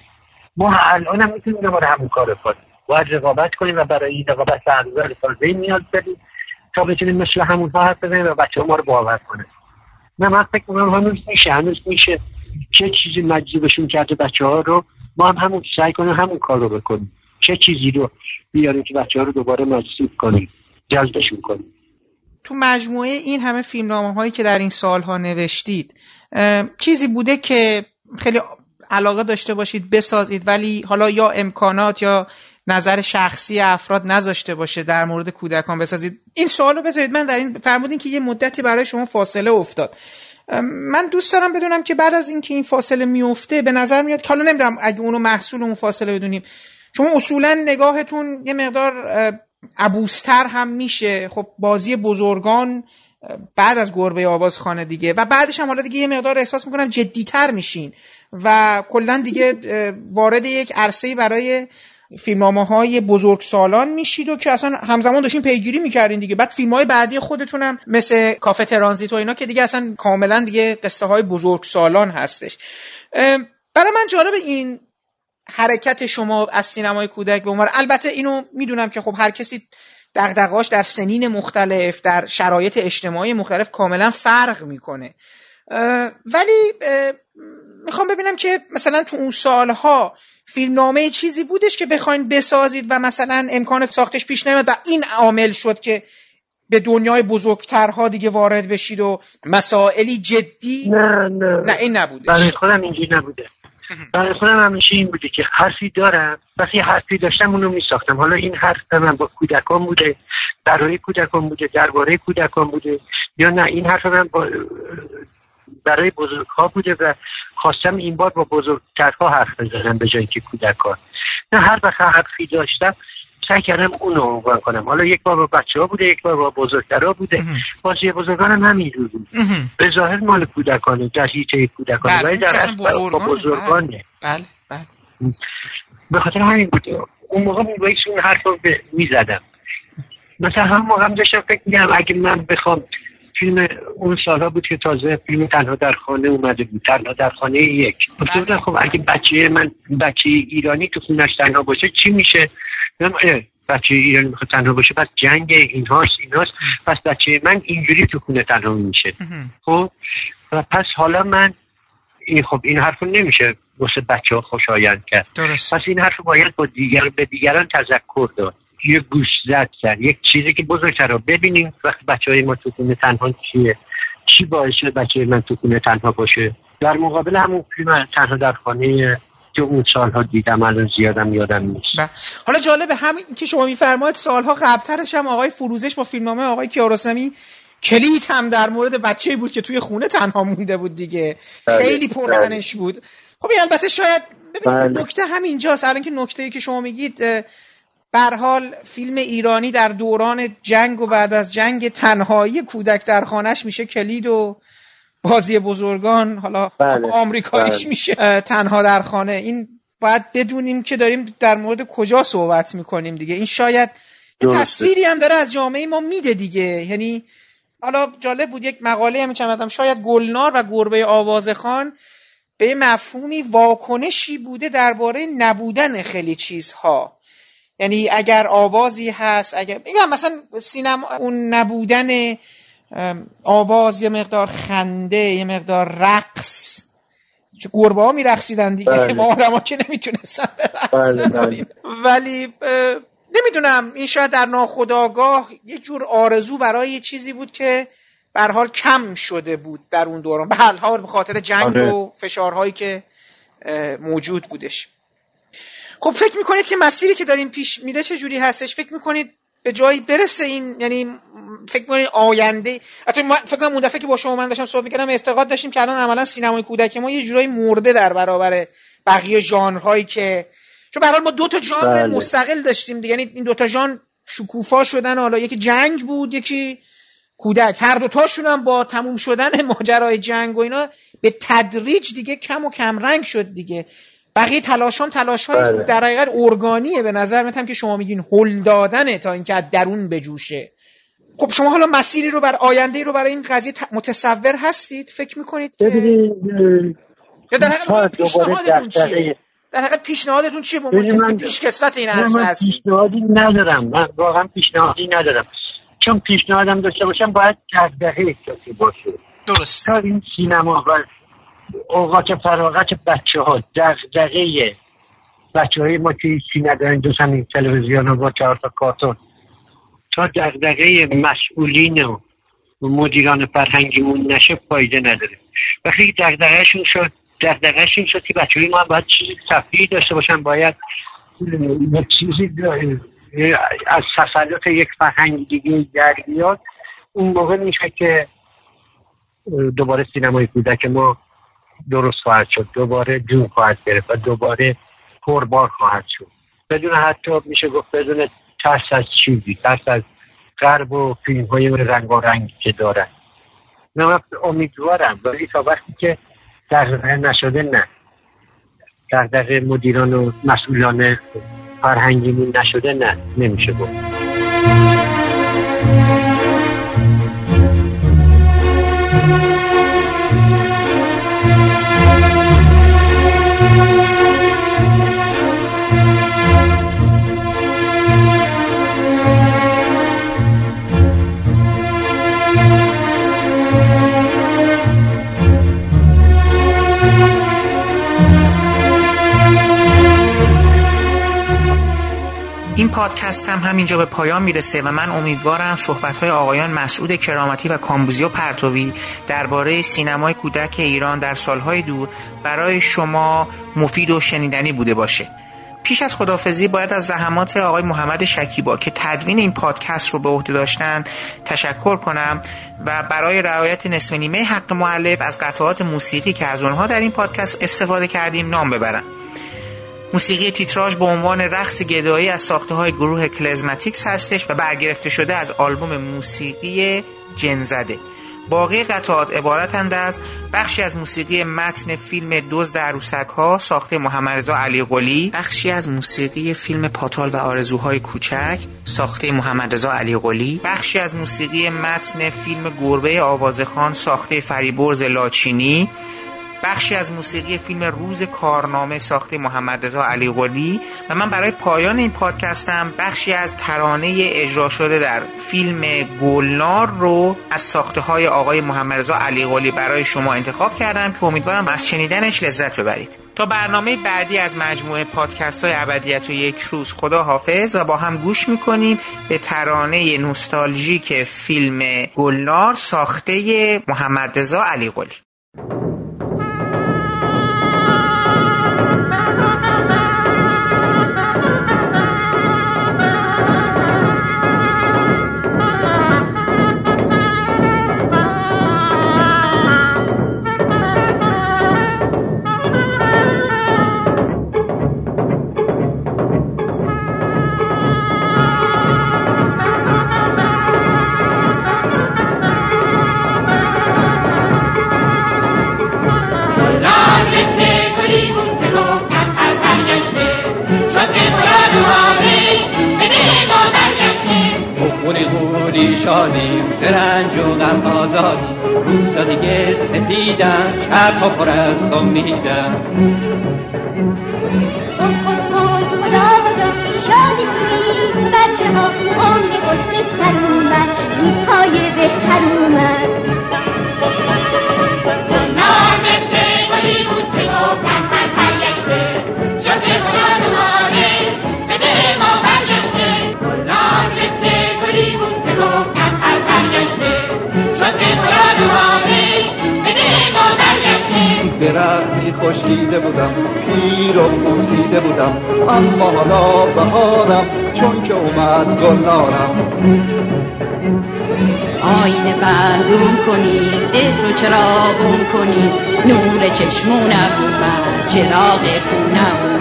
ما الان هم می‌تونیم دوباره همون کار کنیم. باید رقابت کنیم و برای این رقابت ابزار تازه نیاز داریم تا بتونیم مثل همونها حرف بزنیم و بچه ما رو باور کنه. نه من فکر کنم هنوز میشه هنوز میشه. چه چیزی مجذوبشون کرده بچه ها رو ما هم همون سعی کنیم همون کار رو بکنیم. چه چیزی رو بیاریم که بچه ها رو دوباره مجذوب کنیم جذبشون کنیم تو مجموعه این همه فیلمنامه هایی که در این سالها نوشتید چیزی بوده که خیلی علاقه داشته باشید بسازید ولی حالا یا امکانات یا نظر شخصی افراد نذاشته باشه در مورد کودکان بسازید؟ این سوال رو بذارید. من در این فرمودین که یه مدتی برای شما فاصله افتاد. من دوست دارم بدونم که بعد از اینکه این فاصله میفته به نظر میاد که حالا نمی‌دونم اگه اونو محصول اون فاصله بدونیم. شما اصولا نگاهتون یه مقدار عبوستر هم میشه. خب بازی بزرگان بعد از گربه آوازخانه دیگه و بعدش هم حالا دیگه یه مقدار احساس می‌کنم جدیتر میشین و کلا دیگه وارد یک عرصه برای فیلمنامه های بزرگ سالان میشید و که اصلا همزمان داشتین پیگیری می‌کردین دیگه. بعد فیلم های بعدی خودتونم مثل کافه ترانزیت و اینا که دیگه اصلا کاملا دیگه قصه های بزرگ سالان هستش برای من جالب این حرکت شما از سینمای کودک به عنوان البته اینو می‌دونم که خب هر کسی دغدغاش در سنین مختلف در شرایط اجتماعی مختلف کاملا فرق می‌کنه. ولی می‌خوام ببینم که مثلا تو اون سالها فیلمنامه چیزی بودش که بخواین بسازید و مثلا امکان ساختش پیش نمیاد و این عامل شد که به دنیای بزرگترها دیگه وارد بشید و مسائلی جدی نه نه. نه این نبوده برای خودم اینجوری نبوده. برای خودم همیشه این بوده که حرفی دارم پس یه حرفی داشتم اونو میساختم. حالا این حرف من با کودکان بوده برای کودکان بوده درباره کودکان بوده یا نه این حرف من با برای بزرگها بوده و خواستم این بار با بزرگترها حرف بزنم به جایی که کودکان. نه هر وقت حرفی داشتم سعی کردم اون رو عنوان کنم. حالا یک بار با بچه ها بوده یک بار با بزرگترها بوده. بازی بزرگان هم همین رو بود. به ظاهر مال کودکانه در هیچه کودکانه. بله، ولی در اصل با بزرگانه. بزرگانه. بله. بله به خاطر همین بوده اون موقع باید اون حرف رو می‌زدم. مثلا هم موقع داشتم فکر میگم اگه من بخوام فیلم اون سالها بود که تازه فیلم تنها در خانه اومده بود تنها در خانه یک. گفته بودم خب اگه بچه من بچه ایرانی تو خونش تنها باشه چی میشه؟ گفتم، بچه ایرانی می‌خواد تنها باشه پس جنگ اینهاست اینهاست. پس بچه من اینجوری تو خونه تنها میشه. خب؟ و پس حالا من این خب این حرف نمیشه واسه بچه ها خوشایند کرد. درست. پس این حرف باید با دیگر به دیگران تذکر داد. یه گوش زد کرد یک چیزی که بزرگتر رو ببینیم. وقتی بچه های ما تو خونه تنها چیه؟ چی باعث شد بچه من تو خونه تنها باشه؟ در مقابل همون فیلم تنها در خانه که اون سالها دیدم الان زیادم یادم نیست. بله. حالا جالبه همین که شما میفرمایید سالها قبلترش هم آقای فروزش با فیلمنامه آقای کیارستمی کلیت هم در مورد بچه بود که توی خونه تنها مونده بود دیگه. بله، خیلی پررنش بود. خب این البته شاید ببینید بله. نکته همینجاست. الان که نکته که شما میگید هر حال فیلم ایرانی در دوران جنگ و بعد از جنگ تنهایی کودک در خانهش میشه کلید و بازی بزرگان حالا بله، آمریکاییش بله. میشه تنها در خانه این باید بدونیم که داریم در مورد کجا صحبت می‌کنیم دیگه این شاید یه درسته. تصویری هم داره از جامعه ما میده دیگه یعنی حالا جالب بود یک مقاله هم چندم شاید گلنار و گربه آوازخان به مفهومی واکنشی بوده درباره نبودن خیلی چیزها یعنی اگر آوازی هست اگر میگم مثلا سینما اون نبودن آواز یه مقدار خنده یه مقدار رقص چون گربه ها میرقصیدن دیگه بله. ما آدم ها که نمی‌تونستن بله، بله. ولی اه، نمی‌دونم این شاید در ناخودآگاه یه جور آرزو برای یه چیزی بود که به حال کم شده بود در اون دوران به حال به خاطر جنگ آره. و فشارهایی که موجود بودش خب فکر می‌کنید که مسیری که داریم پیش میره چه جوری هستش؟ فکر می‌کنید به جایی برسه این یعنی فکر می‌کنید آینده؟ حتی فکر کنم اون دفعه که با شما من داشتم صحبت می‌کردم اعتقاد داشتیم که الان عملا سینمای کودک ما یه جورایی مرده در برابر بقیه ژانرهایی که چون به ما دو تا ژانر بله. مستقل داشتیم دیگه. یعنی این دو تا ژانر شکوفا شدن حالا یکی جنگ بود یکی کودک. هر دوتاشون هم با تموم شدن ماجرای جنگ و اینا به تدریج دیگه کم و کم رنگ شد دیگه. بقیه تلاش هم تلاش های بله. در حقیقت ارگانیه. به نظر میاد که شما میگین هل دادنه تا اینکه از درون بجوشه. خب شما حالا مسیری رو بر آینده رو برای این قضیه متصور هستید؟ فکر می‌کنید که یا در حقیقت پیشنهادتون چیه؟ در حقیقت پیشنهادتون چیه؟ من- پیش کسوت این من هستی پیشنهادی ندارم. من واقعا پیشنهادی ندارم. چون پیشنهادم داشته باشم باید دغدغه کسی باشه. درست. تا این سینما و اوقات فراغت بچه ها دغدغه بچه های ما که هیچی ندارن جز همین تلویزیون با چهار تا کارتون. تا دغدغه مسئولین و مدیران فرهنگیمون نشه فایده نداره. وقتی دغدغهشون شد دغدغهشون شد که بچه های ما باید چیزی تفریحی داشته باشن باید چیزی از تسلط یک فرهنگ دیگه در بیاد. اون موقع میشه که دوباره سینمای کودک ما درست خواهد شد. دوباره جون خواهد گرفت و دوباره پربار خواهد شد. بدون حتی میشه گفت بدون ترس از چیزی ترس از غرب و فیلم های رنگ و رنگی که دارن. من امیدوارم ولی تا وقتی که دغدغه نشده نه. دغدغه مدیران و مسئولان فرهنگیمون نشده نه. نمیشه گفت. این پادکست هم همینجا به پایان می‌رسه و من امیدوارم صحبت‌های آقایان مسعود کرامتی و کامبوزیو پرتوی درباره سینمای کودک ایران در سالهای دور برای شما مفید و شنیدنی بوده باشه. پیش از خدافزی باید از زحمات آقای محمد شکیبا که تدوین این پادکست رو به عهده داشتن تشکر کنم و برای رعایت نصف نیمه حق معلف از قطعات موسیقی که از اونها در این پادکست استفاده کردیم نام ببرم. موسیقی تیتراژ به عنوان رقص گدایی از ساخته های گروه کلزماتیکس هستش و برگرفته شده از آلبوم موسیقی جنزده. باقی قطعات عبارتند از بخشی از موسیقی متن فیلم دزد عروسک ها ساخته محمد رضا علی قلی بخشی از موسیقی فیلم پاتال و آرزوهای کوچک ساخته محمد رضا علی قلی بخشی از موسیقی متن فیلم گربه آوازخان ساخته فریبرز لاچینی بخشی از موسیقی فیلم روز کارنامه ساخته محمد رضا علی قلی و من برای پایان این پادکستم بخشی از ترانه اجرا شده در فیلم گلنار رو از ساخته های آقای محمد رضا علی قلی برای شما انتخاب کردم که امیدوارم از شنیدنش لذت ببرید. تا برنامه بعدی از مجموعه پادکست های ابدیت و یک روز خدا حافظ و با هم گوش می‌کنیم به ترانه نوستالژیک فیلم گلنار ساخته محمد رضا علی قلی رنج و غم آزادیم روزا دیگه سپیدم شبها پر از امیدم خدا شادی کنید بچه ها عمر قصه سر اومد. روزهای بهتر اومد. گلنار مثل گلی بود که خشکیده بودم پیر و پوسیده بودم اما حالا بهارم چون که اومد گلنارم. آینه بندون کنی ده رو چراغون کنی نور چشمونم اومد چراغ خونم.